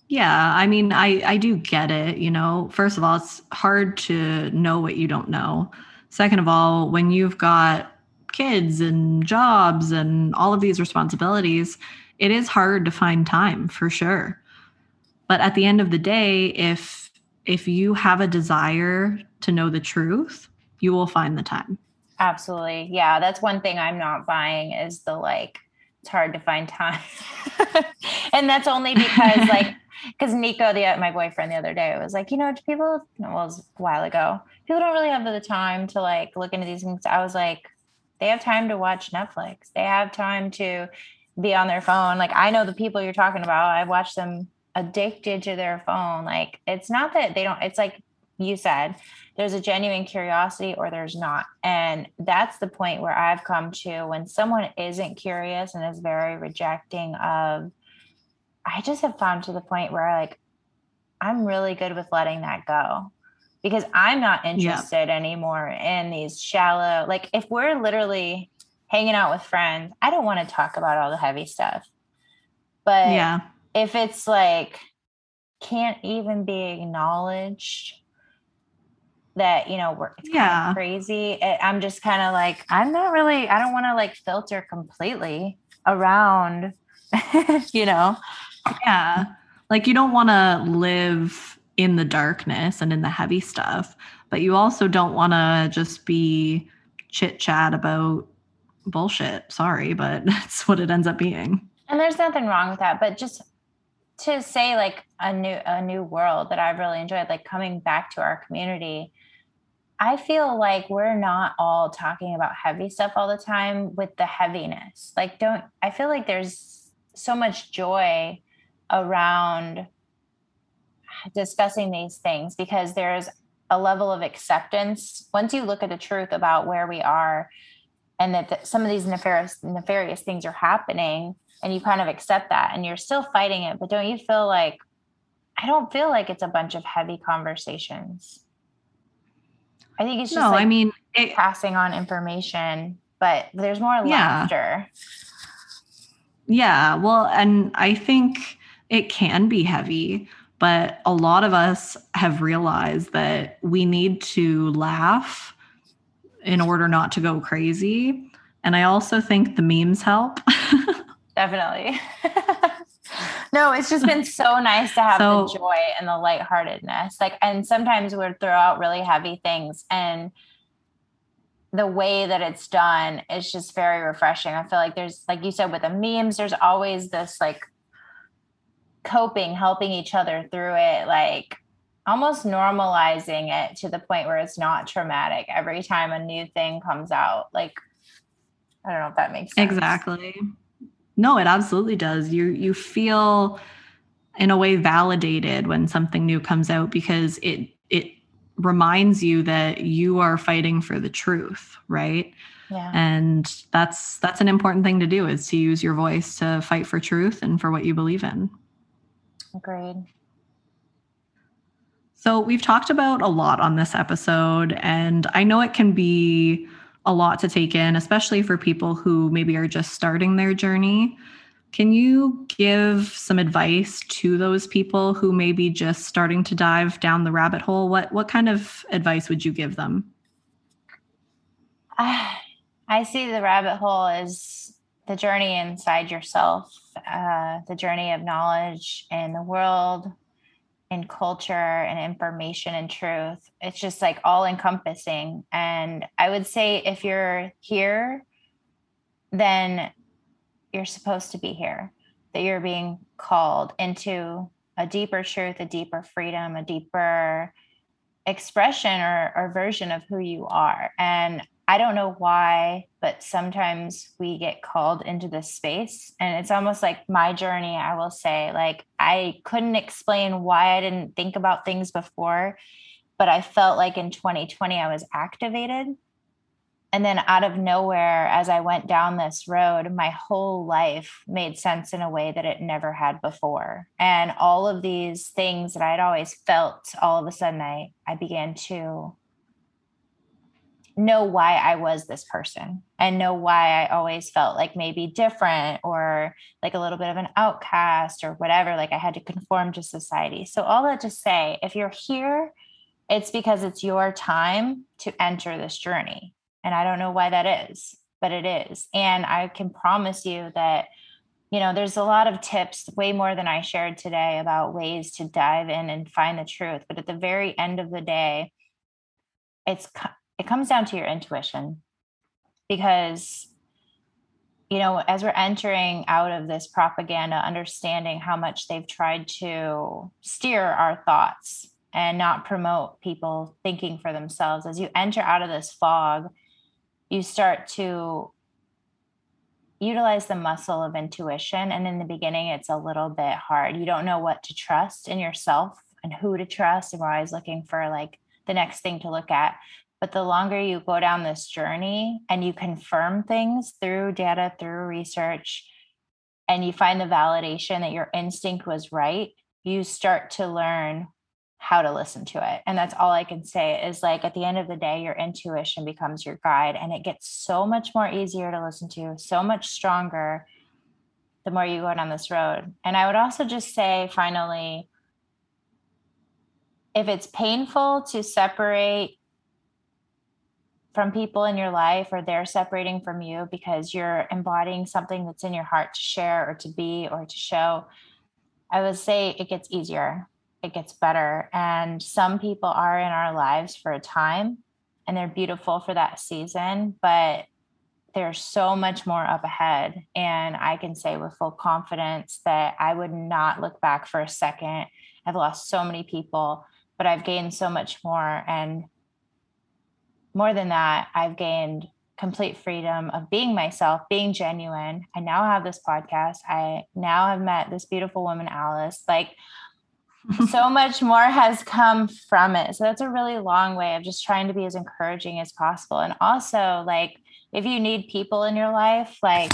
yeah, I mean, I I do get it, you know. First of all, it's hard to know what you don't know. Second of all, when you've got kids and jobs and all of these responsibilities, it is hard to find time for sure. But at the end of the day, if if you have a desire to know the truth, you will find the time. Absolutely. Yeah, that's one thing I'm not buying is the like it's hard to find time. *laughs* and that's only because like *laughs* because Nico, the my boyfriend, the other day was like, you know, people, well, it was a while ago. People don't really have the time to like look into these things. I was like, they have time to watch Netflix. They have time to be on their phone. Like I know the people you're talking about. I watch them addicted to their phone. Like it's not that they don't. It's like you said, there's a genuine curiosity or there's not. And that's the point where I've come to when someone isn't curious and is very rejecting of I just have found to the point where like I'm really good with letting that go because I'm not interested yeah. anymore in these shallow like if we're literally hanging out with friends, I don't want to talk about all the heavy stuff. But yeah. if it's like can't even be acknowledged that you know we're yeah crazy it, i'm just kind of like i'm not really i don't want to like filter completely around *laughs* you know yeah. like you don't want to live in the darkness and in the heavy stuff, but you also don't want to just be chit chat about bullshit. Sorry, but *laughs* that's what it ends up being. And there's nothing wrong with that, but just to say like a new a new world that I've really enjoyed, like coming back to our community. I feel like we're not all talking about heavy stuff all the time with the heaviness. Like, don't I feel like there's so much joy around discussing these things because there's a level of acceptance. Once you look at the truth about where we are and that the, some of these nefarious nefarious things are happening and you kind of accept that and you're still fighting it but don't you feel like i don't feel like it's a bunch of heavy conversations. I think it's just no like i mean it, passing on information but there's more yeah. laughter. Yeah well and i think it can be heavy but a lot of us have realized that we need to laugh in order not to go crazy. And I also think the memes help. *laughs* Definitely. *laughs* no, it's just been so nice to have so, the joy and the lightheartedness. Like, and sometimes we'll throw out really heavy things and the way that it's done is just very refreshing. I feel like there's, like you said, with the memes, there's always this like coping, helping each other through it, like almost normalizing it to the point where it's not traumatic every time a new thing comes out. Like, I don't know if that makes sense. Exactly. No, it absolutely does. You you feel in a way validated when something new comes out because it it reminds you that you are fighting for the truth, right? Yeah. And that's that's an important thing to do is to use your voice to fight for truth and for what you believe in. Agreed. So, we've talked about a lot on this episode, and I know it can be a lot to take in, especially for people who maybe are just starting their journey. Can you give some advice to those people who may be just starting to dive down the rabbit hole? What what kind of advice would you give them? *sighs* I see the rabbit hole as the journey inside yourself, uh, the journey of knowledge in the world, in culture and information and truth. It's just like all encompassing. And I would say if you're here, then you're supposed to be here, that you're being called into a deeper truth, a deeper freedom, a deeper expression or, or version of who you are. And I don't know why, but sometimes we get called into this space. And it's almost like my journey, I will say. Like, I couldn't explain why I didn't think about things before, but I felt like in 2020 I was activated. And then out of nowhere, as I went down this road, my whole life made sense in a way that it never had before. And all of these things that I'd always felt, all of a sudden, I, I began to know why I was this person and know why I always felt like maybe different or like a little bit of an outcast or whatever. Like I had to conform to society. So, all that to say, if you're here, it's because it's your time to enter this journey. And I don't know why that is, but it is. And I can promise you that, you know, there's a lot of tips, way more than I shared today, about ways to dive in and find the truth. But at the very end of the day, it's it comes down to your intuition because you know as we're entering out of this propaganda understanding how much they've tried to steer our thoughts and not promote people thinking for themselves as you enter out of this fog you start to utilize the muscle of intuition and in the beginning it's a little bit hard. You don't know what to trust in yourself and who to trust and we're always looking for like the next thing to look at but the longer you go down this journey and you confirm things through data, through research, and you find the validation that your instinct was right, you start to learn how to listen to it. And that's all I can say is like at the end of the day, your intuition becomes your guide and it gets so much more easier to listen to, so much stronger the more you go down this road. And I would also just say, finally, if it's painful to separate from people in your life or they're separating from you because you're embodying something that's in your heart to share or to be or to show I would say it gets easier, it gets better. And some people are in our lives for a time and they're beautiful for that season, but there's so much more up ahead. And I can say with full confidence that I would not look back for a second. I've lost so many people, but I've gained so much more. And more than that, I've gained complete freedom of being myself, being genuine. I now have this podcast. I now have met this beautiful woman, Alice. Like, *laughs* so much more has come from it. So that's a really long way of just trying to be as encouraging as possible. And also, like, if you need people in your life, like,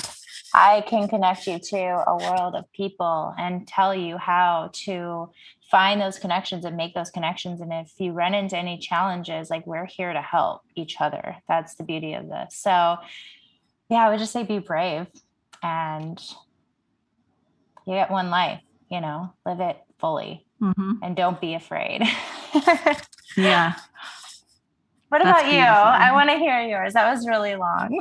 I can connect you to a world of people and tell you how to find those connections and make those connections. And if you run into any challenges, like we're here to help each other. That's the beauty of this. So, yeah, I would just say be brave and you get one life, you know, live it fully mm-hmm. and don't be afraid. *laughs* yeah. What That's about beautiful. you? I want to hear yours. That was really long.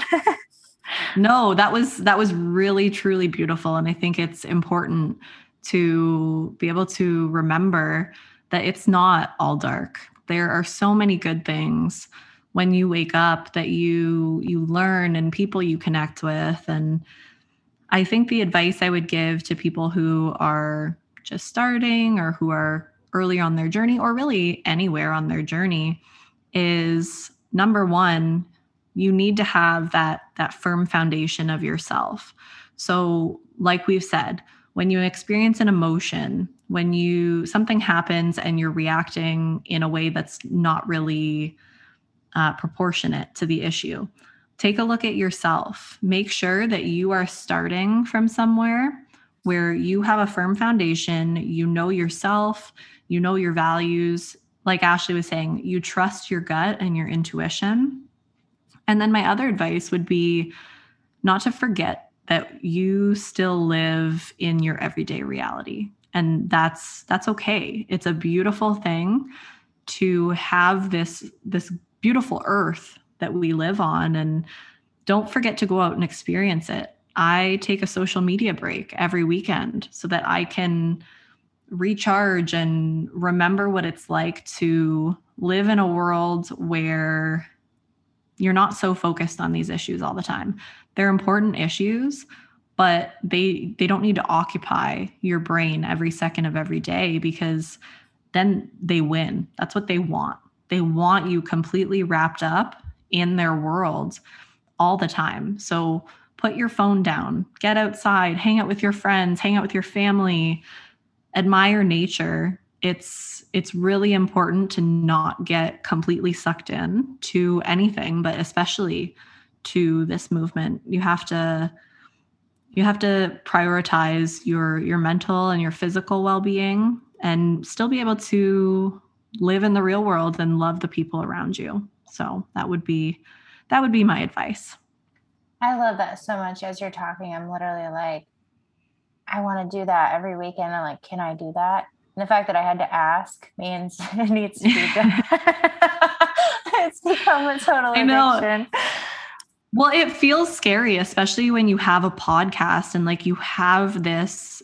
*laughs* no, that was that was really truly beautiful and I think it's important to be able to remember that it's not all dark. There are so many good things when you wake up that you you learn and people you connect with and I think the advice I would give to people who are just starting or who are earlier on their journey or really anywhere on their journey is number 1 you need to have that that firm foundation of yourself. So like we've said, when you experience an emotion, when you something happens and you're reacting in a way that's not really uh, proportionate to the issue, take a look at yourself. Make sure that you are starting from somewhere where you have a firm foundation, you know yourself, you know your values. Like Ashley was saying, you trust your gut and your intuition. And then my other advice would be not to forget that you still live in your everyday reality. And that's that's okay. It's a beautiful thing to have this this beautiful earth that we live on. And don't forget to go out and experience it. I take a social media break every weekend so that i can recharge and remember what it's like to live in a world where you're not so focused on these issues all the time they're important issues but they they don't need to occupy your brain every second of every day because then they win. That's what they want. They want you completely wrapped up in their world all the time. So put your phone down get outside hang out with your friends hang out with your family admire nature. It's it's really important to not get completely sucked in to anything but especially to this movement. You have to you have to prioritize your your mental and your physical well-being and still be able to live in the real world and love the people around you. So that would be that would be my advice. I love that so much as you're talking. I'm literally like I want to do that every weekend. I'm like, can I do that? And the fact that I had to ask means *laughs* it needs to be done. *laughs* it's become a total addiction. Well, it feels scary, especially when you have a podcast and like you have this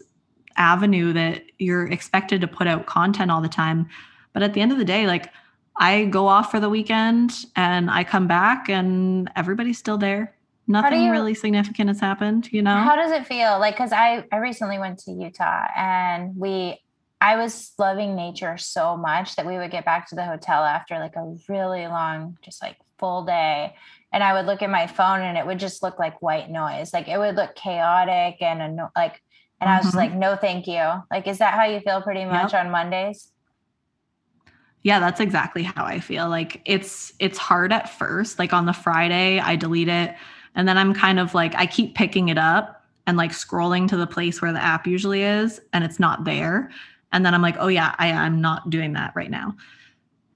avenue that you're expected to put out content all the time. But at the end of the day, like I go off for the weekend and I come back and everybody's still there. Nothing you, really significant has happened, you know? How does it feel? Like, cause I, I recently went to Utah and we, I was loving nature so much that we would get back to the hotel after like a really long, just like full day and I would look at my phone and it would just look like white noise. Like it would look chaotic and like, and I was mm-hmm. like, no, thank you. Like, is that how you feel pretty much yep. on Mondays? Yeah, that's exactly how I feel. Like it's it's hard at first. Like on the Friday, I delete it and then I'm kind of like I keep picking it up and like scrolling to the place where the app usually is and it's not there. And then I'm like, "Oh yeah, I I'm not doing that right now."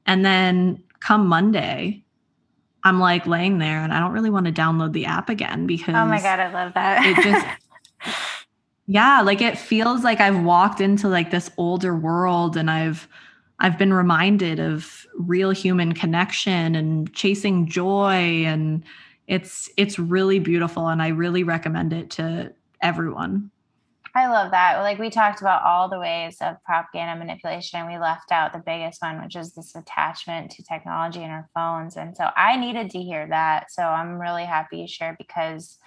And then come Monday, I'm like laying there and I don't really want to download the app again because Oh my god, I love that. it just *laughs* Yeah, like it feels like I've walked into like this older world and I've I've been reminded of real human connection and chasing joy and it's it's really beautiful and I really recommend it to everyone. I love that. Like we talked about all the ways of propaganda manipulation, and we left out the biggest one, which is this attachment to technology and our phones. And so I needed to hear that. So I'm really happy you shared because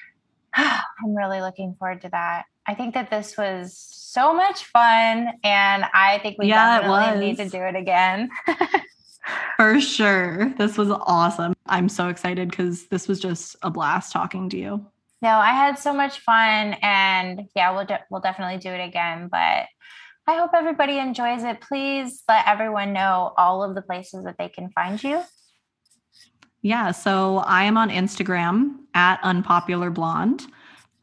*sighs* I'm really looking forward to that. I think that this was so much fun, and I think we yeah, definitely need to do it again. *laughs* For sure. This was awesome. I'm so excited because this was just a blast talking to you. No, I had so much fun, and yeah, we'll de- we'll definitely do it again. But I hope everybody enjoys it. Please let everyone know all of the places that they can find you. Yeah, so I am on Instagram at unpopular blonde,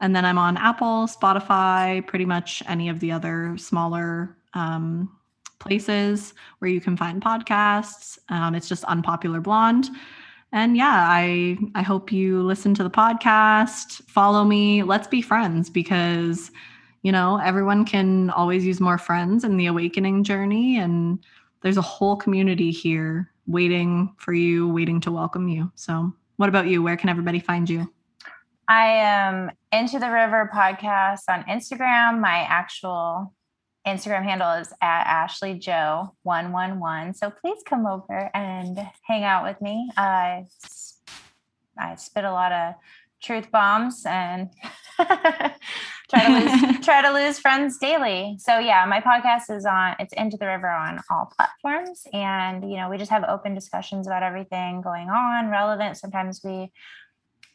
and then I'm on Apple, Spotify, pretty much any of the other smaller um, places where you can find podcasts. Um, it's just unpopular blonde and yeah i i hope you listen to the podcast follow me. Let's be friends because you know everyone can always use more friends in the awakening journey. And there's a whole community here waiting for you waiting to welcome you. So what about you? Where can everybody find you? I am into the river podcast on instagram. My actual Instagram handle is at Ashley Jo 111. So please come over and hang out with me. I I spit a lot of truth bombs and *laughs* try to lose *laughs* try to lose friends daily. So yeah, my podcast is on it's Into the River on all platforms and you know, we just have open discussions about everything going on, relevant. Sometimes we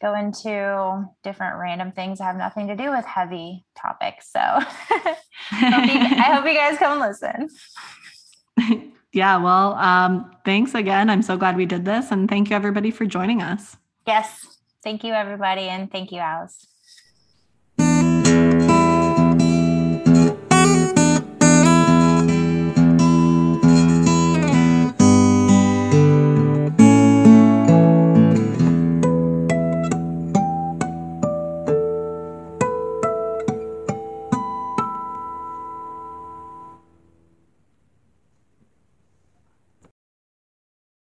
go into different random things that have nothing to do with heavy topics. So *laughs* I, hope you, I hope you guys come listen. *laughs* yeah, well, um, thanks again. I'm so glad we did this. And thank you, everybody, for joining us. Yes. Thank you, everybody. And thank you, Alice.